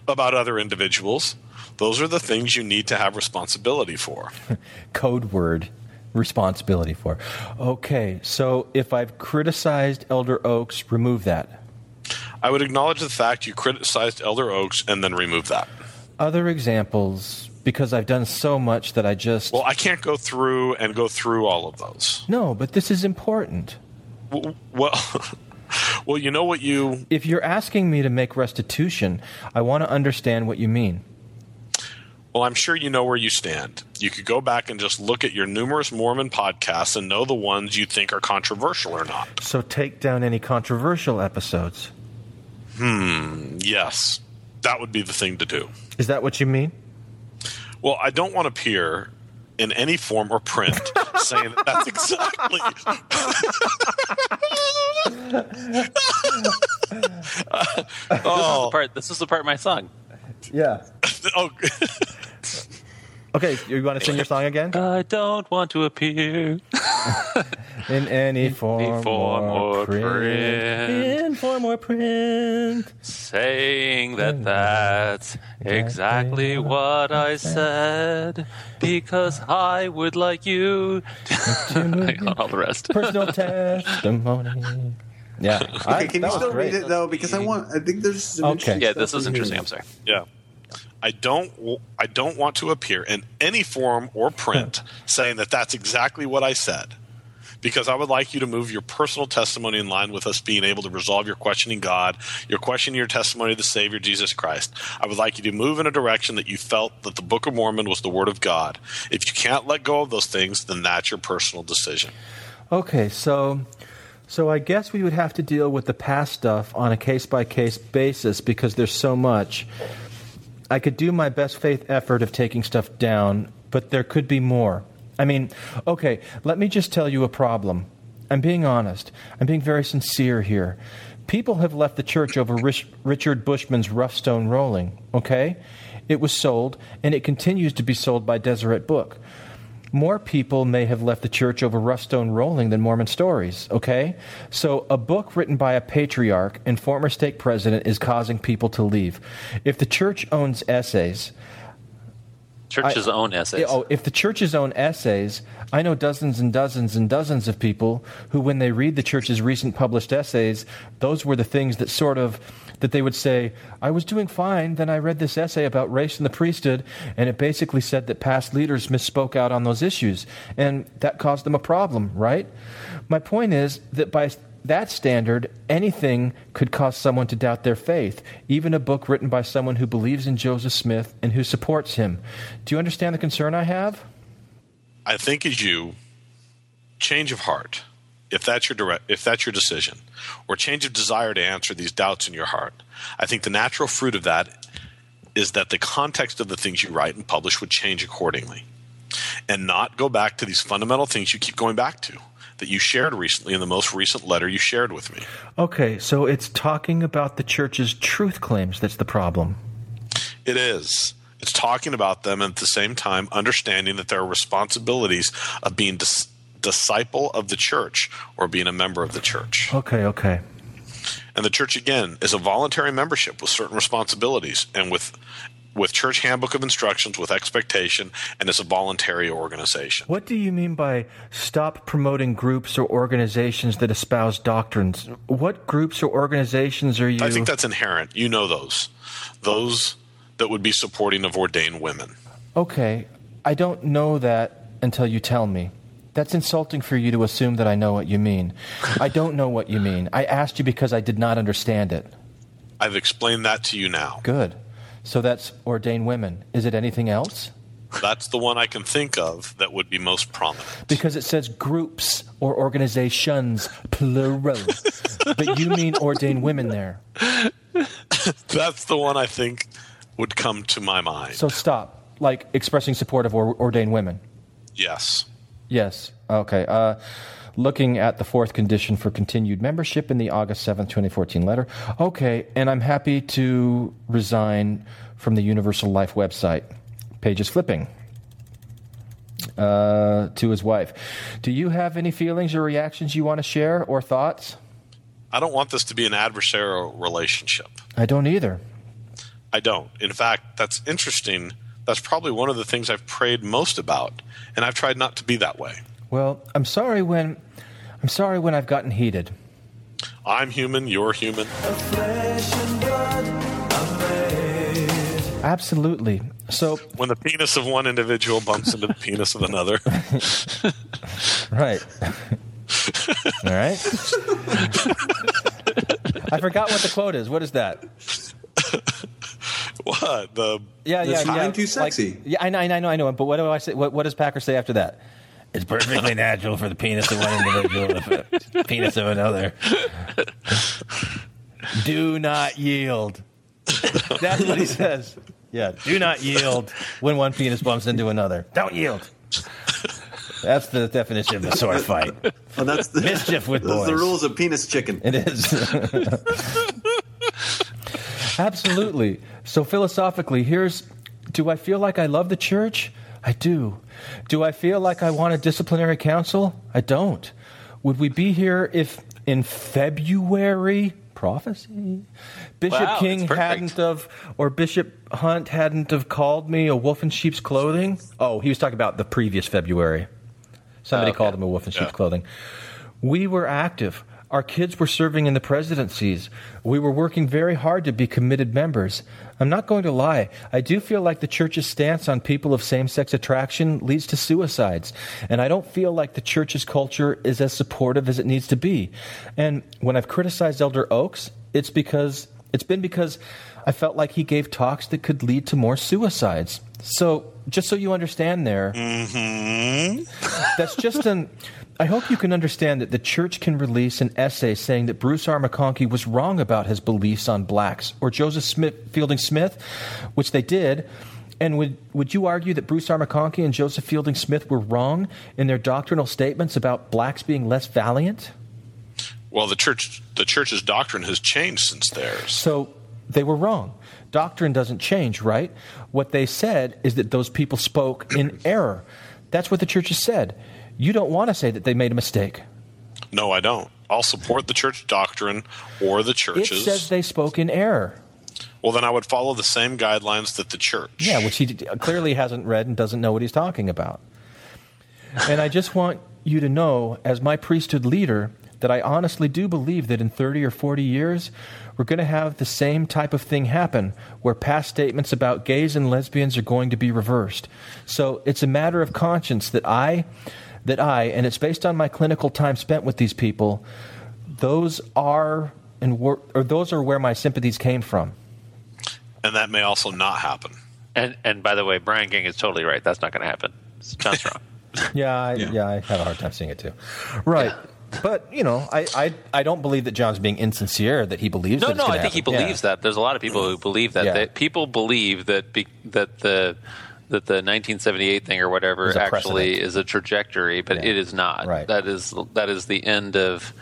about other individuals. Those are the things you need to have responsibility for. Code word responsibility for. Okay, so if I've criticized Elder Oaks, remove that. I would acknowledge the fact you criticized Elder Oaks and then remove that. Other examples, because I've done so much that I just. Well, I can't go through and go through all of those. No, but this is important. W- Well, well, you know what you If you're asking me to make restitution, I want to understand what you mean. Well, I'm sure you know where you stand. You could go back and just look at your numerous Mormon podcasts and know the ones you think are controversial or not. So take down any controversial episodes. Hmm, yes. That would be the thing to do. Is that what you mean? Well, I don't want to appear in any form or print saying that that's exactly. This is the oh, part. This is the part of my song. Yeah. oh, Okay, you want to sing your song again? I don't want to appear In any form, form or or print. print. In form or print. saying that that's exactly what I said because I would like you to. Hang on, all the rest. Personal testimony. Yeah. I- Okay, can you still great. read it though? Because I want. I think there's some Okay. interesting Yeah, stuff this is in here. interesting. I'm sorry. yeah. I don't. I don't want to appear in any form or print saying that that's exactly what I said, because I would like you to move your personal testimony in line with us being able to resolve your questioning God, your questioning your testimony of the Savior Jesus Christ. I would like you to move in a direction that you felt that the Book of Mormon was the Word of God. If you can't let go of those things, then that's your personal decision. Okay, so so I guess we would have to deal with the past stuff on a case by case basis because there's so much. I could do my best faith effort of taking stuff down, but there could be more. I mean, okay, let me just tell you a problem. I'm being honest. I'm being very sincere here. People have left the church over Rich, Richard Bushman's Rough Stone Rolling, okay? It was sold, and it continues to be sold by Deseret Book. More people may have left the church over Rough Stone Rolling than Mormon stories, okay? So, a book written by a patriarch and former stake president is causing people to leave. If the church owns essays, Church's I- own essays. Oh, if the church's own essays, I know dozens and dozens and dozens of people who, when they read the church's recent published essays, those were the things that sort of that they would say, "I was doing fine." Then I read this essay about race and the priesthood, and it basically said that past leaders misspoke out on those issues, and that caused them a problem, right? My point is that by that standard, anything could cause someone to doubt their faith, even a book written by someone who believes in Joseph Smith and who supports him. Do you understand the concern I have? I think as you change of heart, if that's your direct, if that's your decision, or change of desire to answer these doubts in your heart, I think the natural fruit of that is that the context of the things you write and publish would change accordingly, and not go back to these fundamental things you keep going back to that you shared recently in the most recent letter you shared with me. Okay, so it's talking about the church's truth claims that's the problem. It is. It's talking about them and at the same time understanding that there are responsibilities of being dis- disciple of the church or being a member of the church. Okay, okay. And the church again is a voluntary membership with certain responsibilities and with with church handbook of instructions with expectation and it's a voluntary organization. What do you mean by stop promoting groups or organizations that espouse doctrines? What groups or organizations are you I think that's inherent. You know those. Those that would be supporting of ordained women. Okay, I don't know that until you tell me. That's insulting for you to assume that I know what you mean. I don't know what you mean. I asked you because I did not understand it. I've explained that to you now. Good. So that's ordained women. Is it anything else? That's the one I can think of that would be most prominent. Because it says groups or organizations, plural. but you mean ordained women there. That's the one I think would come to my mind. So stop. Like expressing support of or- ordained women. Yes. Yes. Okay. Uh, looking at the fourth condition for continued membership in the August 7th, 2014 letter. Okay. And I'm happy to resign from the Universal Life website. Page is flipping. Uh, to his wife. Do you have any feelings or reactions you want to share or thoughts? I don't want this to be an adversarial relationship. I don't either. I don't. In fact, that's interesting. That's probably one of the things I've prayed most about, and I've tried not to be that way. Well, I'm sorry when I'm sorry when I've gotten heated. I'm human, you're human. Absolutely. So When the penis of one individual bumps into the penis of another. Right. All right. I forgot what the quote is. What is that? what? The Yeah, The yeah, yeah. too sexy. Like, yeah, I know, I know, I know, I know. But what do I say? What, what does Packer say after that? It's perfectly natural for the penis of one individual to the penis of another. Do not yield. That's what he says. Yeah, do not yield when one penis bumps into another. Don't yield. That's the definition of a sword fight. Well, that's the Mischief with that's the rules of penis chicken. It is. Absolutely. So philosophically, here's do I feel like I love the church? I do. Do I feel like I want a disciplinary council? I don't. Would we be here if in February prophecy Bishop Wow, King hadn't of or Bishop Hunt hadn't have called me a wolf in sheep's clothing? Oh, he was talking about the previous February. Somebody oh, Okay. called him a wolf in sheep's Yeah. clothing. We were active. Our kids were serving in the presidencies. We were working very hard to be committed members. I'm not going to lie. I do feel like the church's stance on people of same sex attraction leads to suicides. And I don't feel like the church's culture is as supportive as it needs to be. And when I've criticized Elder Oaks, it's because it's been because I felt like he gave talks that could lead to more suicides. So, just so you understand there, mm-hmm. that's just an. I hope you can understand that the church can release an essay saying that Bruce R. McConkie was wrong about his beliefs on blacks, or Joseph Smith, Fielding Smith, which they did. And would, would you argue that Bruce R. McConkie and Joseph Fielding Smith were wrong in their doctrinal statements about blacks being less valiant? Well, the church the church's doctrine has changed since theirs. So they were wrong. Doctrine doesn't change, right? What they said is that those people spoke in error. That's what the church has said. You don't want to say that they made a mistake. No, I don't. I'll support the church doctrine or the churches. It says they spoke in error. well, then I would follow the same guidelines that the church. Yeah, which he clearly hasn't read and doesn't know what he's talking about. And I just want you to know, as my priesthood leader, that I honestly do believe that in 30 or 40 years, we're going to have the same type of thing happen where past statements about gays and lesbians are going to be reversed. So it's a matter of conscience that I, that I, and it's based on my clinical time spent with these people, those are and were, or those are where my sympathies came from. And that may also not happen. And and by the way, Bryan King is totally right. That's not going to happen. John's wrong. Yeah, I, yeah. I have a hard time seeing it too. Right. But you know, I, I I don't believe that John's being insincere that he believes. No, that it's no, I think he happen. believes that. There's a lot of people who believe that. Yeah. That people believe that be, that the that the 1978 thing or whatever Is actually precedent. is a trajectory, but Yeah. it is not. Right. That is that is the end of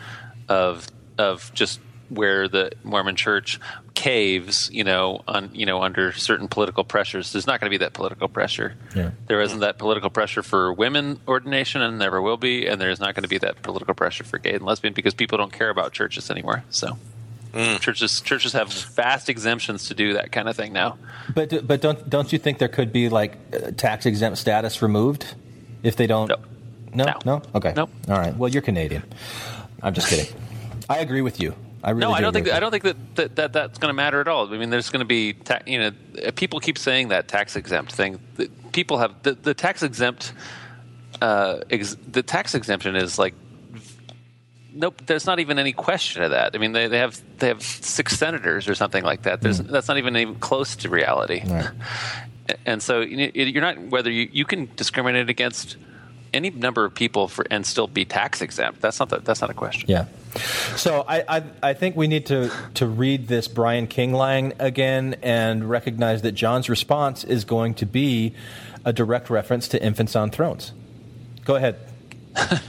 of of just where the Mormon Church caves, you know, on you know under certain political pressures. There's not going to be that political pressure. Yeah. There isn't that political pressure for women ordination, and never will be. And there's not going to be that political pressure for gay and lesbian because people don't care about churches anymore. So. Churches churches have vast exemptions to do that kind of thing now. But but don't don't you think there could be like uh, tax exempt status removed if they don't? No, no, no? okay, Nope. All right. Well, you're Canadian. I'm just kidding. I agree with you. I really no, I do don't think with I don't think that, that, that that's going to matter at all. I mean, there's going to be ta- you know uh, people keep saying that tax exempt thing. The- People have the, the tax exempt uh, ex, the tax exemption is like nope. There's not even any question of that. I mean, they, they have they have six senators or something like that. There's hmm. that's not even even close to reality. And so you- you're not whether you, you can discriminate against any number of people for and still be tax exempt. That's not the, that's not a question. Yeah. So I, I I think we need to to read this Bryan King line again and recognize that John's response is going to be a direct reference to infants on thrones. Go ahead.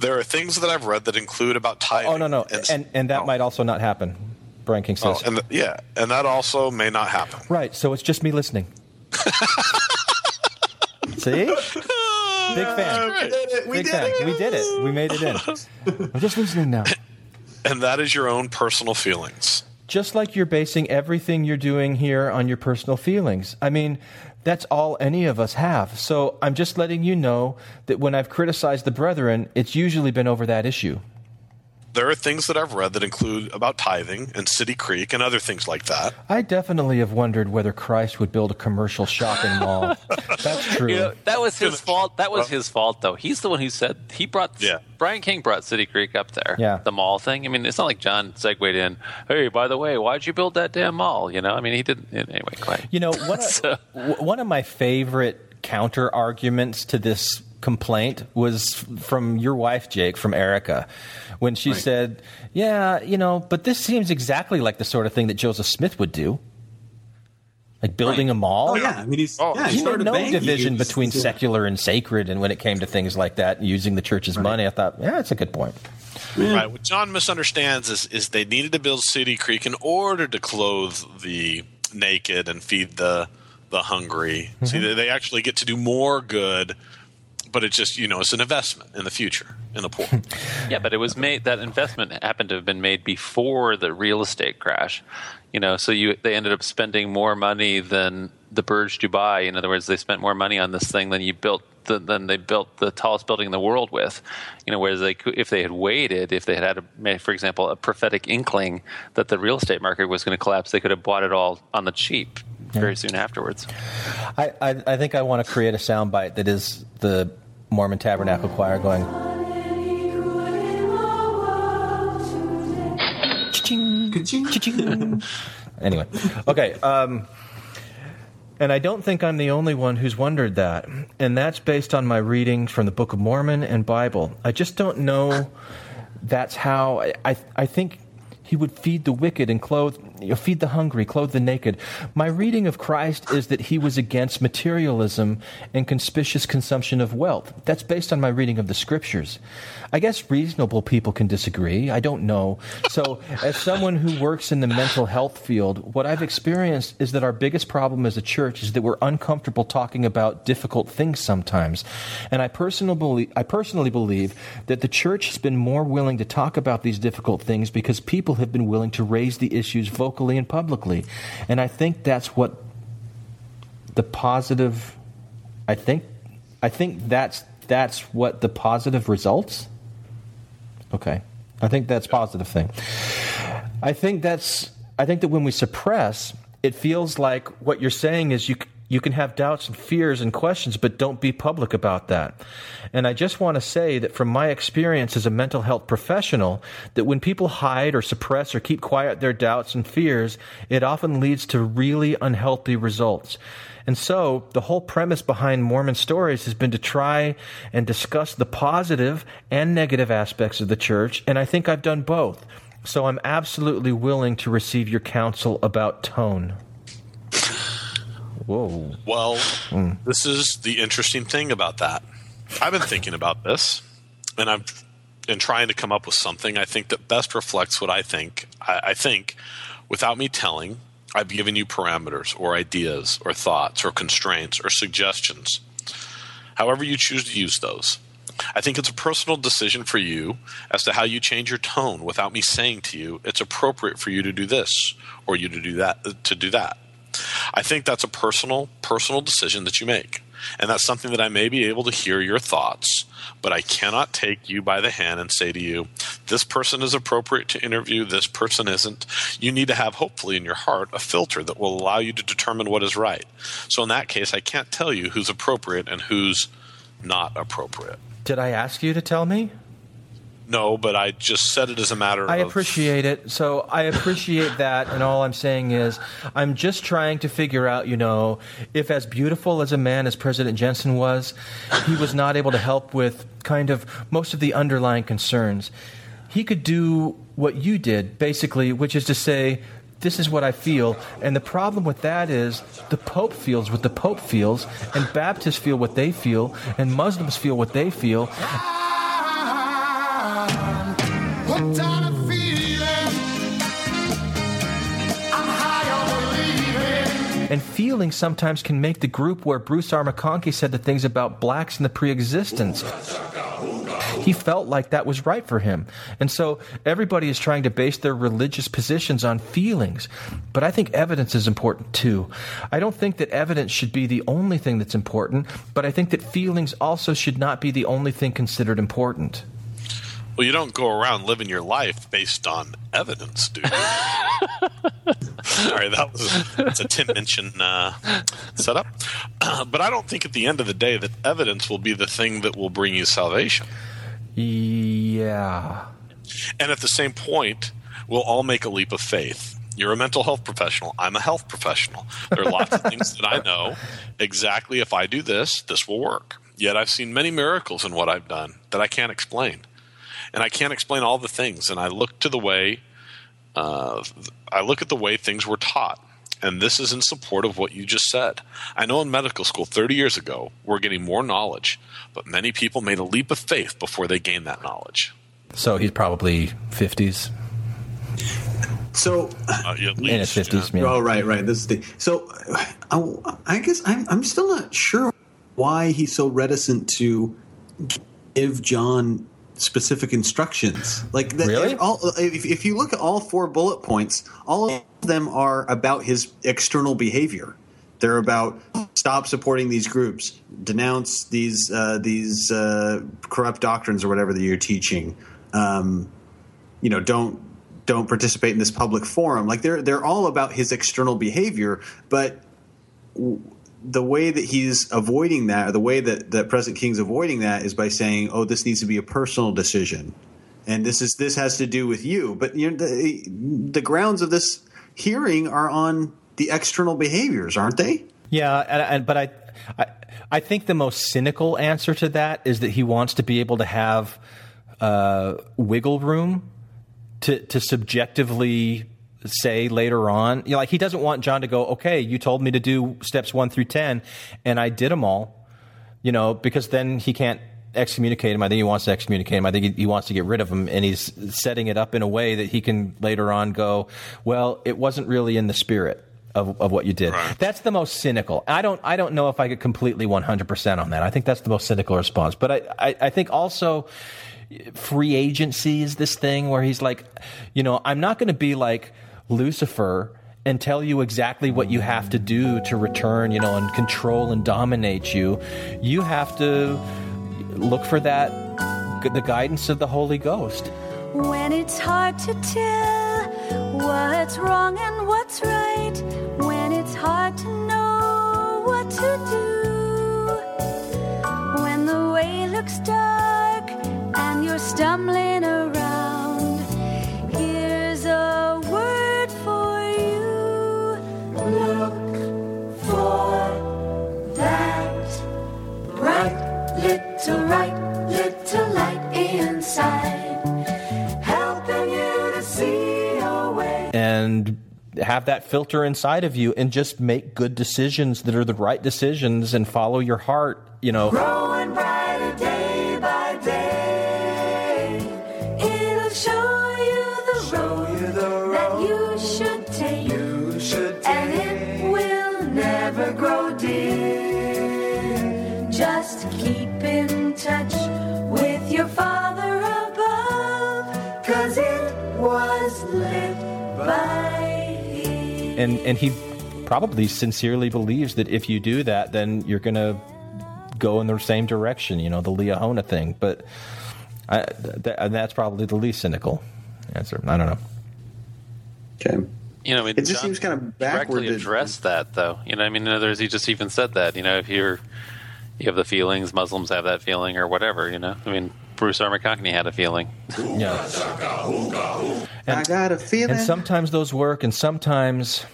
There are things that I've read that include about oh, tithing. Oh no no, and and that oh. might also not happen. Bryan King Oh, says. and th- yeah, and that also may not happen. Right. So it's just me listening. See? Big fan. We did it. We Big did fan. it. We did it. We made it in. I'm just listening now. And that is your own personal feelings. Just like you're basing everything you're doing here on your personal feelings. I mean, that's all any of us have. So I'm just letting you know that when I've criticized the brethren, it's usually been over that issue. There are things that I've read that include about tithing and City Creek and other things like that. I definitely have wondered whether Christ would build a commercial shopping mall. That's true. You know, that was his fault. That was his fault, though. He's the one who said he brought. Yeah. Bryan King brought City Creek up there. Yeah. The mall thing. I mean, it's not like John segued in. Hey, by the way, why'd you build that damn mall? You know, I mean, he didn't. Anyway, go ahead. You know, one of, one of my favorite counter arguments to this complaint was from your wife, Jake, from Erica, when she said, Yeah, you know, but this seems exactly like the sort of thing that Joseph Smith would do. Like building a mall. Oh yeah, I mean he's oh. yeah, he started made a no bank. division He's- between yeah. secular and sacred, and when it came to things like that, using the church's money, I thought, yeah, that's a good point. Right. What John misunderstands is is they needed to build City Creek in order to clothe the naked and feed the the hungry. Mm-hmm. See, they, they actually get to do more good, but it's just you know it's an investment in the future in the poor. Yeah, but it was made. That investment happened to have been made before the real estate crash. You know, so you they ended up spending more money than the Burj Dubai. In other words, they spent more money on this thing than you built than, than they built the tallest building in the world with. You know, whereas they could, if they had waited, if they had had, a, for example, a prophetic inkling that the real estate market was going to collapse, they could have bought it all on the cheap very soon afterwards. I, I, I think I want to create a soundbite that is the Mormon Tabernacle Choir going. Cha-ching, cha-ching. anyway, okay. Um, and I don't think I'm the only one who's wondered that. And that's based on my reading from the Book of Mormon and Bible. I just don't know that's how I, I, I think he would feed the wicked and clothe, you feed the hungry, clothe the naked. My reading of Christ is that he was against materialism and conspicuous consumption of wealth. That's based on my reading of the scriptures. I guess reasonable people can disagree. I don't know. So, as someone who works in the mental health field, what I've experienced is that our biggest problem as a church is that we're uncomfortable talking about difficult things sometimes. And I personally believe, I personally believe that the church has been more willing to talk about these difficult things because people have been willing to raise the issues vocally and publicly. And I think that's what the positive I think I think that's that's what the positive results. Okay. I think that's positive thing. I think that's I think that when we suppress, it feels like what you're saying is you you can have doubts and fears and questions, but don't be public about that. And I just want to say that from my experience as a mental health professional, that when people hide or suppress or keep quiet their doubts and fears, it often leads to really unhealthy results. And so the whole premise behind Mormon stories has been to try and discuss the positive and negative aspects of the church, and I think I've done both. So I'm absolutely willing to receive your counsel about tone. Whoa. Well, Mm. this is the interesting thing about that. I've been thinking about this, and I've been trying to come up with something I think that best reflects what I think. I, I think, without me telling, I've given you parameters or ideas or thoughts or constraints or suggestions. However, you choose to use those. I think it's a personal decision for you as to how you change your tone without me saying to you it's appropriate for you to do this or you to do that to do that. I think that's a personal personal decision that you make. And that's something that I may be able to hear your thoughts, but I cannot take you by the hand and say to you, this person is appropriate to interview, this person isn't. You need to have, hopefully, in your heart, a filter that will allow you to determine what is right. So in that case, I can't tell you who's appropriate and who's not appropriate. Did I ask you to tell me? No, but I just said it as a matter I of. I appreciate it. So I appreciate that, and all I'm saying is, I'm just trying to figure out, you know, if as beautiful as a man as President Jensen was, he was not able to help with kind of most of the underlying concerns. He could do what you did, basically, which is to say, this is what I feel. And the problem with that is the Pope feels what the Pope feels, and Baptists feel what they feel, and Muslims feel what they feel. And feeling sometimes can make the group where Bruce R. McConkie said the things about blacks in the pre existence. He felt like that was right for him. And so everybody is trying to base their religious positions on feelings. But I think evidence is important too. I don't think that evidence should be the only thing that's important, but I think that feelings also should not be the only thing considered important. Well, you don't go around living your life based on evidence, dude. Sorry, that was that's a Tim Minchin uh, setup. but I don't think at the end of the day that evidence will be the thing that will bring you salvation. Yeah. And at the same point, we'll all make a leap of faith. You're a mental health professional. I'm a health professional. There are lots of things that I know exactly if I do this, this will work. Yet I've seen many miracles in what I've done that I can't explain. And I can't explain all the things. And I look to the way, uh, I look at the way things were taught. And this is in support of what you just said. I know in medical school 30 years ago, we're getting more knowledge, but many people made a leap of faith before they gained that knowledge. So he's probably 50s. So Uh, at in his 50s, you yeah. Oh, right, right. This is the so. I, I guess I'm I'm still not sure why he's so reticent to give John specific instructions. Like that, Really? all, if, if you look at all four bullet points, all of them are about his external behavior. They're about stop supporting these groups, denounce these uh, these uh, corrupt doctrines or whatever that you're teaching. Um, you know, don't don't participate in this public forum. Like they're they're all about his external behavior, but w- the way that he's avoiding that, or the way that that President King's avoiding that, is by saying, "Oh, this needs to be a personal decision, and this is this has to do with you." But you know, the, the grounds of this hearing are on the external behaviors, aren't they? Yeah, and, and but I, I, I think the most cynical answer to that is that he wants to be able to have uh, wiggle room to to subjectively say later on. You know, like he doesn't want John to go, okay, you told me to do steps one through ten, and I did them all. You know, because then he can't excommunicate him. I think he wants to excommunicate him. I think he, he wants to get rid of him, and he's setting it up in a way that he can later on go, well, it wasn't really in the spirit of, of what you did. That's the most cynical. I don't I don't know if I could completely 100% on that. I think that's the most cynical response. But I, I, I think also free agency is this thing where he's like, you know, I'm not going to be like Lucifer and tell you exactly what you have to do to return, you know, and control and dominate you. You have to look for that the guidance of the Holy Ghost. When it's hard to tell what's wrong and what's right, when it's hard to know what to do, when the way looks dark and you're stumbling around, have that filter inside of you and just make good decisions that are the right decisions and follow your heart, you know. And and he probably sincerely believes that if you do that, then you're going to go in the same direction. You know, the Liahona thing. But I, th- and that's probably the least cynical answer. I don't know. Okay. You know, I mean, It just John seems kind of backward. directly to- addressed that, though. You know, I mean, in others, he just even said that. You know, if you're you have the feelings, Muslims have that feeling, or whatever. You know, I mean, Bruce R. McConkie had a feeling. Yeah. I got a feeling. And sometimes those work, and sometimes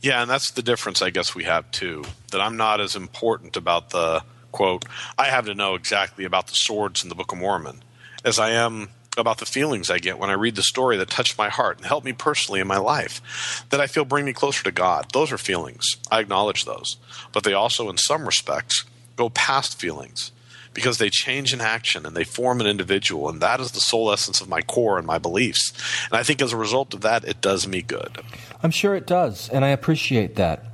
Yeah, and that's the difference I guess we have too. That I'm not as important about the quote, I have to know exactly about the swords in the Book of Mormon as I am about the feelings I get when I read the story that touched my heart and helped me personally in my life, that I feel bring me closer to God. Those are feelings. I acknowledge those. But they also, in some respects, go past feelings because they change in action and they form an individual. And that is the sole essence of my core and my beliefs. And I think as a result of that, it does me good. I'm sure it does, and I appreciate that.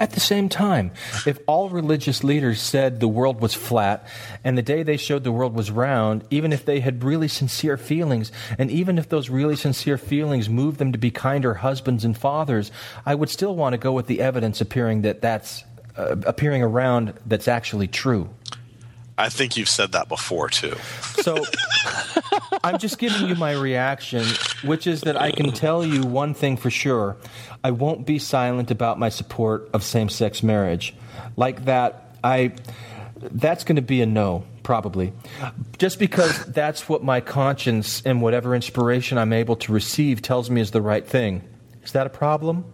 At the same time, if all religious leaders said the world was flat and the day they showed the world was round, even if they had really sincere feelings, and even if those really sincere feelings moved them to be kinder husbands and fathers, I would still want to go with the evidence appearing that that's uh, appearing around that's actually true. I think you've said that before too. So I'm just giving you my reaction, which is that I can tell you one thing for sure. I won't be silent about my support of same sex marriage. Like that, I that's going to be a no, probably. Just because that's what my conscience and whatever inspiration I'm able to receive tells me is the right thing. Is that a problem?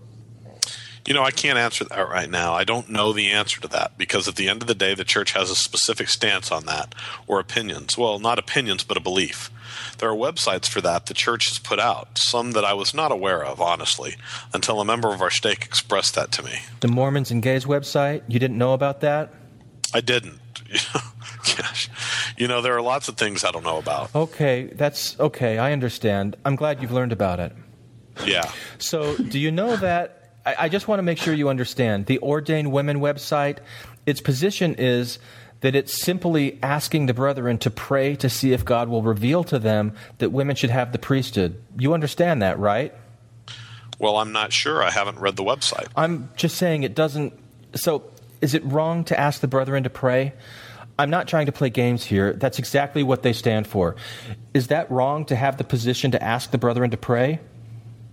You know, I can't answer that right now. I don't know the answer to that because at the end of the day, the church has a specific stance on that or opinions. Well, not opinions, but a belief. There are websites for that the church has put out, some that I was not aware of, honestly, until a member of our stake expressed that to me. The Mormons and Gays website? You didn't know about that? I didn't. Gosh. You know, there are lots of things I don't know about. Okay, that's okay. I understand. I'm glad you've learned about it. Yeah. So, do you know that? I, I just want to make sure you understand the Ordained Women website. Its position is that it's simply asking the brethren to pray to see if God will reveal to them that women should have the priesthood. You understand that, right? Well, I'm not sure. I haven't read the website. I'm just saying it doesn't. So, is it wrong to ask the brethren to pray? I'm not trying to play games here. That's exactly what they stand for. Is that wrong to have the position to ask the brethren to pray?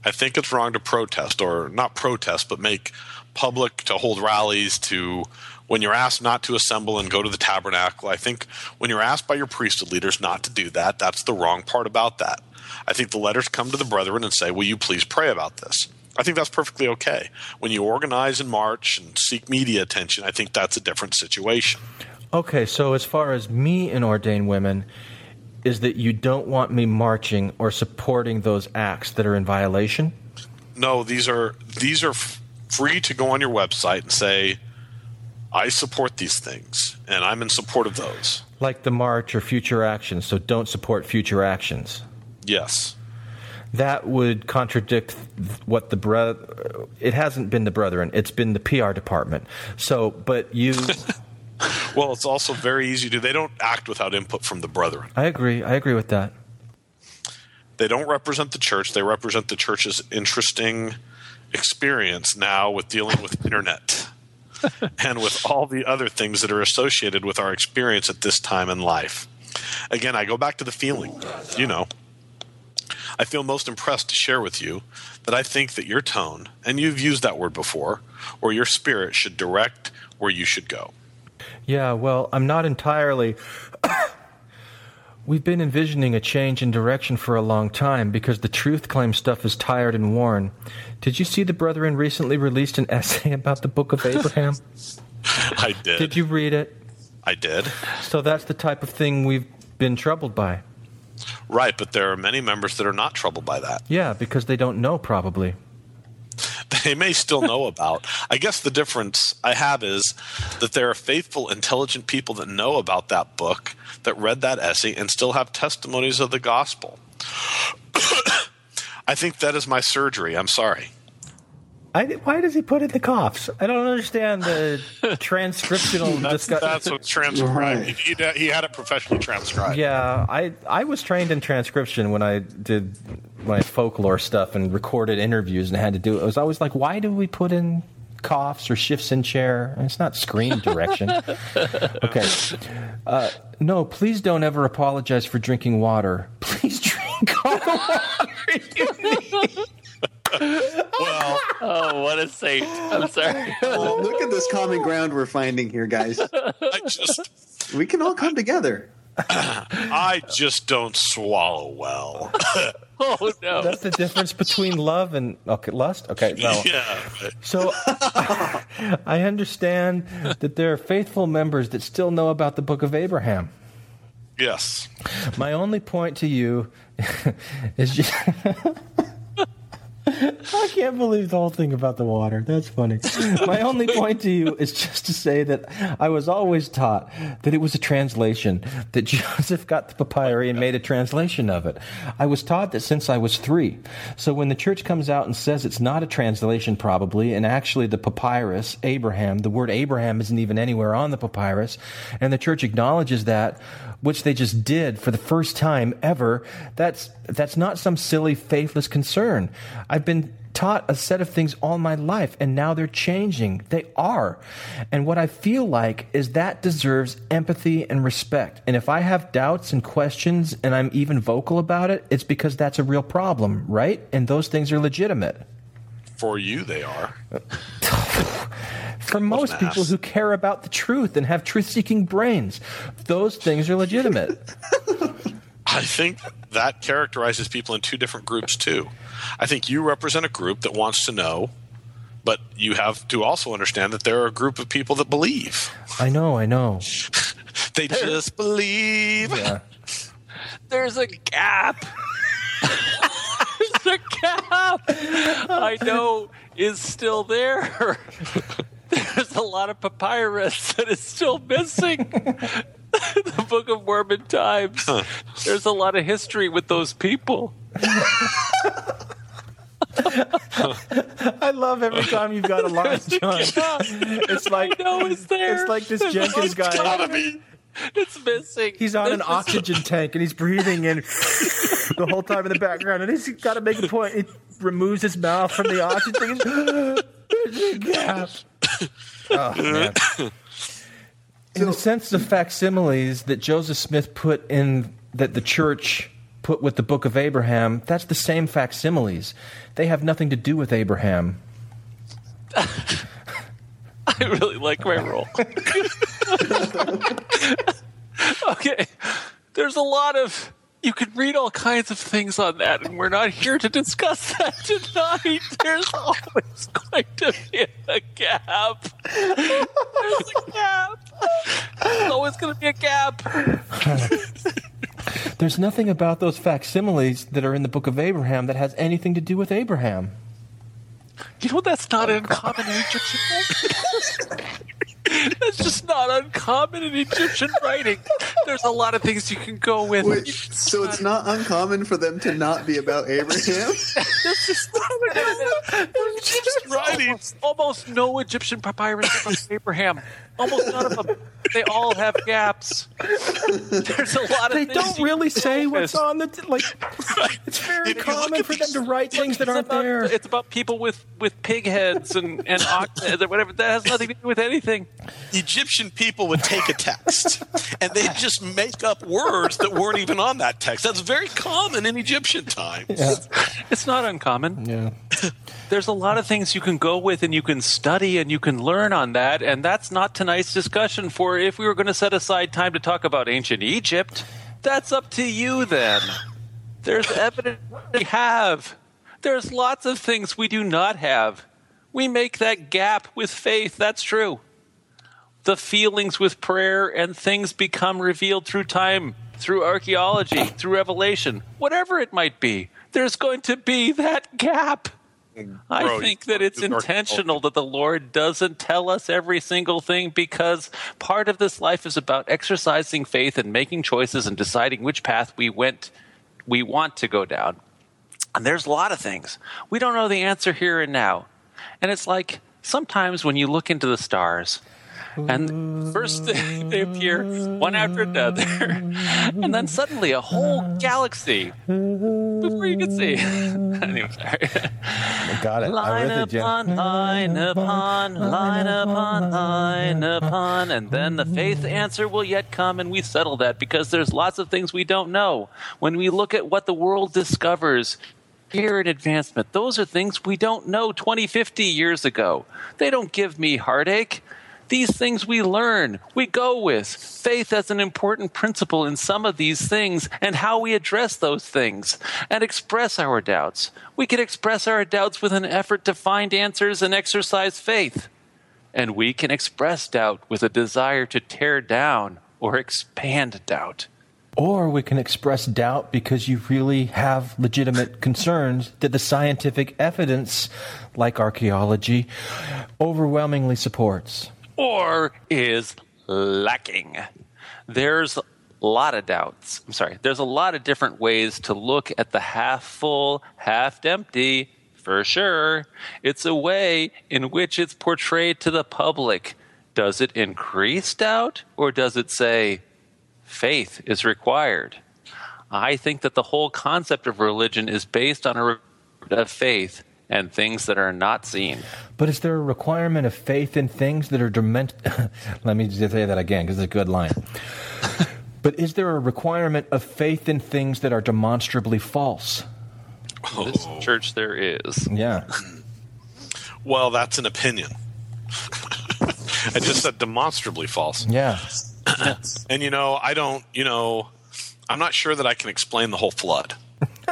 I think it's wrong to protest, or not protest, but make public to hold rallies to when you're asked not to assemble and go to the tabernacle. I think when you're asked by your priesthood leaders not to do that, that's the wrong part about that. I think the letters come to the brethren and say, Will you please pray about this? I think that's perfectly okay. When you organize and march and seek media attention, I think that's a different situation. Okay, so as far as me and ordained women, is that you don't want me marching or supporting those acts that are in violation? No, these are these are f- free to go on your website and say, I support these things and I'm in support of those. Like the march or future actions, so don't support future actions. Yes. That would contradict what the brother. it hasn't been the brethren, it's been the PR department. So, but you Well, it's also very easy to. They don't act without input from the brethren. I agree. I agree with that. They don't represent the church. They represent the church's interesting experience now with dealing with internet and with all the other things that are associated with our experience at this time in life. Again, I go back to the feeling. You know, I feel most impressed to share with you that I think that your tone, and you've used that word before, or your spirit should direct where you should go. Yeah, well, I'm not entirely. We've been envisioning a change in direction for a long time because the truth claim stuff is tired and worn. Did you see the Brethren recently released an essay about the Book of Abraham? I did. Did you read it? I did. So that's the type of thing we've been troubled by. Right, but there are many members that are not troubled by that. Yeah, because they don't know, probably. They may still know about. I guess the difference I have is that there are faithful, intelligent people that know about that book, that read that essay, and still have testimonies of the gospel. I think that is my surgery. I'm sorry. I, why does he put in the coughs? I don't understand the transcriptional That's, discussion. that's what's transcribed. He, he, he had it professionally transcribed. Yeah, I I was trained in transcription when I did my folklore stuff and recorded interviews and had to do it. I was always like, why do we put in coughs or shifts in chair? It's not screen direction. okay. Uh, no, please don't ever apologize for drinking water. Please drink all the water well, oh, what a saint! I'm sorry. Oh, look at this common ground we're finding here, guys. I just we can all come together. I just don't swallow well. oh no! That's the difference between love and okay, lust. Okay, no. Yeah. So I understand that there are faithful members that still know about the Book of Abraham. Yes. My only point to you is just. I can't believe the whole thing about the water. That's funny. My only point to you is just to say that I was always taught that it was a translation, that Joseph got the papyri and made a translation of it. I was taught that since I was three. So when the church comes out and says it's not a translation, probably, and actually the papyrus, Abraham, the word Abraham isn't even anywhere on the papyrus, and the church acknowledges that, which they just did for the first time ever, that's, that's not some silly, faithless concern. I've been taught a set of things all my life, and now they're changing. They are. And what I feel like is that deserves empathy and respect. And if I have doubts and questions and I'm even vocal about it, it's because that's a real problem, right? And those things are legitimate. For you, they are. For most an people who care about the truth and have truth seeking brains, those things are legitimate. I think that characterizes people in two different groups too. I think you represent a group that wants to know, but you have to also understand that there are a group of people that believe. I know, I know. They just believe. Yeah. There's a gap. There's a gap. I know is still there. There's a lot of papyrus that is still missing. the Book of Mormon times. There's a lot of history with those people. I love every time you've got a line, John. It's like know it's there. It's like this There's Jenkins gotta guy. be. It's missing. He's on an This is- oxygen tank and he's breathing in the whole time in the background, and he's got to make a point. He removes his mouth from the oxygen tank. There's a gap. Oh, man. In the sense of facsimiles that Joseph Smith put in that the church put with the Book of Abraham, that's the same facsimiles. They have nothing to do with Abraham. I really like my role. okay. There's a lot of you can read all kinds of things on that, and we're not here to discuss that tonight. There's always going to be a gap. There's a gap. There's always going to be a gap. There's nothing about those facsimiles that are in the Book of Abraham that has anything to do with Abraham. You know that's not uncommon in Egyptian writing. That's just not uncommon in Egyptian writing. There's a lot of things you can go with. Wait, so it's not uncommon for them to not be about Abraham? This is not Egyptian writing. Almost no Egyptian papyrus about Abraham. Almost none of them. They all have gaps. There's a lot of They don't really say what's on the t- like. It's very If you look common at for them these- to write things that aren't about, there. It's about people with, with pig heads and, and ox or whatever. That has nothing to do with anything. Egyptian people would take a text and they'd just make up words that weren't even on that text. That's very common in Egyptian times. It's not uncommon. Yeah. There's a lot of things you can go with and you can study and you can learn on that. And that's not tonight's discussion for if we were going to set aside time to talk about ancient Egypt. That's up to you then. There's evidence we have. There's lots of things we do not have. We make that gap with faith. That's true. The feelings with prayer and things become revealed through time, through archaeology, through revelation, whatever it might be. There's going to be that gap. I think that it's intentional that the Lord doesn't tell us every single thing because part of this life is about exercising faith and making choices and deciding which path we went we want to go down. And there's a lot of things. We don't know the answer here and now. And it's like sometimes when you look into the stars, and first they appear one after another, and then suddenly a whole galaxy before you can see. anyway, sorry. Got it. Line with you, Jim. upon line upon line upon line upon, and then the faith answer will yet come, and we settle that because there's lots of things we don't know. When we look at what the world discovers, here in advancement, those are things we don't know 20, 50 years ago. They don't give me heartache. These things we learn, we go with. Faith as an important principle in some of these things and how we address those things and express our doubts. We can express our doubts with an effort to find answers and exercise faith. And we can express doubt with a desire to tear down or expand doubt. Or we can express doubt because you really have legitimate concerns that the scientific evidence, like archaeology, overwhelmingly supports. Or is lacking. There's a lot of doubts. I'm sorry. There's a lot of different ways to look at the half full, half empty, for sure. It's a way in which it's portrayed to the public. Does it increase doubt or does it say faith is required? I think that the whole concept of religion is based on a of faith and things that are not seen. But is there a requirement of faith in things that are dement? Let me just say that again because it's a good line. but is there a requirement of faith in things that are demonstrably false? Oh. This church there is. Yeah. Well, that's an opinion. I just said demonstrably false. Yeah. and you know, I don't, you know, I'm not sure that I can explain the whole flood.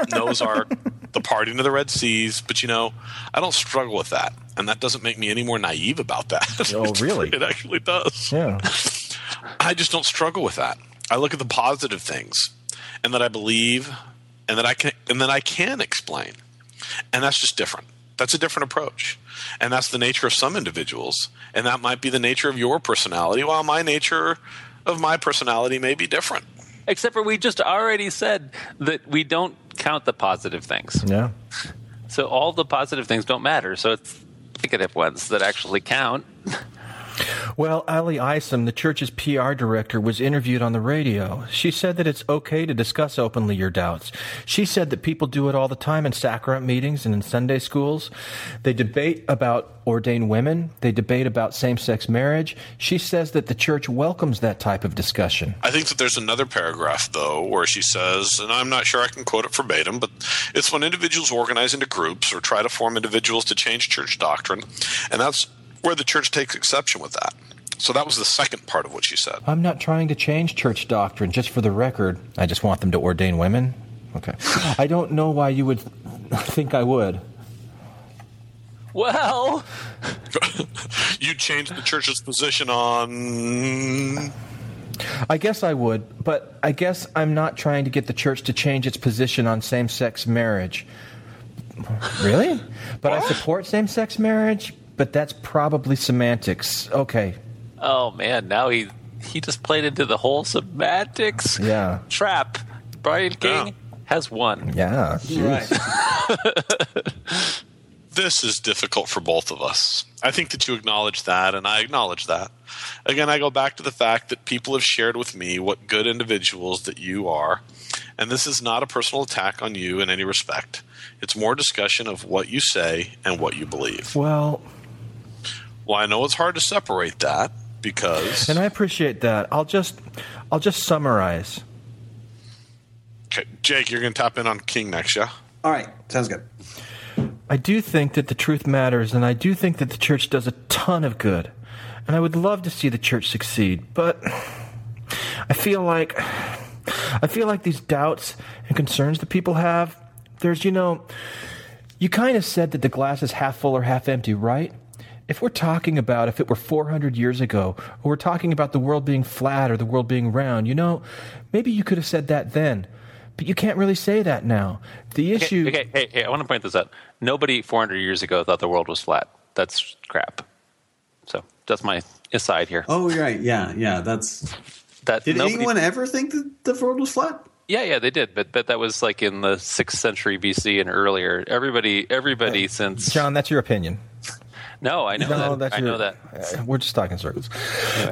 Those are the parting of the Red Seas, but you know, I don't struggle with that, and that doesn't make me any more naive about that. Oh, really? it actually does. Yeah. I just don't struggle with that. I look at the positive things, and that I believe, and that I can, and that I can explain, and that's just different. That's a different approach, and that's the nature of some individuals, and that might be the nature of your personality, while my nature of my personality may be different. Except for we just already said that we don't count the positive things. Yeah. So all the positive things don't matter. So it's negative ones that actually count. Well, Ally Isom, the church's PR director, was interviewed on the radio. She said that it's okay to discuss openly your doubts. She said that people do it all the time in sacrament meetings and in Sunday schools. They debate about ordained women. They debate about same-sex marriage. She says that the church welcomes that type of discussion. I think that there's another paragraph, though, where she says, and I'm not sure I can quote it verbatim, but it's when individuals organize into groups or try to form individuals to change church doctrine, and that's where the church takes exception with that. So that was the second part of what she said. I'm not trying to change church doctrine, just for the record. I just want them to ordain women. Okay. I don't know why you would think I would. Well, you changed the church's position on. I guess I would, but I guess I'm not trying to get the church to change its position on same sex marriage. Really? But I support same sex marriage, but that's probably semantics. Okay. oh man, now he he just played into the whole semantics Yeah. trap. Bryan King has won. Yeah. Right. This is difficult for both of us. I think that you acknowledge that, and I acknowledge that. Again, I go back to the fact that people have shared with me what good individuals that you are, and this is not a personal attack on you in any respect. It's more discussion of what you say and what you believe. Well, Well, I know it's hard to separate that because and I appreciate that. I'll just I'll just summarize. okay, Jake, you're going to tap in on King next, yeah? All right, sounds good. I do think that the truth matters, and I do think that the church does a ton of good. And I would love to see the church succeed, but I feel like I feel like these doubts and concerns that people have, there's you know, you kind of said that the glass is half full or half empty, right? If we're talking about if it were 400 years ago, or we're talking about the world being flat or the world being round, you know, maybe you could have said that then. But you can't really say that now. The issue Okay, okay, hey, hey, I want to point this out. Nobody 400 years ago thought the world was flat. That's crap. So that's my aside here. Oh, right. Yeah, yeah. That's. That Did nobody- anyone ever think that the world was flat? Yeah, yeah, they did, but but that was like in the sixth century BC and earlier. Everybody, everybody uh, since John, that's your opinion. No, I know No, that. that's I your- know that. We're just talking circles.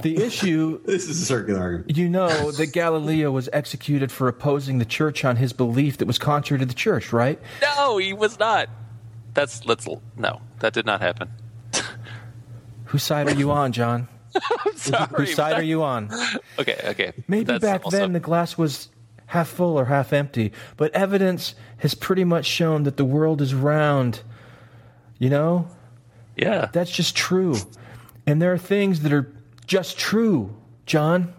The issue. this is a circular argument. You know that Galileo was executed for opposing the church on his belief that was contrary to the church, right? No, he was not. That's let's no. That did not happen. Whose side are you on, John? I'm sorry. Whose side are you on? Okay, okay. Maybe That's back also- then the glass was half full or half empty, but evidence has pretty much shown that the world is round. You know? Yeah. That's just true. And there are things that are just true, John.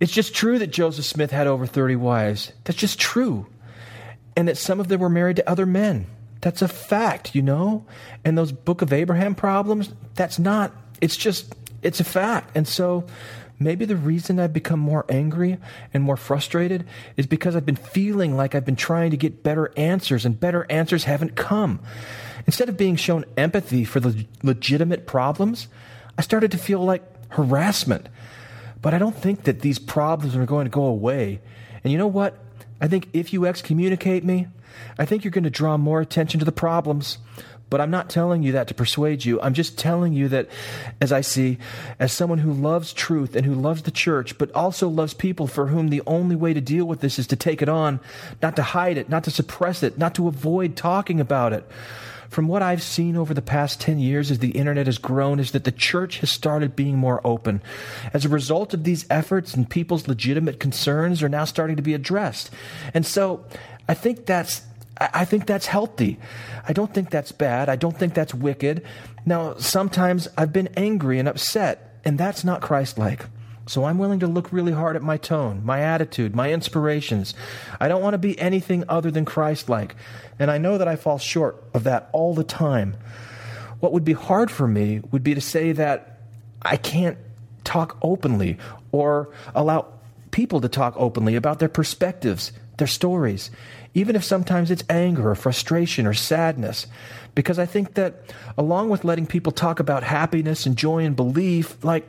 It's just true that Joseph Smith had over 30 wives. That's just true. And that some of them were married to other men. That's a fact, you know? And those Book of Abraham problems, that's not, it's just, it's a fact. And so maybe the reason I've become more angry and more frustrated is because I've been feeling like I've been trying to get better answers and better answers haven't come. Instead of being shown empathy for the legitimate problems, I started to feel like harassment. But I don't think that these problems are going to go away. And you know what? I think if you excommunicate me, I think you're going to draw more attention to the problems. But I'm not telling you that to persuade you. I'm just telling you that, as I see, as someone who loves truth and who loves the church, but also loves people for whom the only way to deal with this is to take it on, not to hide it, not to suppress it, not to avoid talking about it. From what I've seen over the past 10 years as the internet has grown, is that the church has started being more open. As a result of these efforts and people's legitimate concerns are now starting to be addressed. And so I think that's I think that's healthy. I don't think that's bad. I don't think that's wicked. Now, sometimes I've been angry and upset, and that's not Christ like. So I'm willing to look really hard at my tone, my attitude, my inspirations. I don't want to be anything other than Christ like. And I know that I fall short of that all the time. What would be hard for me would be to say that I can't talk openly or allow people to talk openly about their perspectives, their stories, even if sometimes it's anger or frustration or sadness. Because I think that along with letting people talk about happiness and joy and belief, like,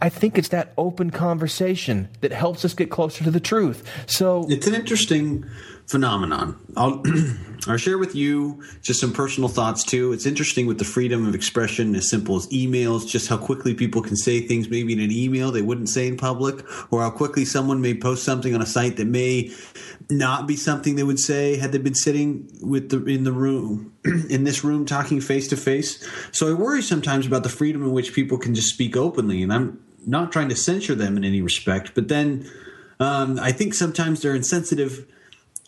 I think it's that open conversation that helps us get closer to the truth. So it's an interesting phenomenon. I'll I'll share with you just some personal thoughts too. It's interesting with the freedom of expression, as simple as emails, just how quickly people can say things maybe in an email they wouldn't say in public, or how quickly someone may post something on a site that may not be something they would say had they been sitting with the in the room in this room talking face to face. So I worry sometimes about the freedom in which people can just speak openly, and I'm not trying to censure them in any respect, but then um, I think sometimes they're insensitive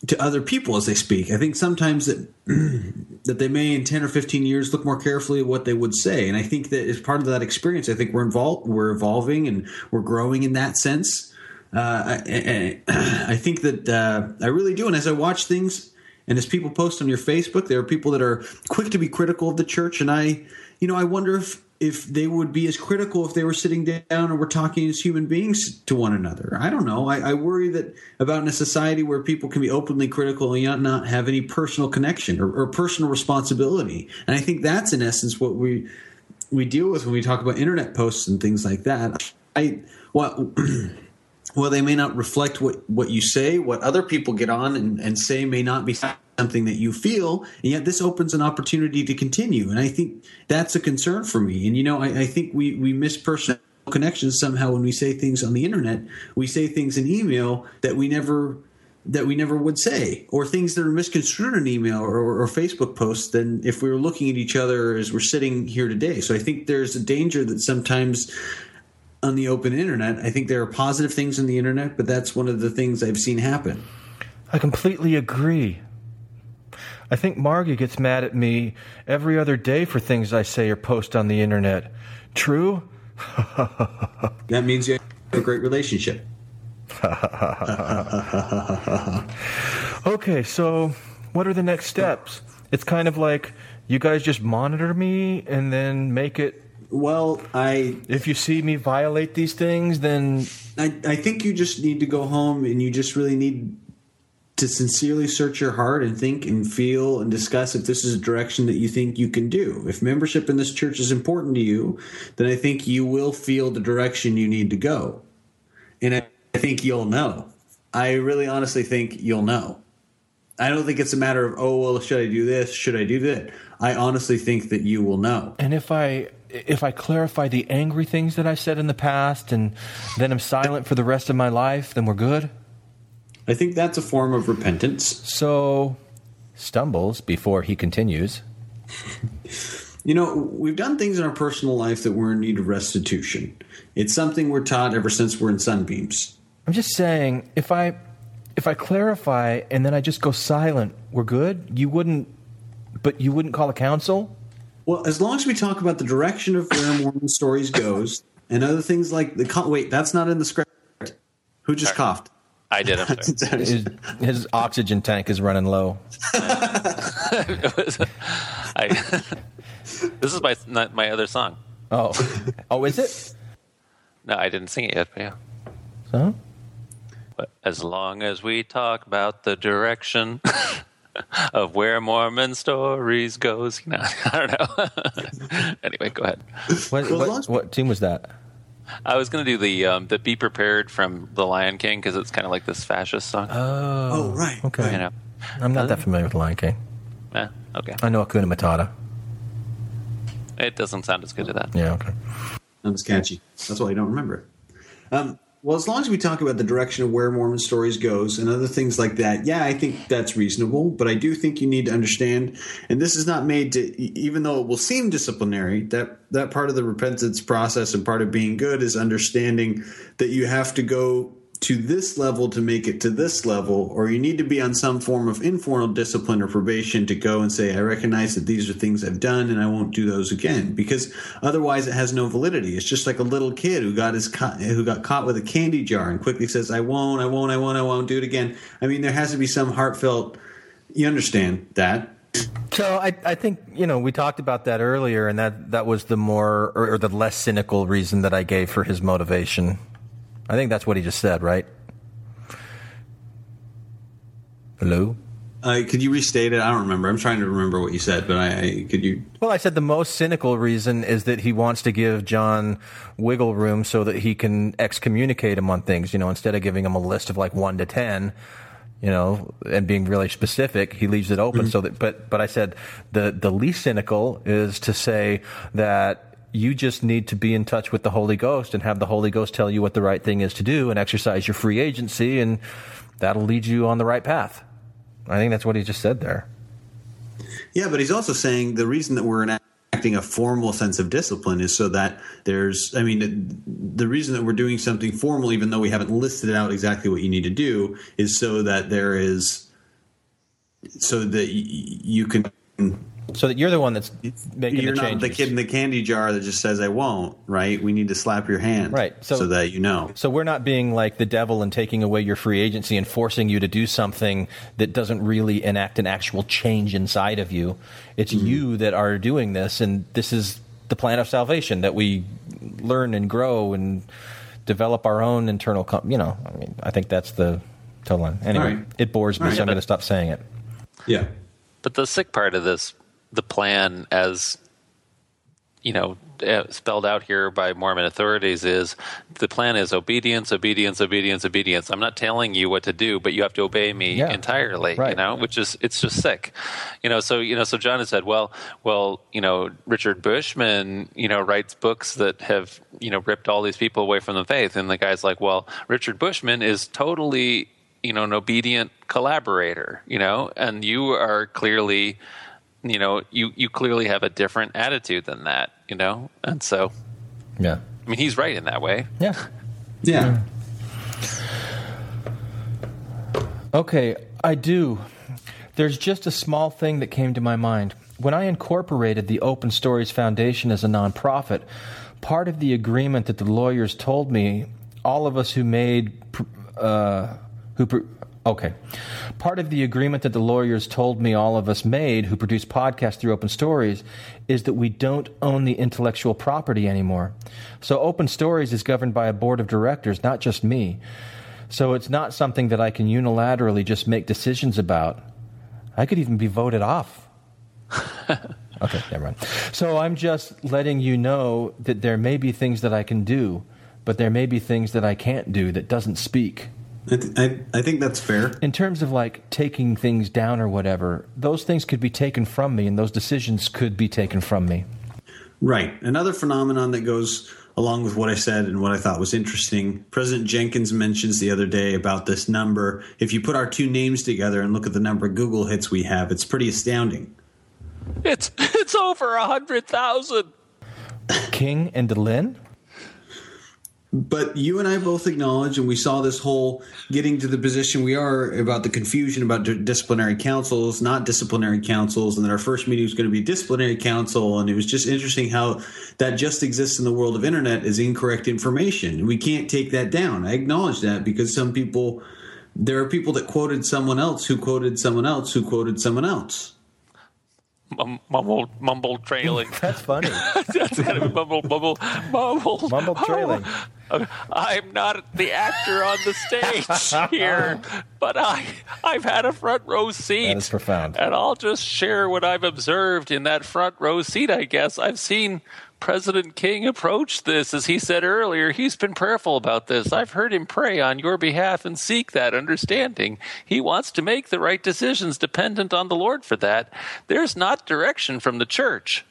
to other people as they speak. I think sometimes that that they may in ten or fifteen years look more carefully at what they would say, and I think that as part of that experience, I think we're involved, we're evolving, and we're growing in that sense. Uh, I, I, I think that uh, I really do, and as I watch things, and as people post on your Facebook, there are people that are quick to be critical of the church, and I, you know, I wonder if if they would be as critical if they were sitting down and were talking as human beings to one another. I don't know. I, I worry that about in a society where people can be openly critical and not have any personal connection or, or personal responsibility. And I think that's in essence what we we deal with when we talk about internet posts and things like that. I well. well, they may not reflect what, what you say, what other people get on and, and say may not be something that you feel, and yet this opens an opportunity to continue. And I think that's a concern for me. And you know, I, I think we, we miss personal connections somehow when we say things on the internet. We say things in email that we never that we never would say, or things that are misconstrued in email or, or, or Facebook posts than if we were looking at each other as we're sitting here today. So I think there's a danger that sometimes on the open internet. I think there are positive things on the internet, but that's one of the things I've seen happen. I completely agree. I think Margi gets mad at me every other day for things I say or post on the internet. True? that means you have a great relationship. okay, so what are the next steps? It's kind of like you guys just monitor me and then make it well, I if you see me violate these things, then I, I think you just need to go home and you just really need to sincerely search your heart and think and feel and discuss if this is a direction that you think you can do. If membership in this church is important to you, then I think you will feel the direction you need to go. And I, I think you'll know. I really honestly think you'll know. I don't think it's a matter of, oh, well, should I do this? Should I do that? I honestly think that you will know. And if I if I clarify the angry things that I said in the past and then I'm silent for the rest of my life, then we're good? I think that's a form of repentance. So stumbles before he continues. You know, we've done things in our personal life that we're in need of restitution. It's something we're taught ever since we're in sunbeams. I'm just saying, if I if I clarify and then I just go silent, we're good. You wouldn't, but you wouldn't call a council. Well, as long as we talk about the direction of where Mormon stories goes and other things like the co- wait, that's not in the script. Who just coughed? I did. His, his oxygen tank is running low. I, this is my not my other song. Oh, oh, is it? No, I didn't sing it yet. But yeah. So? But as long as we talk about the direction of where Mormon stories goes, you know, I don't know. anyway, go ahead. What, what, what team was that? I was going to do the um, the "Be Prepared" from The Lion King because it's kind of like this fascist song. Oh, oh right. Okay. You know, I'm not that familiar with The Lion King. yeah, okay. I know Hakuna Matata. It doesn't sound as good as that. Yeah, okay. That was catchy. That's why I don't remember it. Um, well, as long as we talk about the direction of where Mormon stories goes and other things like that, yeah, I think that's reasonable. But I do think you need to understand, and this is not made to, even though it will seem disciplinary, that that part of the repentance process and part of being good is understanding that you have to go to this level to make it to this level, or you need to be on some form of informal discipline or probation to go and say, I recognize that these are things I've done and I won't do those again. Because otherwise it has no validity. It's just like a little kid who got his who got caught with a candy jar and quickly says, I won't, I won't, I won't, I won't do it again. I mean, there has to be some heartfelt you understand that. So I, I think you know we talked about that earlier, and that that was the more or, or the less cynical reason that I gave for his motivation. I think that's what he just said, right? Hello. Uh, could you restate it? I don't remember. I'm trying to remember what you said, but I, I could you. Well, I said the most cynical reason is that he wants to give John wiggle room so that he can excommunicate him on things. You know, instead of giving him a list of like one to ten, you know, and being really specific, he leaves it open Mm-hmm. so that. But but I said the the least cynical is to say that you just need to be in touch with the Holy Ghost and have the Holy Ghost tell you what the right thing is to do and exercise your free agency, and that'll lead you on the right path. I think that's what he just said there. Yeah, but he's also saying the reason that we're enacting a formal sense of discipline is so that there's, I mean, the reason that we're doing something formal, even though we haven't listed out exactly what you need to do, is so that there is, so that you can. So that you're the one that's making You're the not changes. the kid in the candy jar that just says "I won't." Right? We need to slap your hand, Right, so- so that you know. So we're not being like the devil and taking away your free agency and forcing you to do something that doesn't really enact an actual change inside of you. It's Mm-hmm. you that are doing this, and this is the plan of salvation that we learn and grow and develop our own internal. Com- you know, I mean, I think that's the total line. Anyway, All right. it bores me, All right, so I'm going to stop saying it. Yeah. But the sick part of this, the plan as you know uh, spelled out here by Mormon authorities is the plan is obedience, obedience, obedience, obedience. I'm not telling you what to do, but you have to obey me Yeah. entirely. You Right. know, which is it's just sick. You know, so you know, so John has said, well, well, you know, Richard Bushman, you know, writes books that have you know ripped all these people away from the faith, and the guy's like, well, Richard Bushman is totally you know an obedient collaborator. You know, and you are clearly you know, you, you clearly have a different attitude than that, you know? And so, Yeah. I mean, he's right in that way. Yeah. Yeah. Okay, I do. There's just a small thing that came to my mind. When I incorporated the Open Stories Foundation as a nonprofit, part of the agreement that the lawyers told me, all of us who made, uh, who, pr- okay, part of the agreement that the lawyers told me all of us made who produce podcasts through Open Stories is that we don't own the intellectual property anymore. So Open Stories is governed by a board of directors, not just me. So it's not something that I can unilaterally just make decisions about. I could even be voted off. okay, never mind. So I'm just letting you know that there may be things that I can do, but there may be things that I can't do that doesn't speak. I, th- I, I think that's fair. In terms of like taking things down or whatever, those things could be taken from me and those decisions could be taken from me. Right. Another phenomenon that goes along with what I said and what I thought was interesting. President Jenkins mentions the other day about this number. If you put our two names together and look at the number of Google hits we have, it's pretty astounding. It's it's over a hundred thousand. King and Dehlin? But you and I both acknowledge, and we saw this whole getting to the position we are about the confusion about disciplinary councils, not disciplinary councils, and that our first meeting was going to be disciplinary council. And it was just interesting how that just exists in the world of internet is incorrect information. We can't take that down. I acknowledge that because some people, there are people that quoted someone else who quoted someone else who quoted someone else mumble, mumble trailing. That's funny. That's of mumble, mumble, mumble, mumble trailing. I'm not the actor on the stage here, but I, I've had a front row seat. That is profound. And I'll just share what I've observed in that front row seat. I guess I've seen President King approached this, as he said earlier, he's been prayerful about this. I've heard him pray on your behalf and seek that understanding. He wants to make the right decisions dependent on the Lord for that. There's not direction from the church.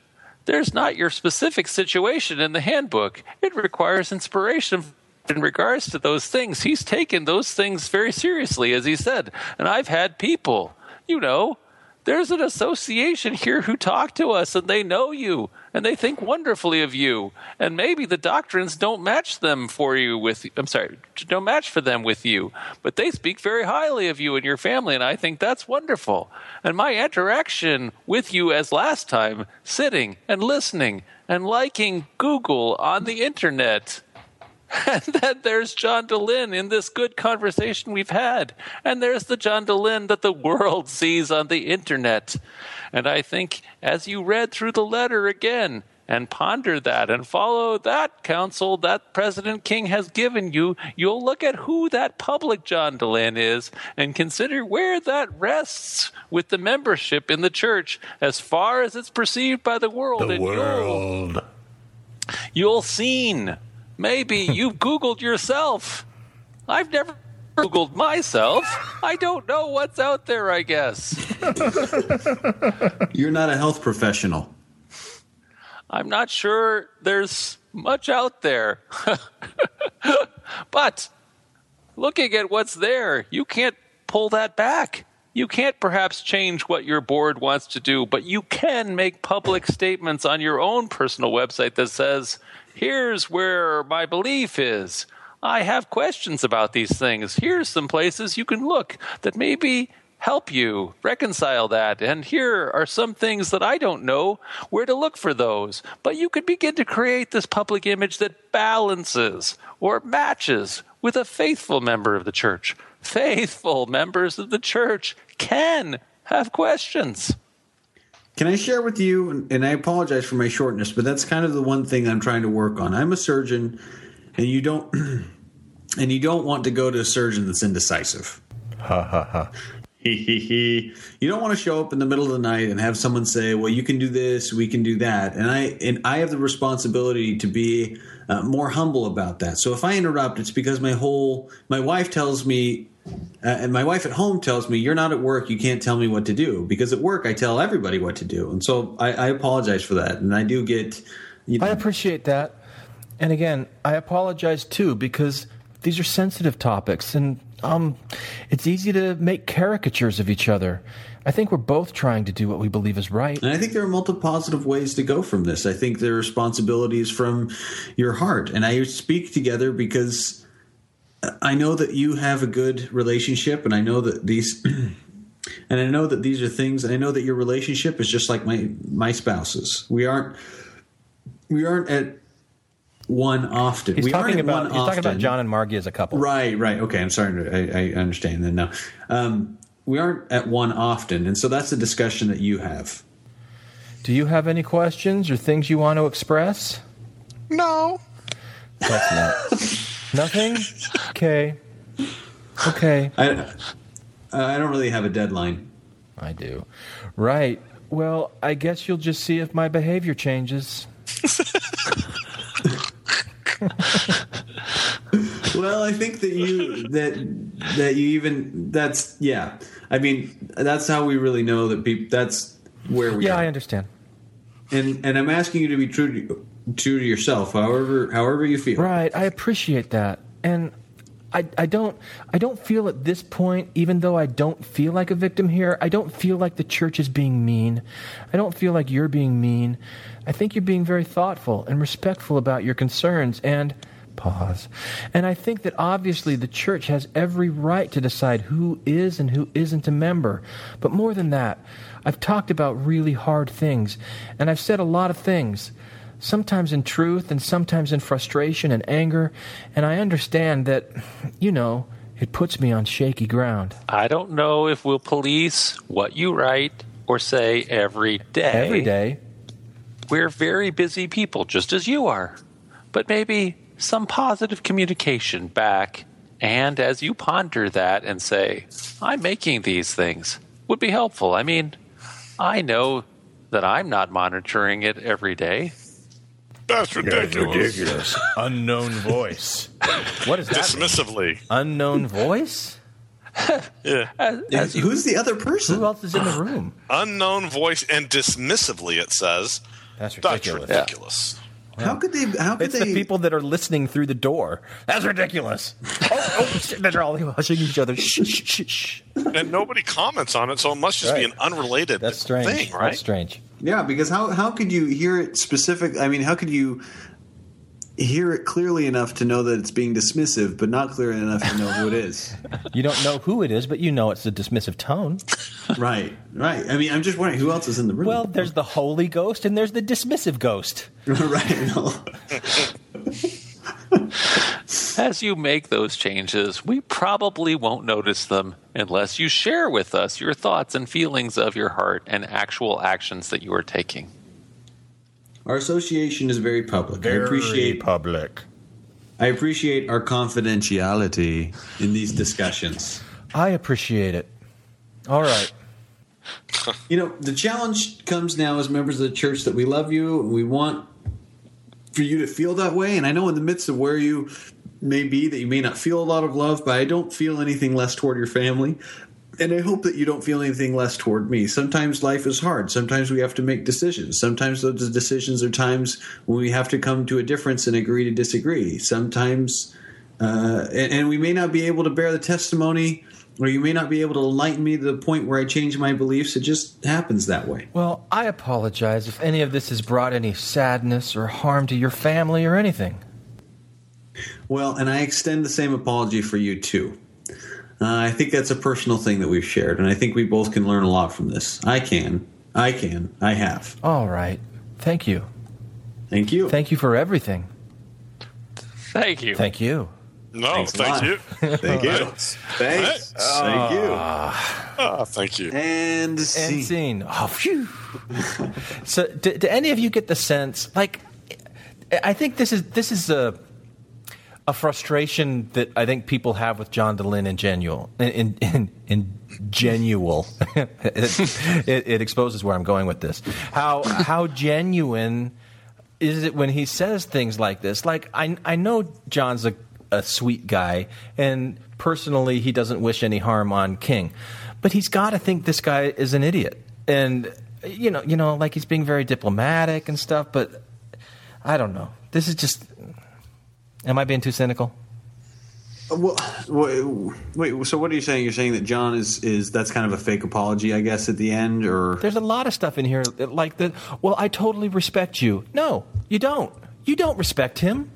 There's not your specific situation in the handbook. It requires inspiration in regards to those things. He's taken those things very seriously, as he said. And I've had people, you know, there's an association here who talk to us and they know you and they think wonderfully of you. And maybe the doctrines don't match them for you with I'm sorry, don't match for them with you, but they speak very highly of you and your family and I think that's wonderful. And my interaction with you as last time, sitting and listening and liking Google on the internet and then there's John Dehlin in this good conversation we've had. And there's the John Dehlin that the world sees on the internet. And I think as you read through the letter again and ponder that and follow that counsel that President King has given you, you'll look at who that public John Dehlin is and consider where that rests with the membership in the church as far as it's perceived by the world. The world. You'll, you'll seen Maybe you've Googled yourself. I've never Googled myself. I don't know what's out there, I guess. You're not a health professional. I'm not sure there's much out there. but looking at what's there, you can't pull that back. You can't perhaps change what your board wants to do, but you can make public statements on your own personal website that says, Here's where my belief is. I have questions about these things. Here's some places you can look that maybe help you reconcile that. And here are some things that I don't know where to look for those. But you could begin to create this public image that balances or matches with a faithful member of the church. Faithful members of the church can have questions. Can I share with you? And I apologize for my shortness, but that's kind of the one thing I'm trying to work on. I'm a surgeon, and you don't, and you don't want to go to a surgeon that's indecisive. Ha ha ha. He he he. You don't want to show up in the middle of the night and have someone say, "Well, you can do this, we can do that," and I and I have the responsibility to be uh, more humble about that. So if I interrupt, it's because my whole my wife tells me uh, and my wife at home tells me, "You're not at work. You can't tell me what to do." Because at work, I tell everybody what to do, and so I, I apologize for that. And I do get. You know, I appreciate that, and again, I apologize too because these are sensitive topics, and um, it's easy to make caricatures of each other. I think we're both trying to do what we believe is right. And I think there are multiple positive ways to go from this. I think there are responsibilities from your heart. And I speak together because I know that you have a good relationship, and I know that these. and I know that these are things, and I know that your relationship is just like my my spouse's. We aren't we aren't at one often. He's we talking aren't about one he's talking about John and Margi as a couple. Right, right. Okay, I'm sorry. I, I understand that now. Um, we aren't at one often, and so that's a discussion that you have. Do you have any questions or things you want to express? No. That's not. Nothing? Okay. Okay. I, uh, I don't really have a deadline. I do. Right. Well, I guess you'll just see if my behavior changes. well, I think that you that that you even that's yeah. I mean, that's how we really know that people. That's where we. Yeah, are. I understand. And and I'm asking you to be true to to yourself, however however you feel. Right, I appreciate that. And I, I don't I don't feel at this point, even though I don't feel like a victim here, I don't feel like the church is being mean. I don't feel like you're being mean. I think you're being very thoughtful and respectful about your concerns and pause. And I think that obviously the church has every right to decide who is and who isn't a member. But more than that, I've talked about really hard things, and I've said a lot of things sometimes in truth and sometimes in frustration and anger. And I understand that, you know, it puts me on shaky ground. I don't know if we'll police what you write or say every day. Every day. We're very busy people, just as you are. But maybe some positive communication back. And as you ponder that and say, I'm making these things, would be helpful. I mean, I know that I'm not monitoring it every day. That's ridiculous. Unknown voice. What is that? Dismissively. Unknown voice? Yeah. Uh, As you, Who's the other person? Who else is in the room? Unknown voice and dismissively, it says. That's That's ridiculous. ridiculous. How could they? How could It's they? the people that are listening through the door. That's ridiculous. oh, oh, shit, they're all hushing each other. Shh, shh, shh, shh. And nobody comments on it, so it must just be an unrelated That's strange. thing, right? That's strange. Yeah, because how how could you hear it specific? I mean, how could you hear it clearly enough to know that it's being dismissive, but not clear enough to know who it is? You don't know who it is, but you know it's a dismissive tone. right, right. I mean, I'm just wondering who else is in the room. Well, there's the holy ghost and there's the dismissive ghost. right. No. as you make those changes, we probably won't notice them unless you share with us your thoughts and feelings of your heart and actual actions that you are taking. Our association is very public. I Very appreciate public. I appreciate our confidentiality in these discussions. I appreciate it. All right. You know, the challenge comes now as members of the church that we love you and we want for you to feel that way. And I know in the midst of where you may be that you may not feel a lot of love, but I don't feel anything less toward your family. And I hope that you don't feel anything less toward me. Sometimes life is hard. Sometimes we have to make decisions. Sometimes those decisions are times when we have to come to a difference and agree to disagree. Sometimes, uh, and, and we may not be able to bear the testimony, or you may not be able to enlighten me to the point where I change my beliefs. It just happens that way. Well, I apologize if any of this has brought any sadness or harm to your family or anything. Well, and I extend the same apology for you too. Uh, I think that's a personal thing that we've shared, and I think we both can learn a lot from this. I can. I can. I have. All right. Thank you. Thank you. Thank you for everything. Thank you. Thank you. No, Thanks a thank you. Thank you. Thanks. Thanks. Thank you. Ah, thank you. And And scene. scene. Oh, phew. so, do, do any of you get the sense? Like, I think this is this is a a frustration that I think people have with John Dehlin in genual in in, in genual. it, it, it exposes where I'm going with this. How how genuine is it when he says things like this? Like I I know John's a a sweet guy, and personally he doesn't wish any harm on King, but he's got to think this guy is an idiot, and you know you know like he's being very diplomatic and stuff, but I don't know. This is just. Am I being too cynical? Uh, well, wait, wait. So what are you saying? You're saying that John is is that's kind of a fake apology, I guess, at the end, or There's a lot of stuff in here like that. Well, I totally respect you. No, you don't. You don't respect him.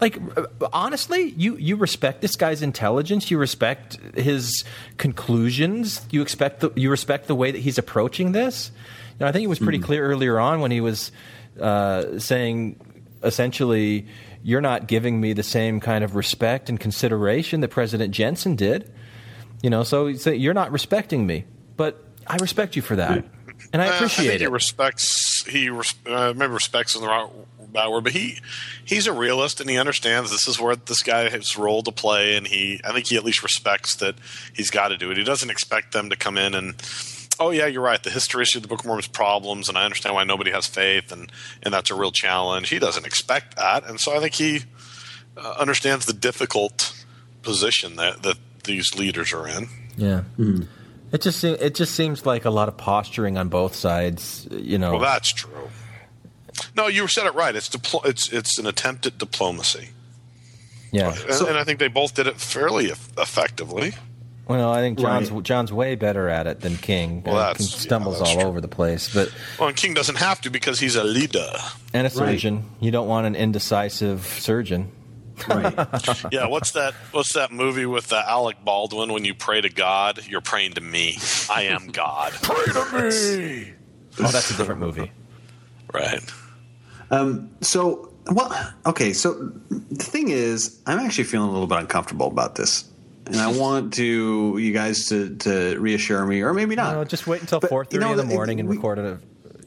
Like uh, honestly, you you respect this guy's intelligence. You respect his conclusions. You expect the, you respect the way that he's approaching this. You know, I think it was pretty clear earlier on when he was uh, saying essentially, "You're not giving me the same kind of respect and consideration that President Jensen did." You know, so you're not respecting me, but I respect you for that, and I Uh, appreciate think it. He respects. He uh, maybe respects in the right bad word, but he he's a realist and he understands this is where this guy has role to play, and he I think he at least respects that he's got to do it. He doesn't expect them to come in and. Oh yeah, you're right. The history of the Book of Mormon's problems, and I understand why nobody has faith, and and that's a real challenge. He doesn't expect that, and so I think he uh, understands the difficult position that that these leaders are in. Yeah. It just se- it just seems like a lot of posturing on both sides. You know. Well, that's true. No, you said it right. It's diplo- it's it's an attempt at diplomacy, yeah. and, and I think they both did it fairly effectively. Well, I think John's Right. John's way better at it than King. Well, Uh, that's- King yeah, stumbles that's all over the place, but Well, and King doesn't have to because he's a leader. and a surgeon. You don't want an indecisive surgeon. yeah, what's that? What's that movie with uh, Alec Baldwin? When you pray to God, you're praying to me. I am God. pray to me. Oh, that's a different movie. Right. Um, so, well, okay. So the thing is, I'm actually feeling a little bit uncomfortable about this, and I want to you guys to to reassure me, or maybe not. No, just wait until four thirty you know, in the it- morning and record a,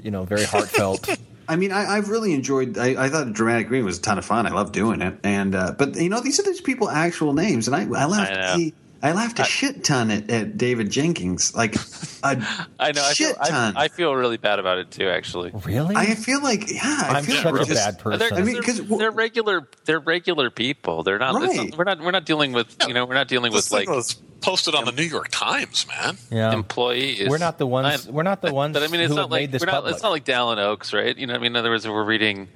you know, very heartfelt. I mean, I, I've really enjoyed. I, I thought dramatic reading was a ton of fun. I love doing it, and uh, but you know, these are these people actual names, and I I laughed. I know. I, I laughed a shit ton at, at David Jenkins, like a I know. I feel, shit ton. I, I feel really bad about it too. Actually, really? I feel like yeah, I I'm feel such a just- bad person. They're, I mean, they're, 'cause- they're regular. They're regular people. They're not, Right. not. We're not. We're not dealing with. You know. We're not dealing This with like was posted on the New York Times, man. yeah. employees. We're not the ones. I'm- we're not the ones But I mean, it's not like we're not, public. it's not like Dallin Oaks, right? You know, what I mean, in other words, if we're reading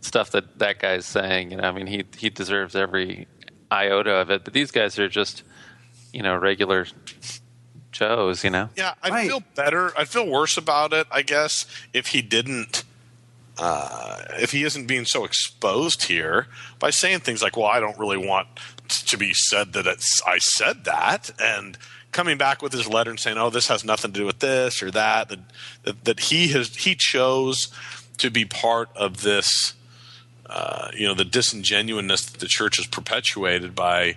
stuff that that guy's saying, you know, I mean, he he deserves every iota of it. But these guys are just, you know, regular Joes. You know, Yeah, I'd feel better. I'd feel worse about it, I guess, if he didn't. Uh, if he isn't being so exposed here by saying things like, "Well, I don't really want to be said that it's, I said that," and coming back with his letter and saying, "Oh, this has nothing to do with this or that," that that, that he has he chose to be part of this, uh, you know, the disingenuousness that the church has perpetuated by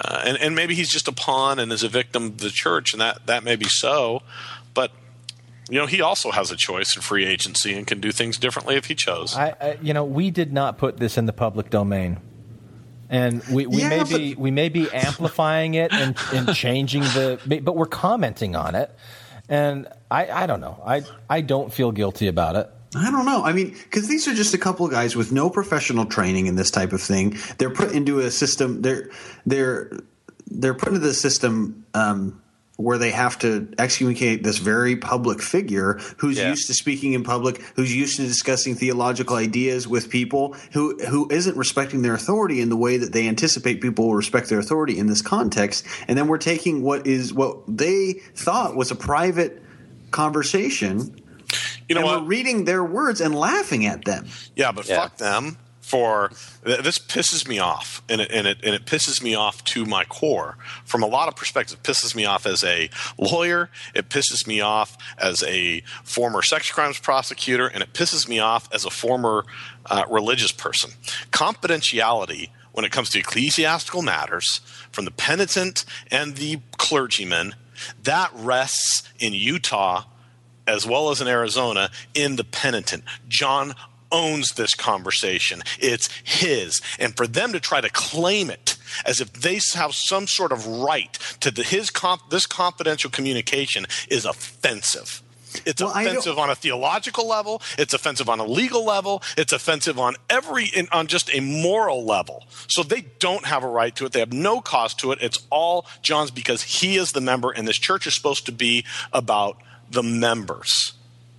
uh, and, and maybe he's just a pawn and is a victim of the church, and that, that may be so. But you know, he also has a choice in free agency and can do things differently if he chose. I, I, you know, we did not put this in the public domain, and we, we Yeah, may but- be we may be amplifying it and, and changing the, but we're commenting on it, and I, I don't know, I, I don't feel guilty about it. I don't know. I mean, because these are just a couple of guys with no professional training in this type of thing. They're put into a system. They're they're they're put into the system um, where they have to excommunicate this very public figure who's Yeah. used to speaking in public, who's used to discussing theological ideas with people, who who isn't respecting their authority in the way that they anticipate people will respect their authority in this context. And then we're taking what is what they thought was a private conversation You know and what? we're reading their words and laughing at them. Yeah, but fuck them for th- this pisses me off, and it, and it and it pisses me off to my core from a lot of perspectives. It pisses me off as a lawyer. It pisses me off as a former sex crimes prosecutor, and it pisses me off as a former uh, religious person. Confidentiality when it comes to ecclesiastical matters from the penitent and the clergyman that rests in Utah as well as in Arizona in the penitent. John owns this conversation. It's his. And for them to try to claim it as if they have some sort of right to the, his conf, this confidential communication is offensive. It's Well, offensive on a theological level. It's offensive on a legal level. It's offensive on every in, on just a moral level. So they don't have a right to it. They have no cause to it. It's all John's because he is the member, and this church is supposed to be about the members.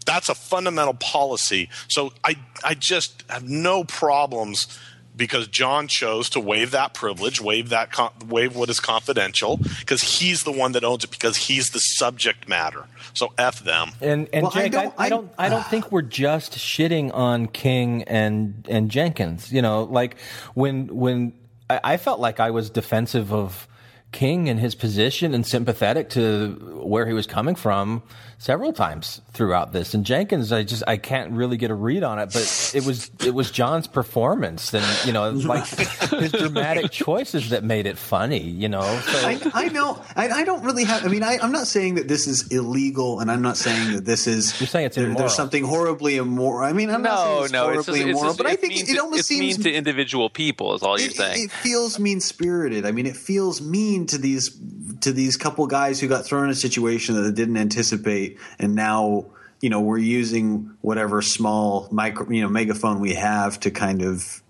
That's a fundamental policy. So I I just have no problems because John chose to waive that privilege, waive that waive what is confidential because he's the one that owns it because he's the subject matter. So f them. And and Well, Jake, I don't- I, don't I don't think we're just shitting on King and and Jenkins. You know, like when when I, I felt like I was defensive of King and his position and sympathetic to where he was coming from several times throughout this. And Jenkins, I just I can't really get a read on it, but it was it was John's performance and you know like his dramatic choices that made it funny. You know, so I, I know. I, I don't really have. I mean, I, I'm not saying that this is illegal, and I'm not saying that this is. You're saying it's there- immoral. there's something horribly immoral. I mean, I'm not saying no, it's no, horribly it's just, it's immoral, just but I think mean it, it almost it's seems mean to individual people. Is all you're saying. it feels mean spirited. I mean, it feels mean to these to these couple guys who got thrown in a situation that they didn't anticipate, and now you know we're using whatever small micro you know megaphone we have to kind of.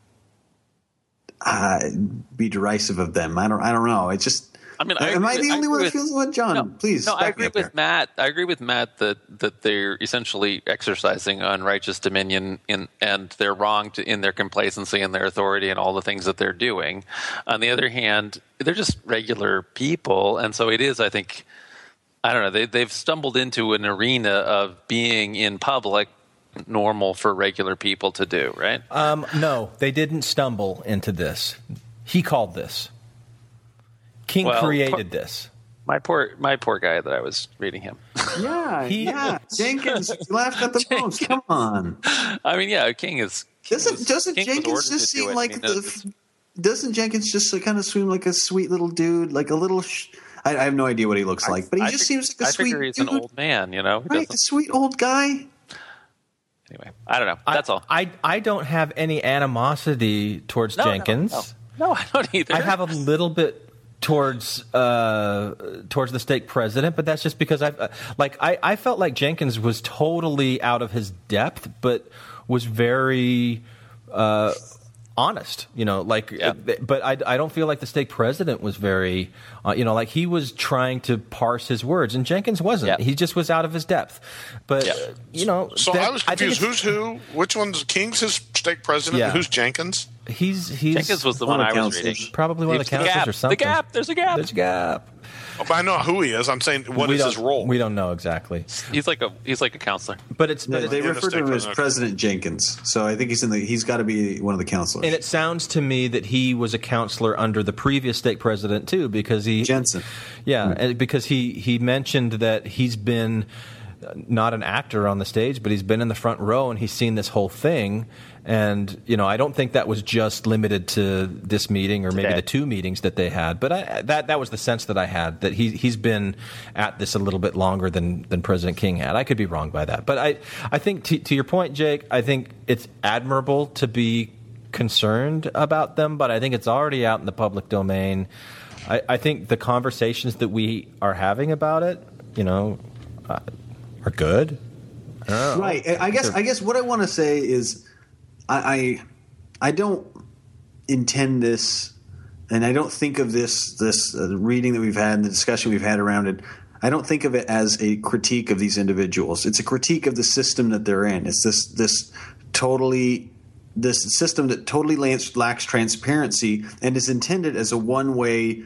uh, be derisive of them. I don't. I don't know. It's just. I mean, I am I the with- only I one that feels what John? No, please, No, I agree with there. Matt. I agree with Matt that that they're essentially exercising unrighteous dominion in, and they're wrong to, in their complacency and their authority and all the things that they're doing. On the other hand, they're just regular people, and so it is. I think I don't know. They they've stumbled into an arena of being in public normal for regular people to do. Right? Um, no, they didn't stumble into this. He called this. King Well, created po- this. My poor my poor guy that I was reading him. Yeah, yeah. Jenkins you laughed at the phone. Come on. I mean, yeah, King is. Doesn't doesn't King Jenkins just to do seem like I mean, the? Doesn't Jenkins just kind of seem like a sweet little dude, like a little? Sh- I, I have no idea what he looks like, but he I just fig- seems like a I sweet figure he's dude, an old man, you know. Right? A sweet old guy. Anyway, I don't know. That's all. I, I don't have any animosity towards No, no, Jenkins. no. No, I don't either. I have a little bit towards uh, towards the stake president, but that's just because I uh, like I, I felt like Jenkins was totally out of his depth, but was very uh, honest. You know, like, but I, I don't feel like the stake president was very, uh, you know, like he was trying to parse his words, and Jenkins wasn't. He just was out of his depth. But uh, you know, So that- I was confused. it's- Who's who? Which one's King's his stake president? Yeah. Who's Jenkins? He's he's Jenkins was the one, I was reading. Probably one of the The counselors gap, or something. The gap. There's a gap. There's a gap. Oh, but I know who he is. I'm saying what we is his role? We don't know exactly. He's like a he's like a counselor. But it's They, but they it's- refer to him as President Jenkins, so I think he's in the. He's got to be one of the counselors. And it sounds to me that he was a counselor under the previous stake president too, because he Jensen. Yeah, and because he he mentioned that he's been not an actor on the stage, but he's been in the front row and he's seen this whole thing. And you know, I don't think that was just limited to this meeting or maybe the two meetings that they had, but I, that that was the sense that I had that he he's been at this a little bit longer than than President King had. I could be wrong by that, but I I think to, to your point, Jake, I think it's admirable to be concerned about them, but I think it's already out in the public domain. I, I think the conversations that we are having about it, you know, uh, are good. I. Right. I guess. I guess what I want to say is, I, I, I don't intend this, and I don't think of this this uh, reading that we've had and the discussion we've had around it. I don't think of it as a critique of these individuals. It's a critique of the system that they're in. It's this this totally this system that totally lacks, transparency and is intended as a one way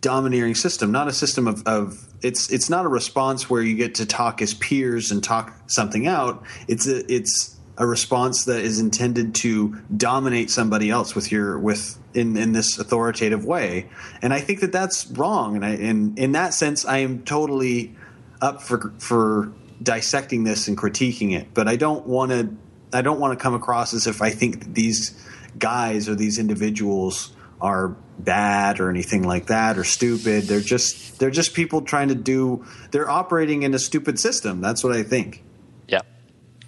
domineering system, not a system of, of it's it's not a response where you get to talk as peers and talk something out. It's a it's a response that is intended to dominate somebody else with your with in in this authoritative way. And I think that that's wrong. And I in in that sense, I am totally up for for dissecting this and critiquing it. But I don't want to I don't want to come across as if I think that these guys or these individuals are bad or anything like that or stupid. They're just they're just people trying to do they're operating in a stupid system. That's what I think. Yeah.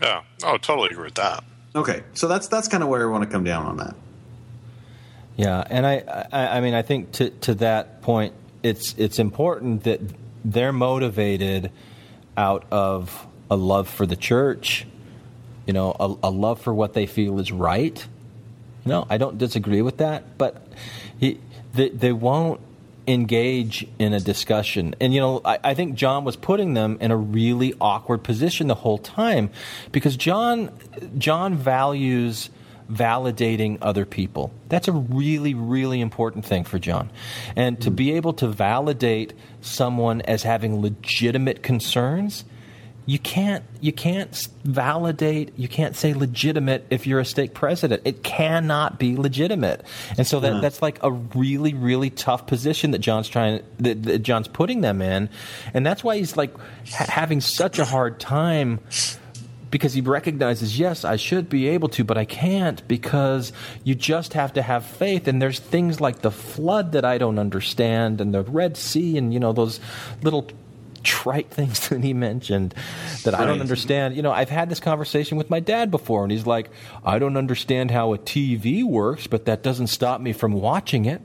Yeah. Oh, totally agree with that. Okay. So that's that's kind of where I want to come down on that. Yeah, and I, I, I mean, I think to to that point, it's it's important that they're motivated out of a love for the church, you know, a, a love for what they feel is right. No, I don't disagree with that, but he, they, they won't engage in a discussion. And, you know, I, I think John was putting them in a really awkward position the whole time because John, John values validating other people. That's a really, really important thing for John. And to be able to validate someone as having legitimate concerns, you can't you can't validate you can't say legitimate if you're a stake president it cannot be legitimate and so that, Yeah. that's like a really really tough position that john's trying that, that john's putting them in and that's why he's like ha- having such a hard time because he recognizes, yes, I should be able to, but I can't because you just have to have faith. And there's things like the flood that I don't understand, and the Red Sea, and you know those little trite things that he mentioned that I don't understand. You know, I've had this conversation with my dad before, and he's like, "I don't understand how a TV works, but that doesn't stop me from watching it."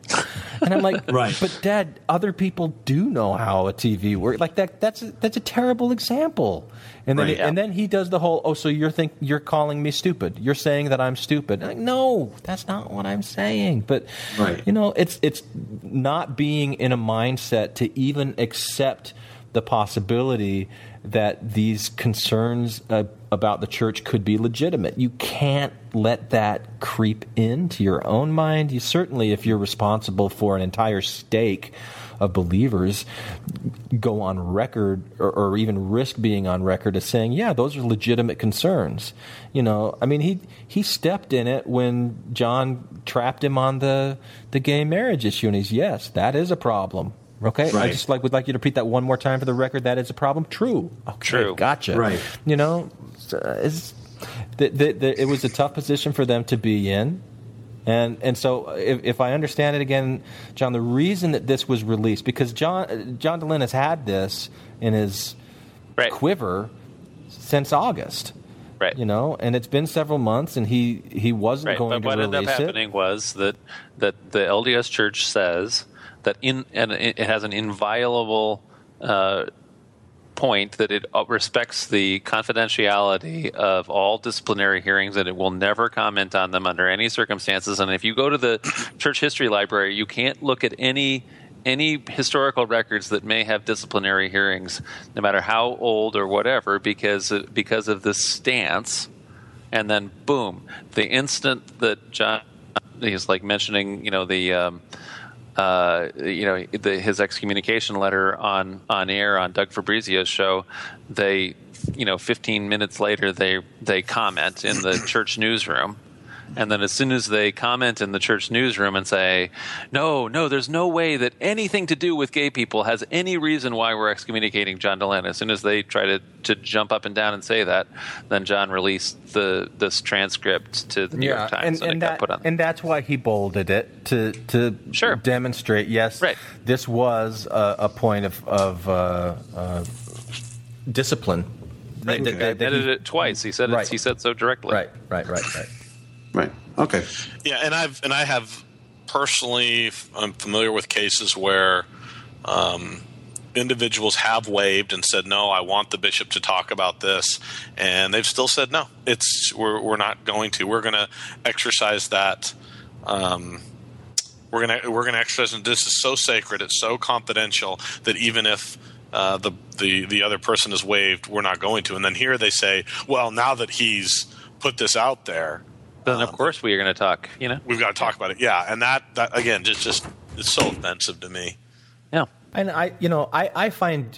And I'm like, Right. But Dad, other people do know how a TV works. Like that. That's a, that's a terrible example. And then Right. and then he does the whole, "Oh, so you're think you're calling me stupid? You're saying that I'm stupid?" I'm like, no, that's not what I'm saying. But Right. you know, it's it's not being in a mindset to even accept the possibility that these concerns uh, about the church could be legitimate. You can't let that creep into your own mind. You certainly, if you're responsible for an entire stake of believers, go on record or, or even risk being on record as saying, "Yeah, those are legitimate concerns." You know, I mean, he he stepped in it when John trapped him on the the gay marriage issue, and he's yes, that is a problem. Okay, I just like would like you to repeat that one more time for the record. That is a problem. True. Okay, True. Gotcha. Right. You know, uh, it's, the, the, the, it was a tough position for them to be in. And and so if, if I understand it again, John, the reason that this was released because John John Dehlin has had this in his Right. quiver since August. Right. You know, and it's been several months, and he he wasn't Right, going but what to ended release up it. happening was that that the LDS Church says that in and it has an inviolable uh, point that it uh, respects the confidentiality of all disciplinary hearings and it will never comment on them under any circumstances. And if you go to the church history library, you can't look at any any historical records that may have disciplinary hearings, no matter how old or whatever, because because of this stance and then boom, the instant that John he's like mentioning, you know, the um, uh, you know the, his excommunication letter on on air on Doug Fabrizio's show, they you know 15 minutes later they they comment in the church newsroom. And then, as soon as they comment in the church newsroom and say, "No, no, there's no way that anything to do with gay people has any reason why we're excommunicating John Dehlin," as soon as they try to, to jump up and down and say that, then John released the this transcript to the New York Times, and, and, and it got that, put on. and that's why he bolded it to to Sure. demonstrate. Yes, Right. this was a, a point of of uh, uh, discipline. Right. That- He that- that admitted he- it twice. He said Right. it, he said so directly. Right, right, right, right. Right. Okay. Yeah, and I've and I have personally, I'm familiar with cases where um, individuals have waived and said, "No, I want the bishop to talk about this," and they've still said, "No, it's we're we're not going to. We're going to exercise that." Um, we're gonna we're gonna exercise. And this is so sacred. It's so confidential that even if uh, the the the other person is waived, we're not going to. And then here they say, "Well, now that he's put this out there." Then of um, course we are going to talk. You know, we've got to talk about it. Yeah, and that that again just just it's so offensive to me. Yeah, and I you know I I find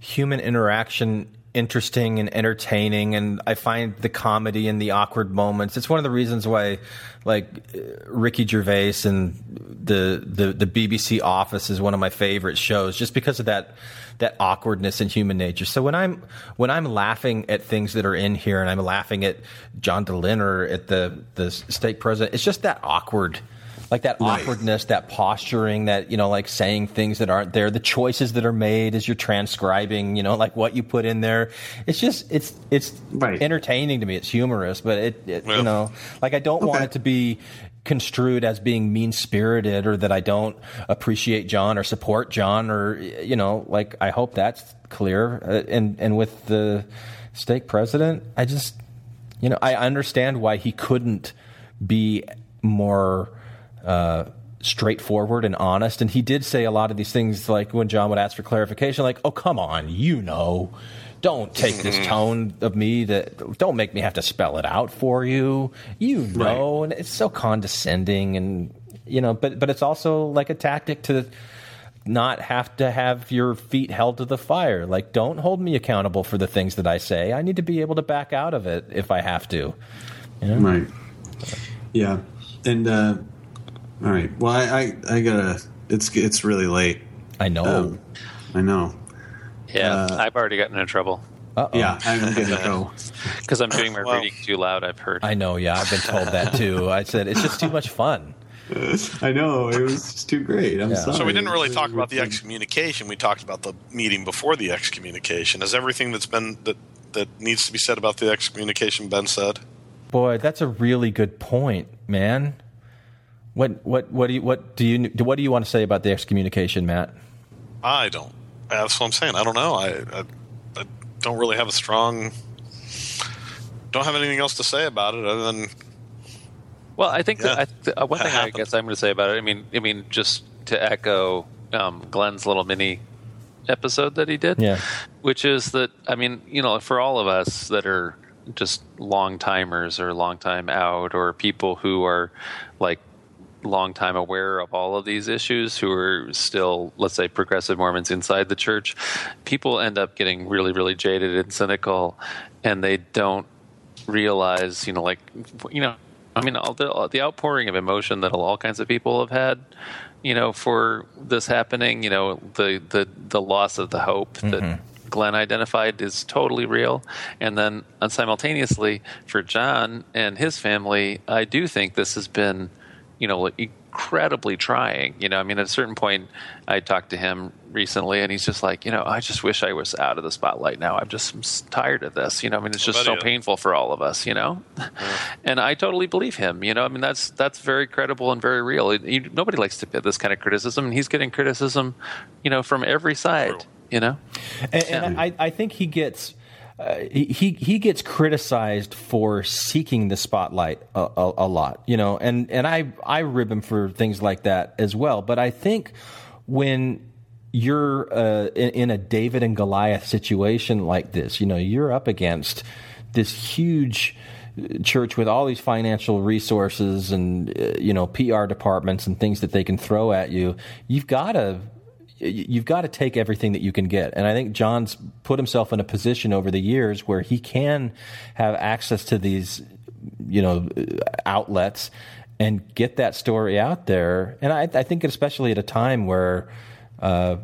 human interaction interesting and entertaining and I find the comedy and the awkward moments. It's one of the reasons why like uh, Ricky Gervais and the the the BBC Office is one of my favorite shows just because of that that awkwardness in human nature. So when I'm when I'm laughing at things that are in here and I'm laughing at John Dehlin or at the the stake president, it's just that awkward like that awkwardness, that posturing, that you know, like saying things that aren't there, the choices that are made as you're transcribing, you know, like what you put in there. It's just it's it's entertaining to me. It's humorous, but it, it you know, like I don't want it to be construed as being mean spirited or that I don't appreciate John or support John or you know, like I hope that's clear. Uh, and and with the stake president, I just you know, I understand why he couldn't be more uh, straightforward and honest. And he did say a lot of these things, like when John would ask for clarification, like, "Oh, come on, you know." Don't take this tone of me that don't make me have to spell it out for you. You know, and it's so condescending and you know, but but it's also like a tactic to not have to have your feet held to the fire. Like, don't hold me accountable for the things that I say. I need to be able to back out of it if I have to. You know? Right. Yeah. And uh, all right. Well, I, I I gotta. It's it's really late. I know. Um, I know. Yeah, I've already gotten in trouble. Uh-oh. Yeah, I'm gonna go. because I'm doing my reading too loud. I've heard. I know. Yeah, I've been told that too. I said it's just too much fun. I know it was just too great. I'm Yeah. sorry. So we didn't really talk about the excommunication. We talked about the meeting before the excommunication. Has everything that's been that that needs to be said about the excommunication been said? Boy, that's a really good point, man. What what what do you what do you what do you want to say about the excommunication, Matt? I don't. That's what I'm saying. I don't know. I, I, I don't really have a strong. Don't have anything else to say about it other than Well, I think Yeah. that I, th- uh, one That thing I guess I'm going to say about it. I mean, I mean, just to echo um, Glenn's little mini episode that he did, Yeah. which is that I mean, you know, for all of us that are just long timers or long time out, or people who are like long time aware of all of these issues who are still let's say progressive mormons inside the church people end up getting really really jaded and cynical and they don't realize you know like you know i mean all the, the outpouring of emotion that all kinds of people have had you know for this happening you know the the the loss of the hope that Glenn identified is totally real. And then uh, simultaneously for John and his family, I do think this has been, you know, incredibly trying. You know, I mean, at a certain point, I talked to him recently and he's just like, you know, I just wish I was out of the spotlight now. I'm just I'm tired of this. You know, I mean, it's just so he painful for all of us, you know? and I totally believe him. You know, I mean, that's that's very credible and very real. It- you- nobody likes to get this kind of criticism, and he's getting criticism, you know, from every side. You know, And, and I, I think he gets uh, he he gets criticized for seeking the spotlight a, a, a lot, you know, and and I I rib him for things like that as well. But I think when you're uh, in, in a David and Goliath situation like this, you know, you're up against this huge church with all these financial resources and uh, you know PR departments and things that they can throw at you. You've got to you've got to take everything that you can get. And I think John's put himself in a position over the years where he can have access to these, you know, outlets and get that story out there. And I, I think especially at a time where uh,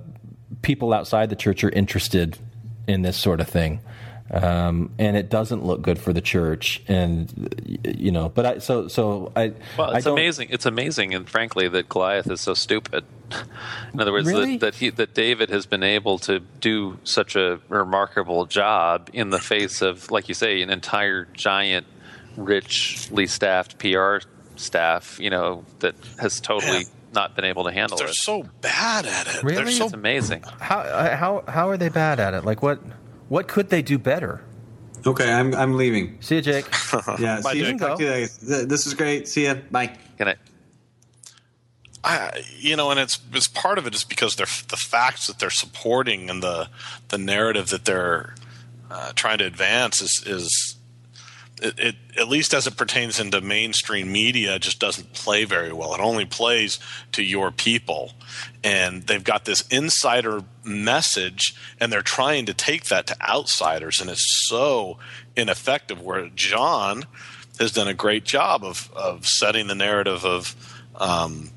people outside the church are interested in this sort of thing. Um, and it doesn't look good for the church, and you know. But I so so I. Well, it's don't- amazing. It's amazing, and frankly, that Goliath is so stupid. In other words, Really? that that, he, that David has been able to do such a remarkable job in the face of, like you say, an entire giant, richly staffed PR staff. You know that has totally not been able to handle it. they're so bad at it. Really? They're so It's amazing. How uh, how how are they bad at it? Like what what could they do better? Okay, I'm I'm leaving. See you, Jake. Yeah, Bye, see you. Jake. Talk to you later. Th- This is great. See ya. Bye. Can I? I, you know, and it's it's part of it is because they're the facts that they're supporting and the the narrative that they're uh, trying to advance is is it, it at least as it pertains into mainstream media just doesn't play very well. It only plays to your people, and they've got this insider message, and they're trying to take that to outsiders, and it's so ineffective. Where John has done a great job of of setting the narrative of. Um,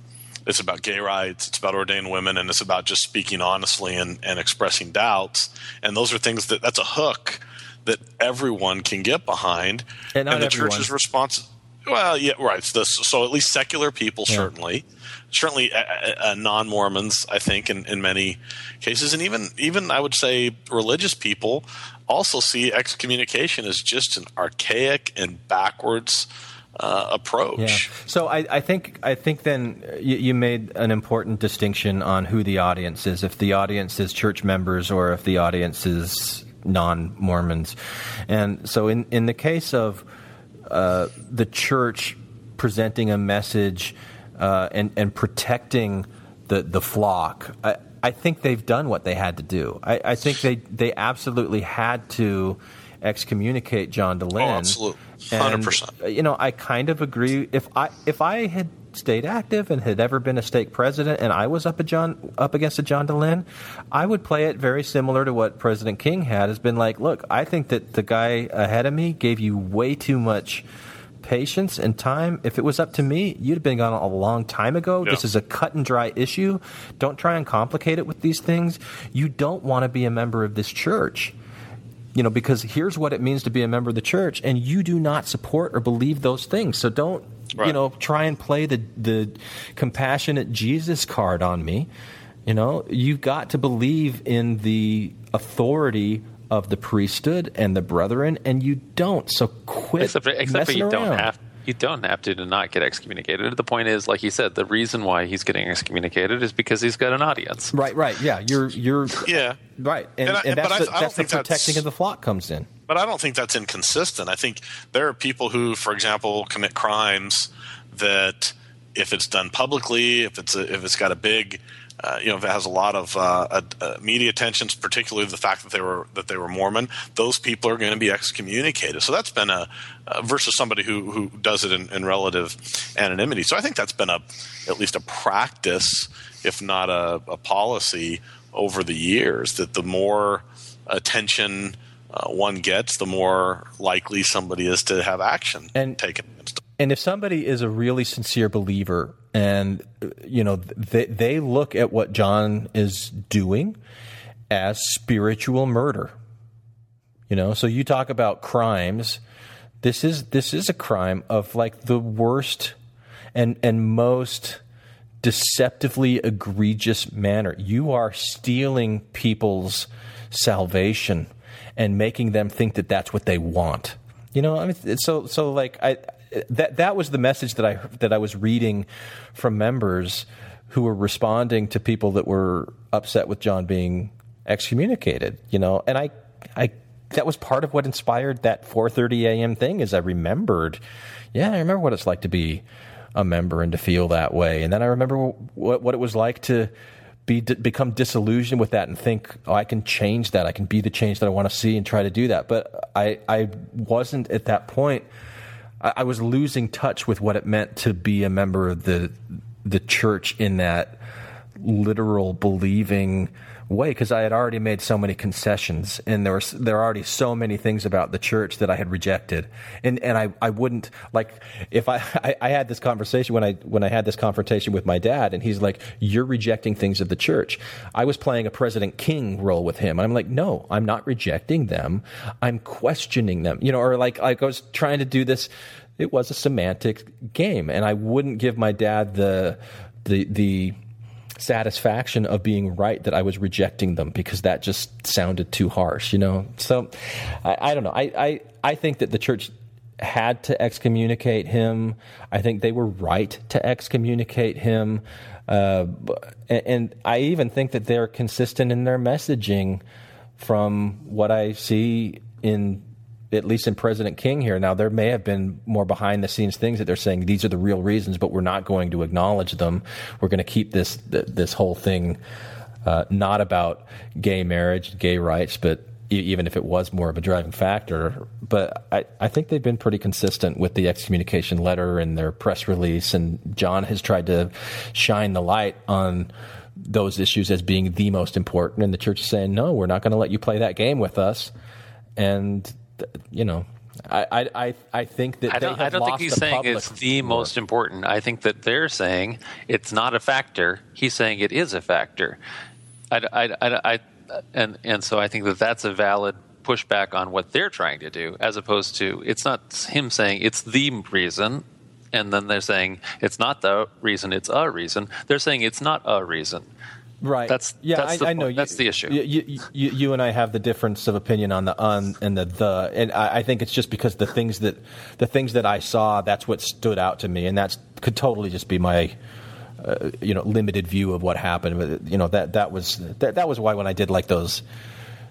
it's about gay rights, it's about ordained women, and it's about just speaking honestly and, and expressing doubts. And those are things that that's a hook that everyone can get behind. And not the everyone. church's response, well, yeah, right. So, so at least secular people, Yeah. certainly, certainly uh, uh, non Mormons, I think, in, in many cases, and even even I would say religious people also see excommunication as just an archaic and backwards uh, approach. Yeah. So I, I think I think then you, you made an important distinction on who the audience is. If the audience is church members or if the audience is non Mormons, and so in in the case of uh, the church presenting a message uh, and and protecting the the flock. I, I think they've done what they had to do. I, I think they they absolutely had to excommunicate John Dehlin. Oh, absolutely. 100%. You know, I kind of agree. If I if I had stayed active and had ever been a stake president, and I was up a John up against a John Dehlin, I would play it very similar to what President King had. Has been like, look, I think that the guy ahead of me gave you way too much patience and time. If it was up to me, you'd have been gone a long time ago. Yeah. This is a cut and dry issue. Don't try and complicate it with these things. You don't want to be a member of this church you know, because here's what it means to be a member of the church, and you do not support or believe those things. So don't you know, try and play the the compassionate Jesus card on me. You know, you've got to believe in the authority of the priesthood and the brethren, and you don't. So quit except, except for messing you don't around. have you don't have to to not get excommunicated. The point is, like he said, the reason why he's getting excommunicated is because he's got an audience. Right, right, yeah. You're you're Yeah. right, and, And I- and that's but I- the, I don't that's the think that's- of the flock comes in. But I don't think that's inconsistent. I think there are people who, for example, commit crimes that, if it's done publicly, if it's a, if it's got a big, uh, you know, if it has a lot of uh, uh, uh, media attention, particularly the fact that they were that they were Mormon, those people are going to be excommunicated. So that's been a uh, versus somebody who who does it in, in relative anonymity. So I think that's been a at least a practice, if not a, a policy, over the years that the more attention uh, one gets, the more likely somebody is to have action And- taken against them. And if somebody is a really sincere believer and you know they they look at what John is doing as spiritual murder. You know, so you talk about crimes, this is this is a crime of like the worst and and most deceptively egregious manner. You are stealing people's salvation and making them think that that's what they want. You know, I mean, so so like I that that was the message that I that I was reading from members who were responding to people that were upset with John being excommunicated. You know, and I I that was part of what inspired that 4:30 a.m. thing. Is I remembered, yeah, I remember what it's like to be a member and to feel that way, and then I remember what what it was like to be become disillusioned with that and think, oh, I can change that. I can be the change that I want to see and try to do that. But I I wasn't at that point. I, I was losing touch with what it meant to be a member of the the church in that literal believing way because I had already made so many concessions and there were there are already so many things about the church that I had rejected. And and I, I wouldn't like if I, I I had this conversation when I when I had this confrontation with my dad and he's like you're rejecting things of the church. I was playing a President King role with him I'm like no I'm not rejecting them. I'm questioning them. You know or like like I was trying to do this it was a semantic game and I wouldn't give my dad the the the satisfaction of being right that I was rejecting them because that just sounded too harsh, you know. So I, I don't know. I, I I think that the church had to excommunicate him. I think they were right to excommunicate him. Uh, and, and I even think that they're consistent in their messaging from what I see in at least in President King here. Now, there may have been more behind the scenes things that they're saying these are the real reasons, but we're not going to acknowledge them. We're going to keep this this whole thing uh, not about gay marriage, gay rights, but even if it was more of a driving factor. But I, I think they've been pretty consistent with the excommunication letter and their press release, and John has tried to shine the light on those issues as being the most important, and the church is saying, no, we're not going to let you play that game with us. And you know, I I I, think that I don't, I don't think he's saying it's the for- most important. I think that they're saying it's not a factor. He's saying it is a factor. I, I, I, I, and and so I think that that's a valid pushback on what they're trying to do, as opposed to it's not him saying it's the reason, and then they're saying it's not the reason, it's a reason. They're saying it's not a reason. Right. That's yeah. That's I, the, I know. You, That's the issue. You, you, you, you and I have the difference of opinion on the on and the the, and I, I think it's just because the things that the things that I saw, that's what stood out to me, and that's could totally just be my. Uh, you know, limited view of what happened, but you know that that was that, that was why when I did like those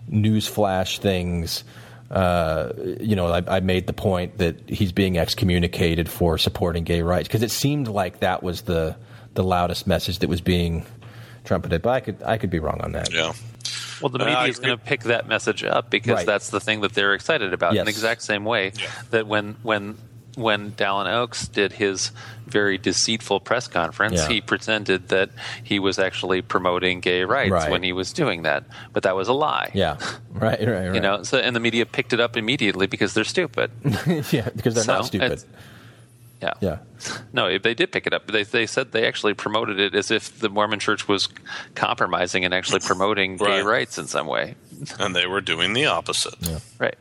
news flash things, uh, you know, I, I made the point that he's being excommunicated for supporting gay rights because it seemed like that was the the loudest message that was being trumpeted. But I could I could be wrong on that. Yeah. Well, the media I is going to pick that message up because Right. that's the thing that they're excited about. In the exact same way that when when when Dallin Oaks did his very deceitful press conference, Yeah. he pretended that he was actually promoting gay rights Right. when he was doing that, but that was a lie. Yeah, right, right, right. You know, so and the media picked it up immediately because they're stupid. yeah, because they're So, not stupid. It's- Yeah. Yeah. No, they did pick it up. They they said they actually promoted it as if the Mormon Church was compromising and actually promoting gay rights in some way. And they were doing the opposite. Right.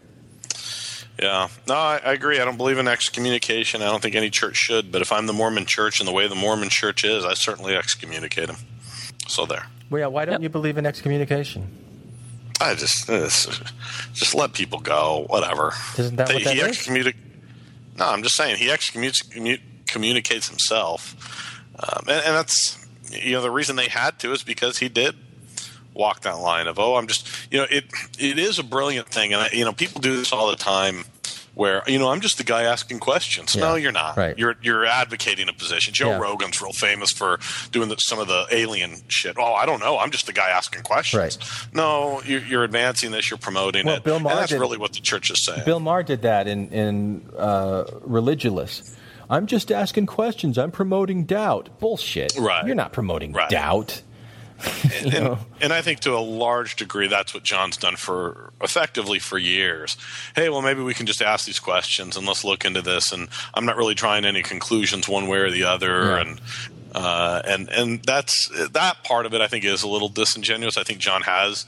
Yeah, no, I, I agree. I don't believe in excommunication. I don't think any church should. But if I'm the Mormon Church and the way the Mormon Church is, I certainly excommunicate him. So there. Well, yeah, why don't you believe in excommunication? I just just, just let people go. Whatever. Isn't that They- what that he is? No, I'm just saying he excommunicates communicates himself, um, and, and that's you know the reason they had to is because he did walk that line of oh I'm just you know it it is a brilliant thing. And I, you know people do this all the time where you know I'm just the guy asking questions. No, you're not. right. You're you're advocating a position. Joe Yeah. Rogan's real famous for doing the, some of the alien shit. Oh, I don't know. I'm just the guy asking questions. Right. No, you're, you're advancing this. You're promoting Well, it. Bill Maher and that's did- really what the church is saying. Bill Maher did that in in uh, Religulous. I'm just asking questions. I'm promoting doubt. Bullshit. Right. You're not promoting Right. doubt. and, and, and I think to a large degree that's what John's done for effectively for years. Hey, well maybe we can just ask these questions and let's look into this. And I'm not really trying any conclusions one way or the other. Yeah. And uh, and and that's that part of it. I think is a little disingenuous. I think John has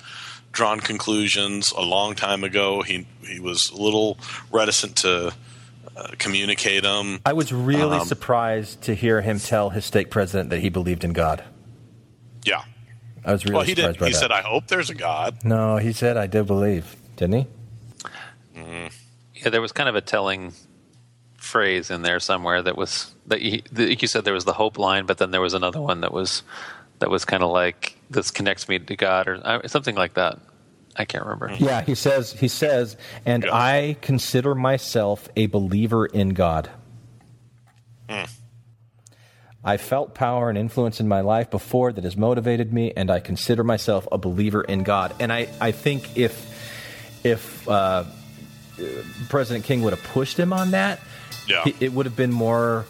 drawn conclusions a long time ago. He he was a little reticent to uh, communicate them. I was really Um, surprised to hear him tell his stake president that he believed in God. Yeah. I was really well, he surprised did. by He that. said, "I hope there's a God." no, he said I did believe, didn't he? Yeah, there was kind of a telling phrase in there somewhere that was that you, that you said there was the hope line, but then there was another one that was that was kind of like this connects me to God or uh, something like that. I can't remember. Yeah, he says he says, and I consider myself a believer in God. Hmm. I felt power and influence in my life before that has motivated me, and I consider myself a believer in God. And I, I think if if uh, President King would have pushed him on that, Yeah. he- it would have been more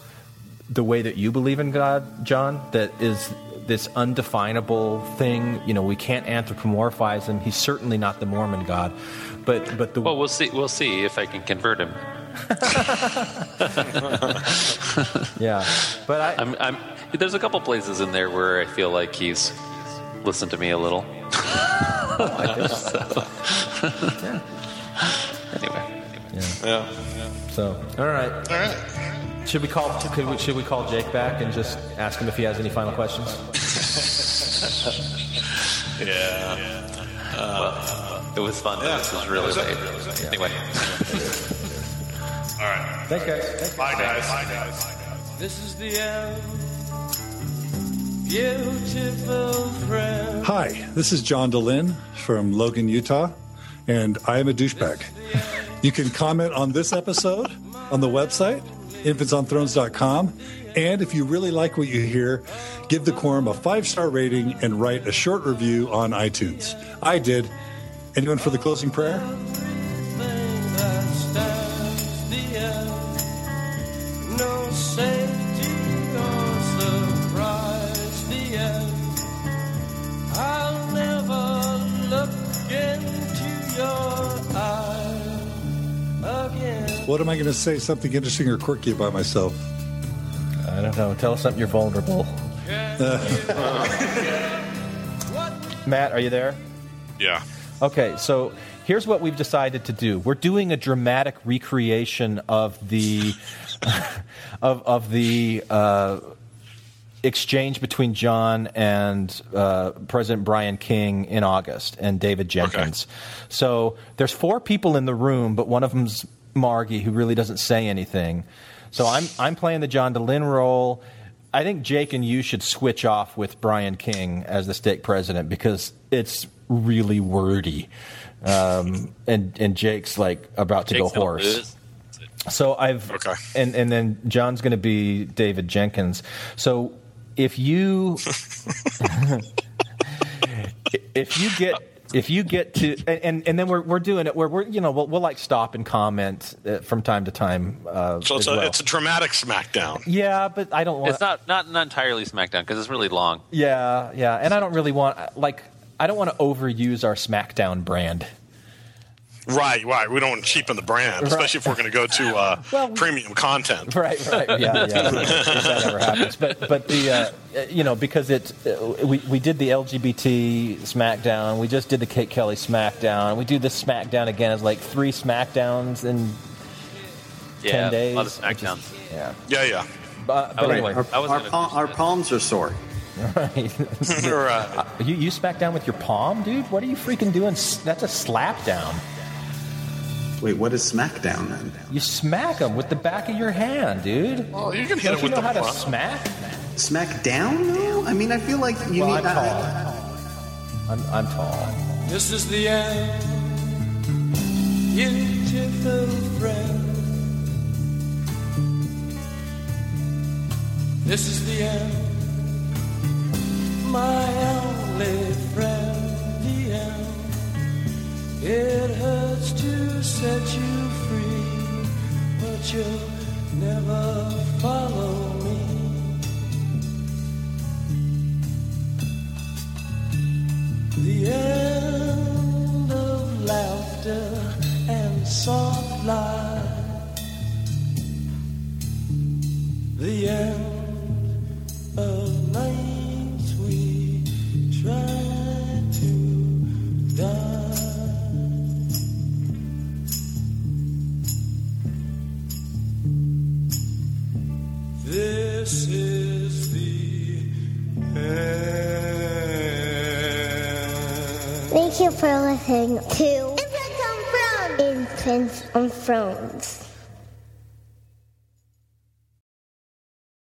the way that you believe in God, John. That is this undefinable thing. You know, we can't anthropomorphize him. He's certainly not the Mormon God, but but the Well, we'll see. We'll see if I can convert him. yeah. But I, I'm, I'm. There's a couple places in there where I feel like he's listened to me a little. So- Anyway. Yeah. yeah So, all right. All right. Should we call? Could we, should we call Jake back and just ask him if he has any final questions? Yeah. well, it was fun. but This was really Was it? late. Anyway. All right. Thanks, guys. Thanks. Bye, guys. Bye, guys. This is the end. Beautiful friend. Hi, this is John Dehlin from Logan, Utah, and I am a douchebag. You can comment on this episode on the website, infantsonthrones.com. And if you really like what you hear, give the quorum a five star rating and write a short review on iTunes. I did. Anyone for the closing prayer? What am I going to say? Something interesting or quirky about myself? I don't know. Tell us something you're vulnerable. Matt, are you there? Yeah. Okay, so here's what we've decided to do. We're doing a dramatic recreation of the of of the uh, exchange between John and uh, President Bryan King in August and David Jenkins. So there's four people in the room, but one of them's Margi, who really doesn't say anything. So I'm I'm playing the John Dehlin role. I think Jake and you should switch off with Bryan King as the stake president because it's really wordy, um, and and Jake's like about to Jake's go horse. So I've okay. and and then John's going to be David Jenkins. So if you if you get if you get to and and, and then we're we're doing it where we're you know we'll, we'll like stop and comment uh, from time to time. Uh, So it's as a, well. it's a dramatic smackdown. yeah, but I don't want. It's not not not entirely SmackDown because it's really long. Yeah, yeah, and I don't really want like I don't want to overuse our SmackDown brand. Right, right. We don't want to cheapen the brand, especially if we're going to go to uh, premium content. Right, right. Yeah, yeah. if that ever happens. But but the uh, you know because it uh, we we did the LGBT SmackDown. We just did the Kate Kelly SmackDown. We do the SmackDown again. It's like three SmackDowns in Yeah, ten a days. lot of SmackDowns. Yeah. Yeah, yeah. But, but Right. anyway, our, our, pal- our palms are sore. right. right. You you smack down with your palm, dude. What are you freaking doing? S- That's a slap down. Wait, what is SmackDown then? You smack them with the back of your hand, dude. Well, you can hit Don't it you with know the how to front. smack? Smack down? though? I mean, I feel like you Well, need. I'm I- tall. I'm, I'm tall. This is the end, beautiful friend. This is the end, my only friend. It hurts to set you free, but you'll never follow me. The end of laughter and soft life. The end of nights we try Thank you for listening to Infants on Thrones.